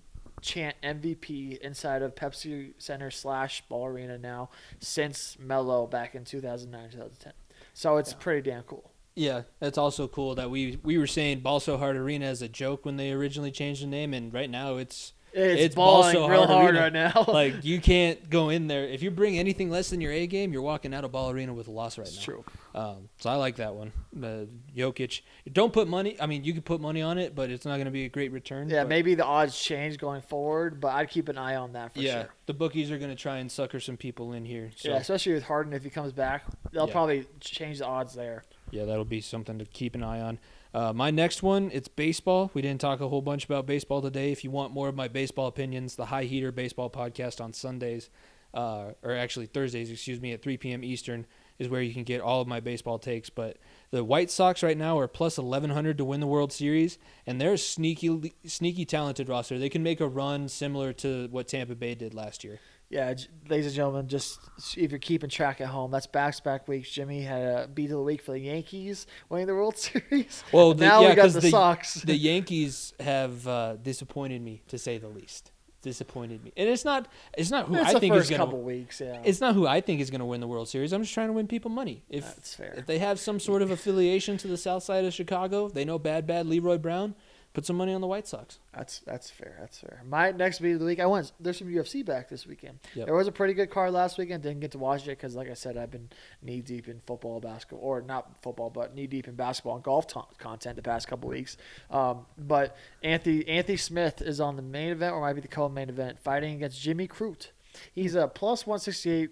Speaker 2: chant MVP inside of Pepsi Center slash Ball Arena now since Melo back in 2009 2010. So it's pretty damn cool.
Speaker 1: Yeah, that's also cool that we we were saying Ball So Hard Arena as a joke when they originally changed the name, and right now it's
Speaker 2: It's,
Speaker 1: It's Ball
Speaker 2: balling
Speaker 1: So
Speaker 2: real
Speaker 1: Hard
Speaker 2: hard
Speaker 1: Arena.
Speaker 2: right now.
Speaker 1: like you can't go in there if you bring anything less than your A game, you're walking out of Ball Arena with a loss right
Speaker 2: it's
Speaker 1: now.
Speaker 2: true.
Speaker 1: Um, so I like that one. Uh, Jokic. Don't put money. I mean, you could put money on it, but it's not going to be a great return.
Speaker 2: Yeah,
Speaker 1: but-
Speaker 2: maybe the odds change going forward, but I'd keep an eye on that for
Speaker 1: yeah,
Speaker 2: sure.
Speaker 1: the bookies are going to try and sucker some people in here. So
Speaker 2: Yeah, especially with Harden if he comes back, they'll
Speaker 1: Yeah.
Speaker 2: probably change the odds there.
Speaker 1: Yeah, that'll be something to keep an eye on. Uh, my next one, it's baseball. We didn't talk a whole bunch about baseball today. If you want more of my baseball opinions, the High Heater Baseball Podcast on Sundays, uh, or actually Thursdays, excuse me, at 3 p.m. Eastern is where you can get all of my baseball takes. But the White Sox right now are plus 1,100 to win the World Series, and they're a sneaky, sneaky talented roster. They can make a run similar to what Tampa Bay did last year.
Speaker 2: Yeah, j- ladies and gentlemen, just if you're keeping track at home, that's back to back weeks. Jimmy had a beat of the week for the Yankees winning the World Series.
Speaker 1: Well, the-
Speaker 2: now
Speaker 1: yeah,
Speaker 2: we got the,
Speaker 1: the-
Speaker 2: Sox.
Speaker 1: the Yankees have uh, disappointed me to say the least. Disappointed me, and it's not it's not who
Speaker 2: it's
Speaker 1: I
Speaker 2: the
Speaker 1: think
Speaker 2: first
Speaker 1: is gonna
Speaker 2: couple weeks. Yeah,
Speaker 1: it's not who I think is gonna win the World Series. I'm just trying to win people money. If
Speaker 2: that's fair.
Speaker 1: if they have some sort of affiliation to the South Side of Chicago, they know bad bad Leroy Brown. Put some money on the White Sox.
Speaker 2: That's that's fair. That's fair. My next beat of the week, I went. There's some UFC back this weekend.
Speaker 1: Yep.
Speaker 2: There was a pretty good card last weekend. Didn't get to watch it because, like I said, I've been knee deep in football, basketball, or not football, but knee deep in basketball and golf to- content the past couple weeks. Um, but Anthony Anthony Smith is on the main event, or might be the co-main event, fighting against Jimmy Crute. He's a plus 168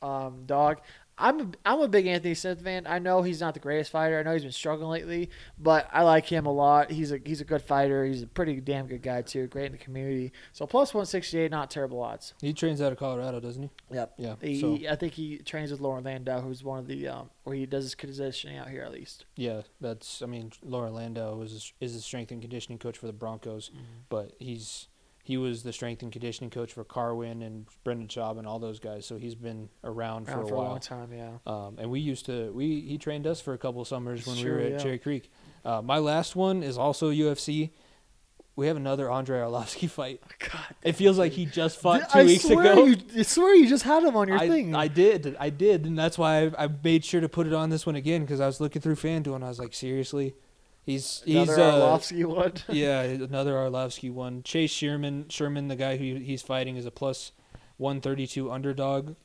Speaker 2: um, dog. I'm a, I'm a big Anthony Smith fan. I know he's not the greatest fighter. I know he's been struggling lately, but I like him a lot. He's a he's a good fighter. He's a pretty damn good guy too. Great in the community. So plus 168, not terrible odds.
Speaker 1: He trains out of Colorado, doesn't he?
Speaker 2: Yep.
Speaker 1: Yeah.
Speaker 2: He,
Speaker 1: so
Speaker 2: I think he trains with Loren Landow, who's one of the um, where he does his conditioning out here at least.
Speaker 1: yeah, that's. I mean, Loren Landow is a, is a strength and conditioning coach for the Broncos, but he's he was the strength and conditioning coach for Carwin and Brendan Schaub and all those guys. So he's been around,
Speaker 2: Around
Speaker 1: for
Speaker 2: for
Speaker 1: a
Speaker 2: a long time, yeah.
Speaker 1: Um, and we used to we he trained us for a couple summers when we were at
Speaker 2: yeah.
Speaker 1: Cherry Creek. Uh, my last one is also UFC. We have another Andre Arlovski fight.
Speaker 2: God,
Speaker 1: It feels like he just fought two
Speaker 2: I
Speaker 1: weeks ago.
Speaker 2: You, I swear you just had him on your
Speaker 1: I,
Speaker 2: thing.
Speaker 1: I did, I did, and that's why I, I made sure to put it on this one again because I was looking through FanDuel and I was like, seriously, he's he's
Speaker 2: Another
Speaker 1: uh,
Speaker 2: Arlovski one.
Speaker 1: yeah, another Arlovski one. Chase Sherman, Sherman, the guy who he's fighting is a plus one thirty two underdog.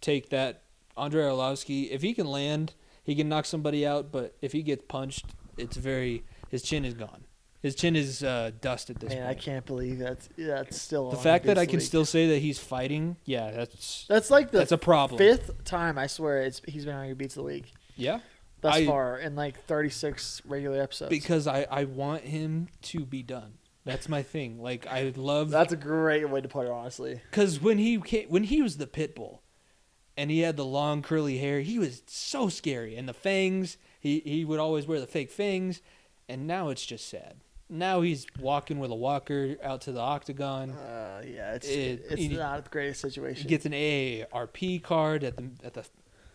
Speaker 1: Take that, Andre Arlovski. If he can land, he can knock somebody out. But if he gets punched, it's very his chin is gone. His chin is uh, dust at this
Speaker 2: point. I can't believe that's that's still
Speaker 1: The fact that I can
Speaker 2: League.
Speaker 1: still say that he's fighting, yeah, that's
Speaker 2: That's like the
Speaker 1: that's a problem.
Speaker 2: fifth time I swear it's he's been on your beats of the week
Speaker 1: Yeah,
Speaker 2: thus
Speaker 1: I-
Speaker 2: far in like 36 regular episodes.
Speaker 1: because I I want him to be done. That's my thing. Like I love
Speaker 2: that's a great way to put it, honestly.
Speaker 1: Because when he ca- when he was the pit bull, and he had the long curly hair, he was so scary. And the fangs, he he would always wear the fake fangs, and now it's just sad. Now he's walking with a walker out to the octagon.
Speaker 2: Uh, yeah, it's
Speaker 1: It-
Speaker 2: it's
Speaker 1: he-
Speaker 2: not the greatest situation.
Speaker 1: He gets an AARP card at the at the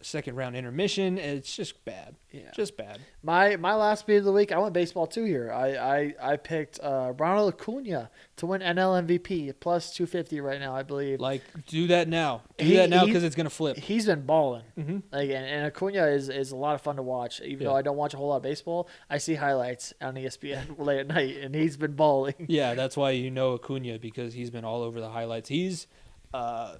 Speaker 1: second round intermission. It's just bad,
Speaker 2: yeah.
Speaker 1: just bad.
Speaker 2: My my last beat of the week, I went baseball too here. I I, I picked uh, Ronald Acuna to win NL MVP plus 250 right now, I believe.
Speaker 1: Like do that now. Do
Speaker 2: He-
Speaker 1: that now because it's gonna flip.
Speaker 2: He's been balling.
Speaker 1: Mm-hmm.
Speaker 2: Like and, and Acuna is, is a lot of fun to watch. Even
Speaker 1: Yeah.
Speaker 2: though I don't watch a whole lot of baseball, I see highlights on ESPN late at night, and he's been balling.
Speaker 1: Yeah, that's why you know Acuna because he's been all over the highlights. He's uh,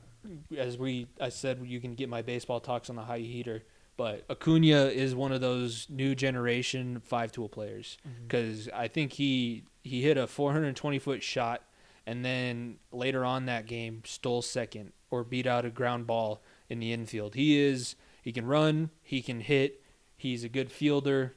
Speaker 1: as we I said, you can get my baseball talks on the high heater. But Acuna is one of those new generation five tool players
Speaker 2: Mm-hmm.
Speaker 1: because I think he he hit a 420 foot shot and then later on that game stole second or beat out a ground ball in the infield. He is he can run, he can hit, he's a good fielder.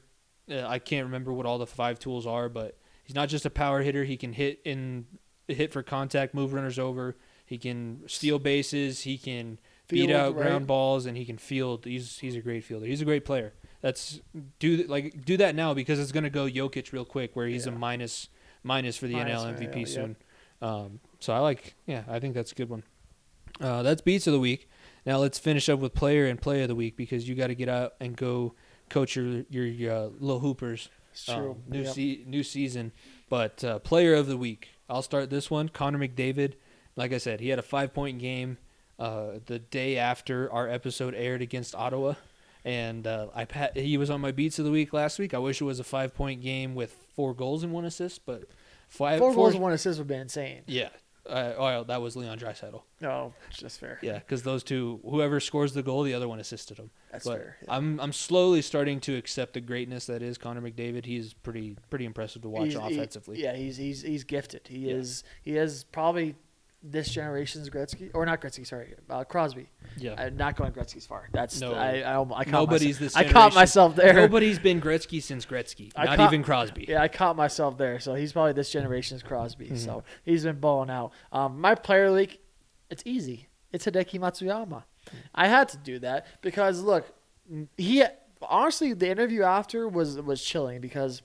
Speaker 1: Uh, I can't remember what all the five tools are, but he's not just a power hitter. He can hit in hit for contact, move runners over. He can steal bases. He can beat out
Speaker 2: right?
Speaker 1: ground balls, and he can field. He's he's a great fielder. He's a great player. That's do like do that now because it's gonna go Jokic real quick, where he's a minus minus for the
Speaker 2: Minus
Speaker 1: NL MVP
Speaker 2: NL, yep.
Speaker 1: soon. Um, so I like, yeah, I think that's a good one. Uh, that's beats of the week. Now let's finish up with player and play of the week because you got to get out and go coach your your, your uh, little hoopers.
Speaker 2: It's true.
Speaker 1: Um, new
Speaker 2: Yep.
Speaker 1: se- new season, but uh, player of the week. I'll start this one. Connor McDavid. Like I said, he had a five point game uh, the day after our episode aired against Ottawa, and uh, I pa- he was on my beats of the week last week. I wish it was a five point game with four goals and one assist, but five
Speaker 2: Four goals and one assist would be insane.
Speaker 1: Yeah. Uh, oh, that was Leon Draisaitl.
Speaker 2: No, just fair.
Speaker 1: Yeah, because those two, whoever scores the goal, the other one assisted him.
Speaker 2: That's
Speaker 1: but
Speaker 2: fair. yeah.
Speaker 1: I'm I'm slowly starting to accept the greatness that is Connor McDavid. He's pretty pretty impressive to watch
Speaker 2: He's- he-
Speaker 1: offensively.
Speaker 2: yeah, he's he's he's gifted. He
Speaker 1: Yeah.
Speaker 2: is he is probably this generation's Gretzky or not Gretzky. Sorry, uh, Crosby.
Speaker 1: Yeah.
Speaker 2: I'm not going Gretzky's far. That's
Speaker 1: No.
Speaker 2: I I, I caught
Speaker 1: Nobody's
Speaker 2: myself,
Speaker 1: this
Speaker 2: I caught myself there.
Speaker 1: Nobody's been Gretzky since Gretzky.
Speaker 2: I
Speaker 1: not
Speaker 2: caught-
Speaker 1: even Crosby.
Speaker 2: Yeah, I caught myself there. So he's probably this generation's Crosby.
Speaker 1: Mm-hmm.
Speaker 2: So he's been balling out. Um, my player league, it's easy. It's Hideki Matsuyama. I had to do that because look, he honestly the interview after was was chilling because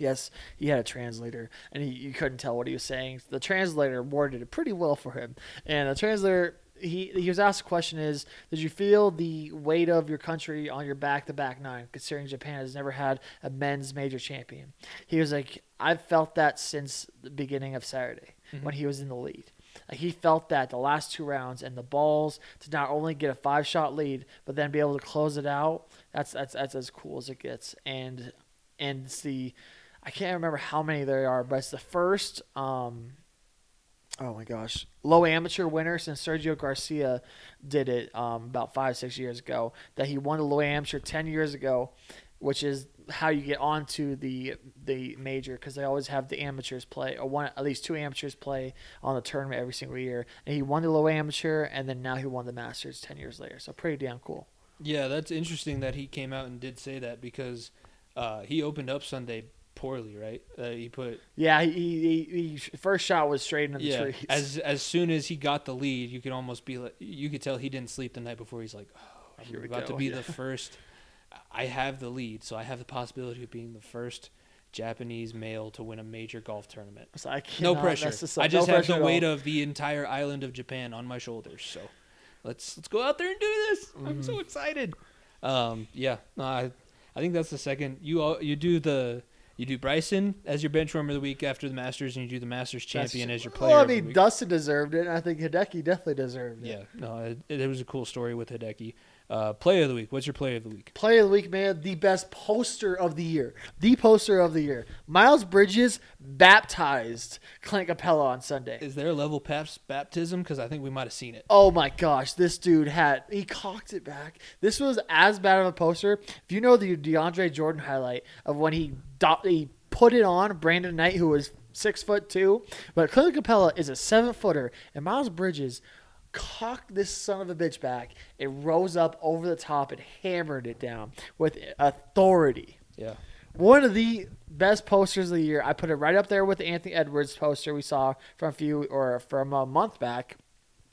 Speaker 2: yes he had a translator and he, you couldn't tell what he was saying. The translator worded it pretty well for him, and the translator. He, he was asked the question is did you feel the weight of your country on your back the back nine considering Japan has never had a men's major champion he was like I've felt that since the beginning of Saturday mm-hmm. when he was in the lead like he felt that the last two rounds and the balls to not only get a five shot lead, but then be able to close it out. That's that's that's as cool as it gets. And and the I can't remember how many there are, but it's the first um oh my gosh low amateur winner since Sergio Garcia did it um, about five six years ago. That he won the low amateur ten years ago, which is how you get onto the the major because they always have the amateurs play or one at least two amateurs play on the tournament every single year. And he won the low amateur, and then now he won the Masters ten years later. So pretty damn cool.
Speaker 1: Yeah, that's interesting that he came out and did say that because uh, he opened up Sunday poorly, right? Uh, he put
Speaker 2: Yeah, he, he, he, first shot was straight into the
Speaker 1: yeah.
Speaker 2: trees.
Speaker 1: As as soon as he got the lead, you could almost be like, you could tell he didn't sleep the night before. He's like, oh, I'm about to be
Speaker 2: yeah.
Speaker 1: the first. I have the lead, so I have the possibility of being the first Japanese male to win a major golf tournament.
Speaker 2: So I
Speaker 1: No pressure. I just
Speaker 2: No
Speaker 1: have the weight of the entire island of Japan on my shoulders. So let's let's go out there and do this. I'm
Speaker 2: Mm-hmm.
Speaker 1: so excited. Um, yeah, no, I I think that's the second. You all, you do the you do Bryson as your bench warmer of the week after the Masters, and you do the Masters
Speaker 2: That's-
Speaker 1: champion as your player.
Speaker 2: Well, I mean. Dustin deserved it, and I think Hideki definitely deserved it.
Speaker 1: Yeah, no, it, it was a cool story with Hideki. Uh, play of the week. What's your play of the week?
Speaker 2: Play of the week, man. The best poster of the year. The poster of the year. Miles Bridges baptized Clint Capela on Sunday.
Speaker 1: Is there a level paps baptism? Because I think we might have seen it.
Speaker 2: Oh my gosh, this dude had he cocked it back. This was as bad of a poster. If you know the DeAndre Jordan highlight of when he do- he put it on Brandon Knight, who was six foot two, but Clint Capela is a seven footer, and Miles Bridges cocked this son of a bitch back. It rose up over the top and hammered it down with authority.
Speaker 1: Yeah.
Speaker 2: One of the best posters of the year. I put it right up there with the Anthony Edwards poster we saw from a few or from a month back.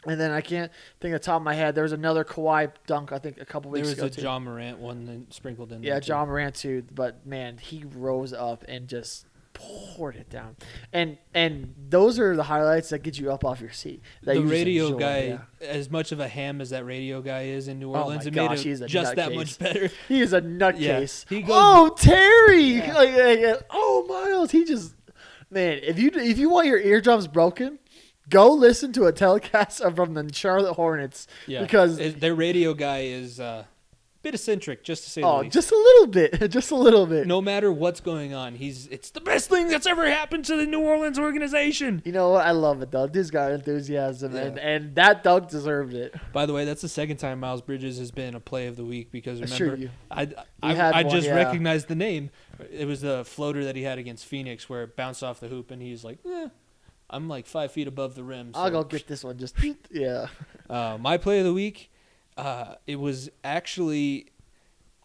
Speaker 2: And then I can't think of the top of my head. There was another Kawhi dunk, I think, a couple weeks ago.
Speaker 1: There was
Speaker 2: ago.
Speaker 1: a. Ja Morant one sprinkled in.
Speaker 2: yeah,
Speaker 1: too.
Speaker 2: Ja Morant too. But man, he rose up and just poured it down. And and those are the highlights that get you up off your seat.
Speaker 1: The
Speaker 2: you
Speaker 1: radio
Speaker 2: enjoy,
Speaker 1: guy,
Speaker 2: yeah.
Speaker 1: as much of a ham as that radio guy is in New
Speaker 2: Oh
Speaker 1: Orleans, it
Speaker 2: gosh,
Speaker 1: made it just that
Speaker 2: nutcase.
Speaker 1: much better.
Speaker 2: He is a nutcase.
Speaker 1: goes-
Speaker 2: oh, Terry!
Speaker 1: Yeah.
Speaker 2: Like, like, oh, Miles. He just man. If you if you want your eardrums broken, go listen to a telecast from the Charlotte Hornets
Speaker 1: Yeah,
Speaker 2: because
Speaker 1: It- their radio guy is uh, bit eccentric, just to say the
Speaker 2: Oh,
Speaker 1: least.
Speaker 2: just a little bit, just a little bit.
Speaker 1: no matter what's going on, he's it's the best thing that's ever happened to the New Orleans organization.
Speaker 2: You know what? I love it though. Dude's got enthusiasm,
Speaker 1: Yeah.
Speaker 2: and and that dunk deserved it.
Speaker 1: By the way, that's the second time Miles Bridges has been a play of the week because remember,
Speaker 2: you.
Speaker 1: I I,
Speaker 2: had
Speaker 1: I
Speaker 2: one,
Speaker 1: just
Speaker 2: yeah.
Speaker 1: recognized the name. It was the floater that he had against Phoenix where it bounced off the hoop and he's like, eh, I'm like five feet above the rim.
Speaker 2: I'll go get this one. Just yeah.
Speaker 1: Uh, my play of the week, uh, it was actually,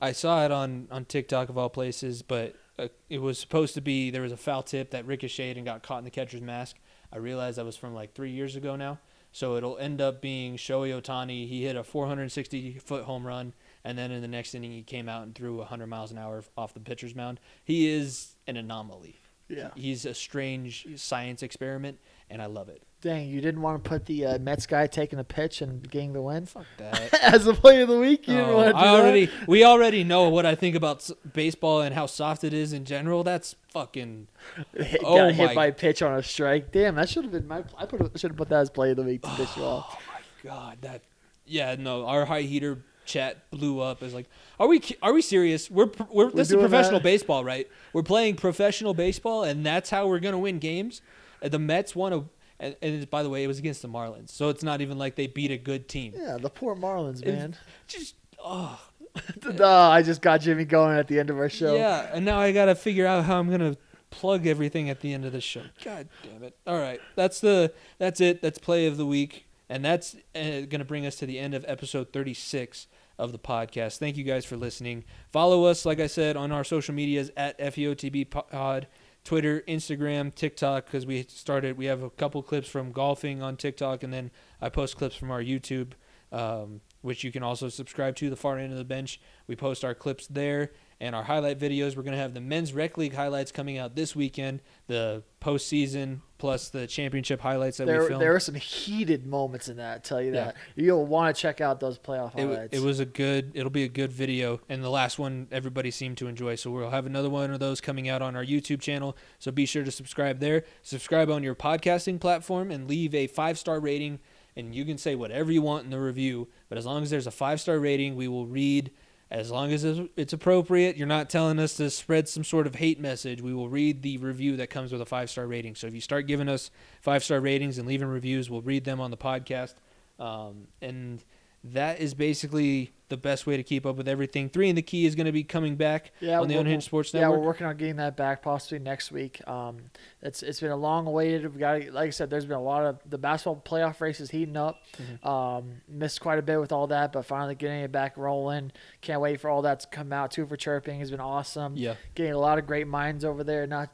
Speaker 1: I saw it on, on TikTok of all places, but uh, it was supposed to be there was a foul tip that ricocheted and got caught in the catcher's mask. I realized that was from like three years ago now. So it'll end up being Shohei Ohtani. He hit a 460 foot home run, and then in the next inning, he came out and threw 100 miles an hour off the pitcher's mound. He is an anomaly.
Speaker 2: Yeah.
Speaker 1: He's a strange science experiment, and I love it.
Speaker 2: Dang, you didn't want to put the uh, Mets guy taking a pitch and getting the win
Speaker 1: Fuck that.
Speaker 2: as a play of the week. You didn't
Speaker 1: Oh,
Speaker 2: want to do
Speaker 1: I already
Speaker 2: that?
Speaker 1: we already know what I think about s- baseball and how soft it is in general. That's fucking
Speaker 2: Hit,
Speaker 1: Oh
Speaker 2: got hit
Speaker 1: my-
Speaker 2: by a pitch on a strike. Damn, that should have been my. I put should have put that as play of the week to piss you off.
Speaker 1: Oh my god. That yeah no. Our high heater chat blew up. Is like, are we are we serious? We're pr- we're, this is professional
Speaker 2: that?
Speaker 1: baseball, right? We're playing professional baseball, and that's how we're gonna win games. Uh, The Mets won a. And, and by the way, it was against the Marlins, so it's not even like they beat a good team.
Speaker 2: Yeah, the poor Marlins, man.
Speaker 1: Just oh
Speaker 2: oh, I just got Jimmy going at the end of our show.
Speaker 1: Yeah, and now I gotta figure out how I'm gonna plug everything at the end of the show. God damn it! All right, that's the that's it. That's play of the week, and that's uh, gonna bring us to the end of episode 36 of the podcast. Thank you guys for listening. Follow us, like I said, on our social medias at FEOTB Pod, Twitter, Instagram, TikTok, because we started. We have a couple clips from golfing on TikTok, and then I post clips from our YouTube. Um, which you can also subscribe to the far end of the bench. We post our clips there and our highlight videos. We're going to have the men's rec league highlights coming out this weekend, the postseason plus the championship highlights that we
Speaker 2: There,
Speaker 1: filmed.
Speaker 2: there were some heated moments in that. I tell you
Speaker 1: Yeah.
Speaker 2: that you'll want to check out those playoff
Speaker 1: it,
Speaker 2: highlights.
Speaker 1: it was a good it'll be a good video and the last one everybody seemed to enjoy so we'll have another one of those coming out on our youtube channel so be sure to subscribe there subscribe on your podcasting platform and leave a five star rating and you can say whatever you want in the review but as long as there's a five star rating we will read as long as it's appropriate you're not telling us to spread some sort of hate message we will read the review that comes with a five star rating. So if you start giving us five star ratings and leaving reviews we'll read them on the podcast. Um, and that is basically the best way to keep up with everything. Three in the key is going to be coming back
Speaker 2: yeah,
Speaker 1: on the Unhinged Sports Network.
Speaker 2: Yeah, we're working on getting that back possibly next week. Um, it's it's been a long awaited. We got like I said, there's been a lot of the basketball playoff races heating up.
Speaker 1: Mm-hmm.
Speaker 2: Um, missed quite a bit with all that, but finally getting it back rolling. Can't wait for all that to come out. Two for chirping has been awesome.
Speaker 1: yeah,
Speaker 2: Getting a lot of great minds over there. Not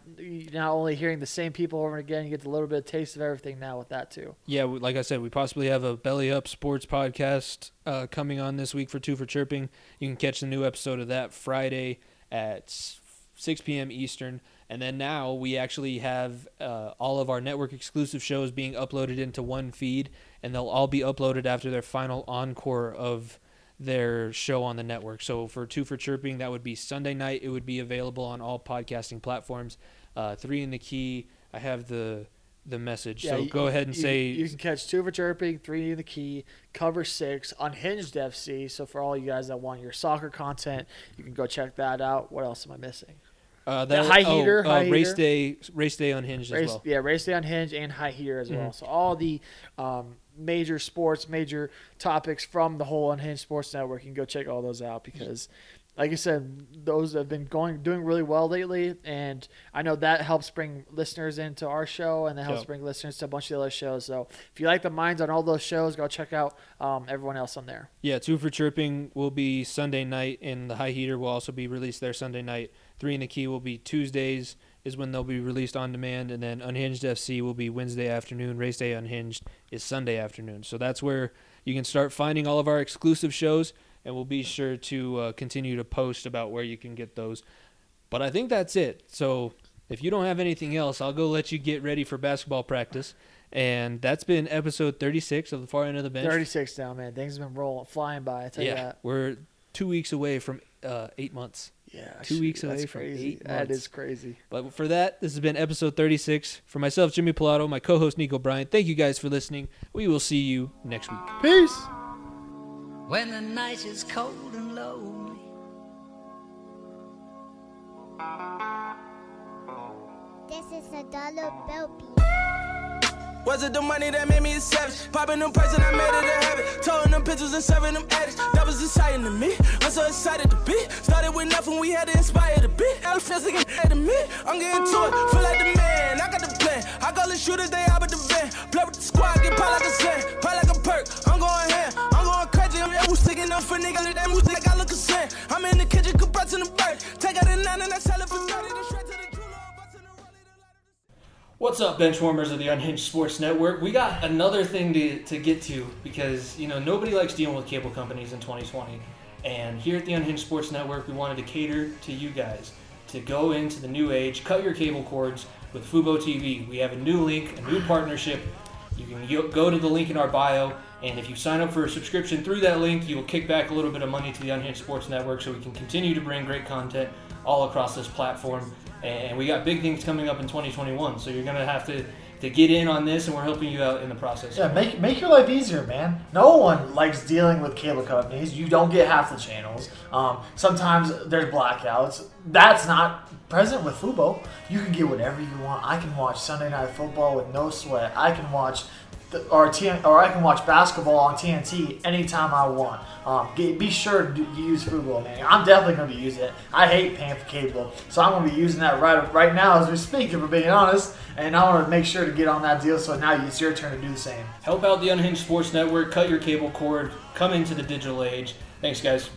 Speaker 2: not only hearing the same people over and again, you get a little bit of taste of everything now with that too.
Speaker 1: yeah. Like I said, we possibly have a Belly Up Sports podcast uh, coming on this week for Two for Chirping. You can catch the new episode of that Friday at 6 p.m. Eastern. And then now we actually have uh, all of our network exclusive shows being uploaded into one feed, and they'll all be uploaded after their final encore of their show on the network. So for Two for Chirping, that would be Sunday night. It would be available on all podcasting platforms. Uh, three in the key. I have the the message. so
Speaker 2: you-
Speaker 1: go ahead and
Speaker 2: you-
Speaker 1: say
Speaker 2: you can catch two for chirping, three in the key, cover six, unhinged FC. So for all you guys that want your soccer content, you can go check that out. What else am I missing?
Speaker 1: uh,
Speaker 2: the
Speaker 1: that
Speaker 2: high
Speaker 1: oh,
Speaker 2: heater,
Speaker 1: uh,
Speaker 2: high
Speaker 1: race
Speaker 2: heater.
Speaker 1: day, race day unhinged as well.
Speaker 2: Yeah, race day unhinged and high heater as well.
Speaker 1: Mhm.
Speaker 2: So all the um, major sports, major topics from the whole unhinged sports network. You can go check all those out because. Like I said, those have been going doing really well lately, and I know that helps bring listeners into our show, and that helps
Speaker 1: Yep.
Speaker 2: bring listeners to a bunch of the other shows. So if you like the minds on all those shows, go check out um, everyone else on there.
Speaker 1: Yeah, two for chirping will be Sunday night, and the high heater will also be released there Sunday night. Three in the key will be Tuesdays is when they'll be released on demand, and then Unhinged FC will be Wednesday afternoon. Race Day Unhinged is Sunday afternoon. So that's where you can start finding all of our exclusive shows, and we'll be sure to uh, continue to post about where you can get those. But I think that's it. So if you don't have anything else, I'll go let you get ready for basketball practice. And that's been episode 36 of the far end of the bench.
Speaker 2: Thirty-six now, man. Things have been rolling, flying by. I tell you that.
Speaker 1: we're two weeks away from uh, eight months.
Speaker 2: Yeah,
Speaker 1: Two
Speaker 2: shoot,
Speaker 1: weeks away from
Speaker 2: crazy.
Speaker 1: eight
Speaker 2: That
Speaker 1: months.
Speaker 2: is crazy.
Speaker 1: But for that, this has been episode 36. For myself, Jimmy Pilato, my co host, Nico Bryant, thank you guys for listening. We will see you next week.
Speaker 2: Peace
Speaker 4: when the night is cold and lonely.
Speaker 5: This is a dollar bill.
Speaker 3: Was it the money that made me a savage? Popping them prices, I made it a habit. Towing them pictures and serving them addicts. That was exciting to me. I'm so excited to be. Started with nothing, we had to inspire the beat. Elephants again, had to me. I'm getting to it, feel like the man. I got the plan. I call the shooters, they out with the van. Play with the squad, get pop like a slam. Pop like a perk. I'm going ham. Up for niggas. That music I look a sand. I'm in the kitchen, compressing the bird. Take out a nine and I sell it for 30. Then straight to the jeweler. busting the rollie, the lighter.
Speaker 1: What's up, benchwarmers of the Unhinged Sports Network? We got another thing to, to get to because, you know, nobody likes dealing with cable companies in 2020. And here at the Unhinged Sports Network, we wanted to cater to you guys to go into the new age, cut your cable cords with Fubo TV. We have a new link, a new partnership. You can go to the link in our bio, and if you sign up for a subscription through that link, you will kick back a little bit of money to the Unhinged Sports Network so we can continue to bring great content all across this platform. And we got big things coming up in 2021, so you're going to have to, to get in on this, and we're helping you out in the process.
Speaker 2: Yeah, make make your life easier, man. No one likes dealing with cable companies. You don't get half the channels. Um, sometimes there's blackouts. That's not present with Fubo. You can get whatever you want. I can watch Sunday Night Football with no sweat. I can watch. The, or, TN, or I can watch basketball on TNT anytime I want. Um, get, be sure to use Fubo, man. I'm definitely going to be using it. I hate paying for cable, so I'm going to be using that right right now as we speak, if we're being honest. And I want to make sure to get on that deal, so now it's your turn to do the same.
Speaker 1: Help out the Unhinged Sports Network, cut your cable cord, come into the digital age. Thanks, guys.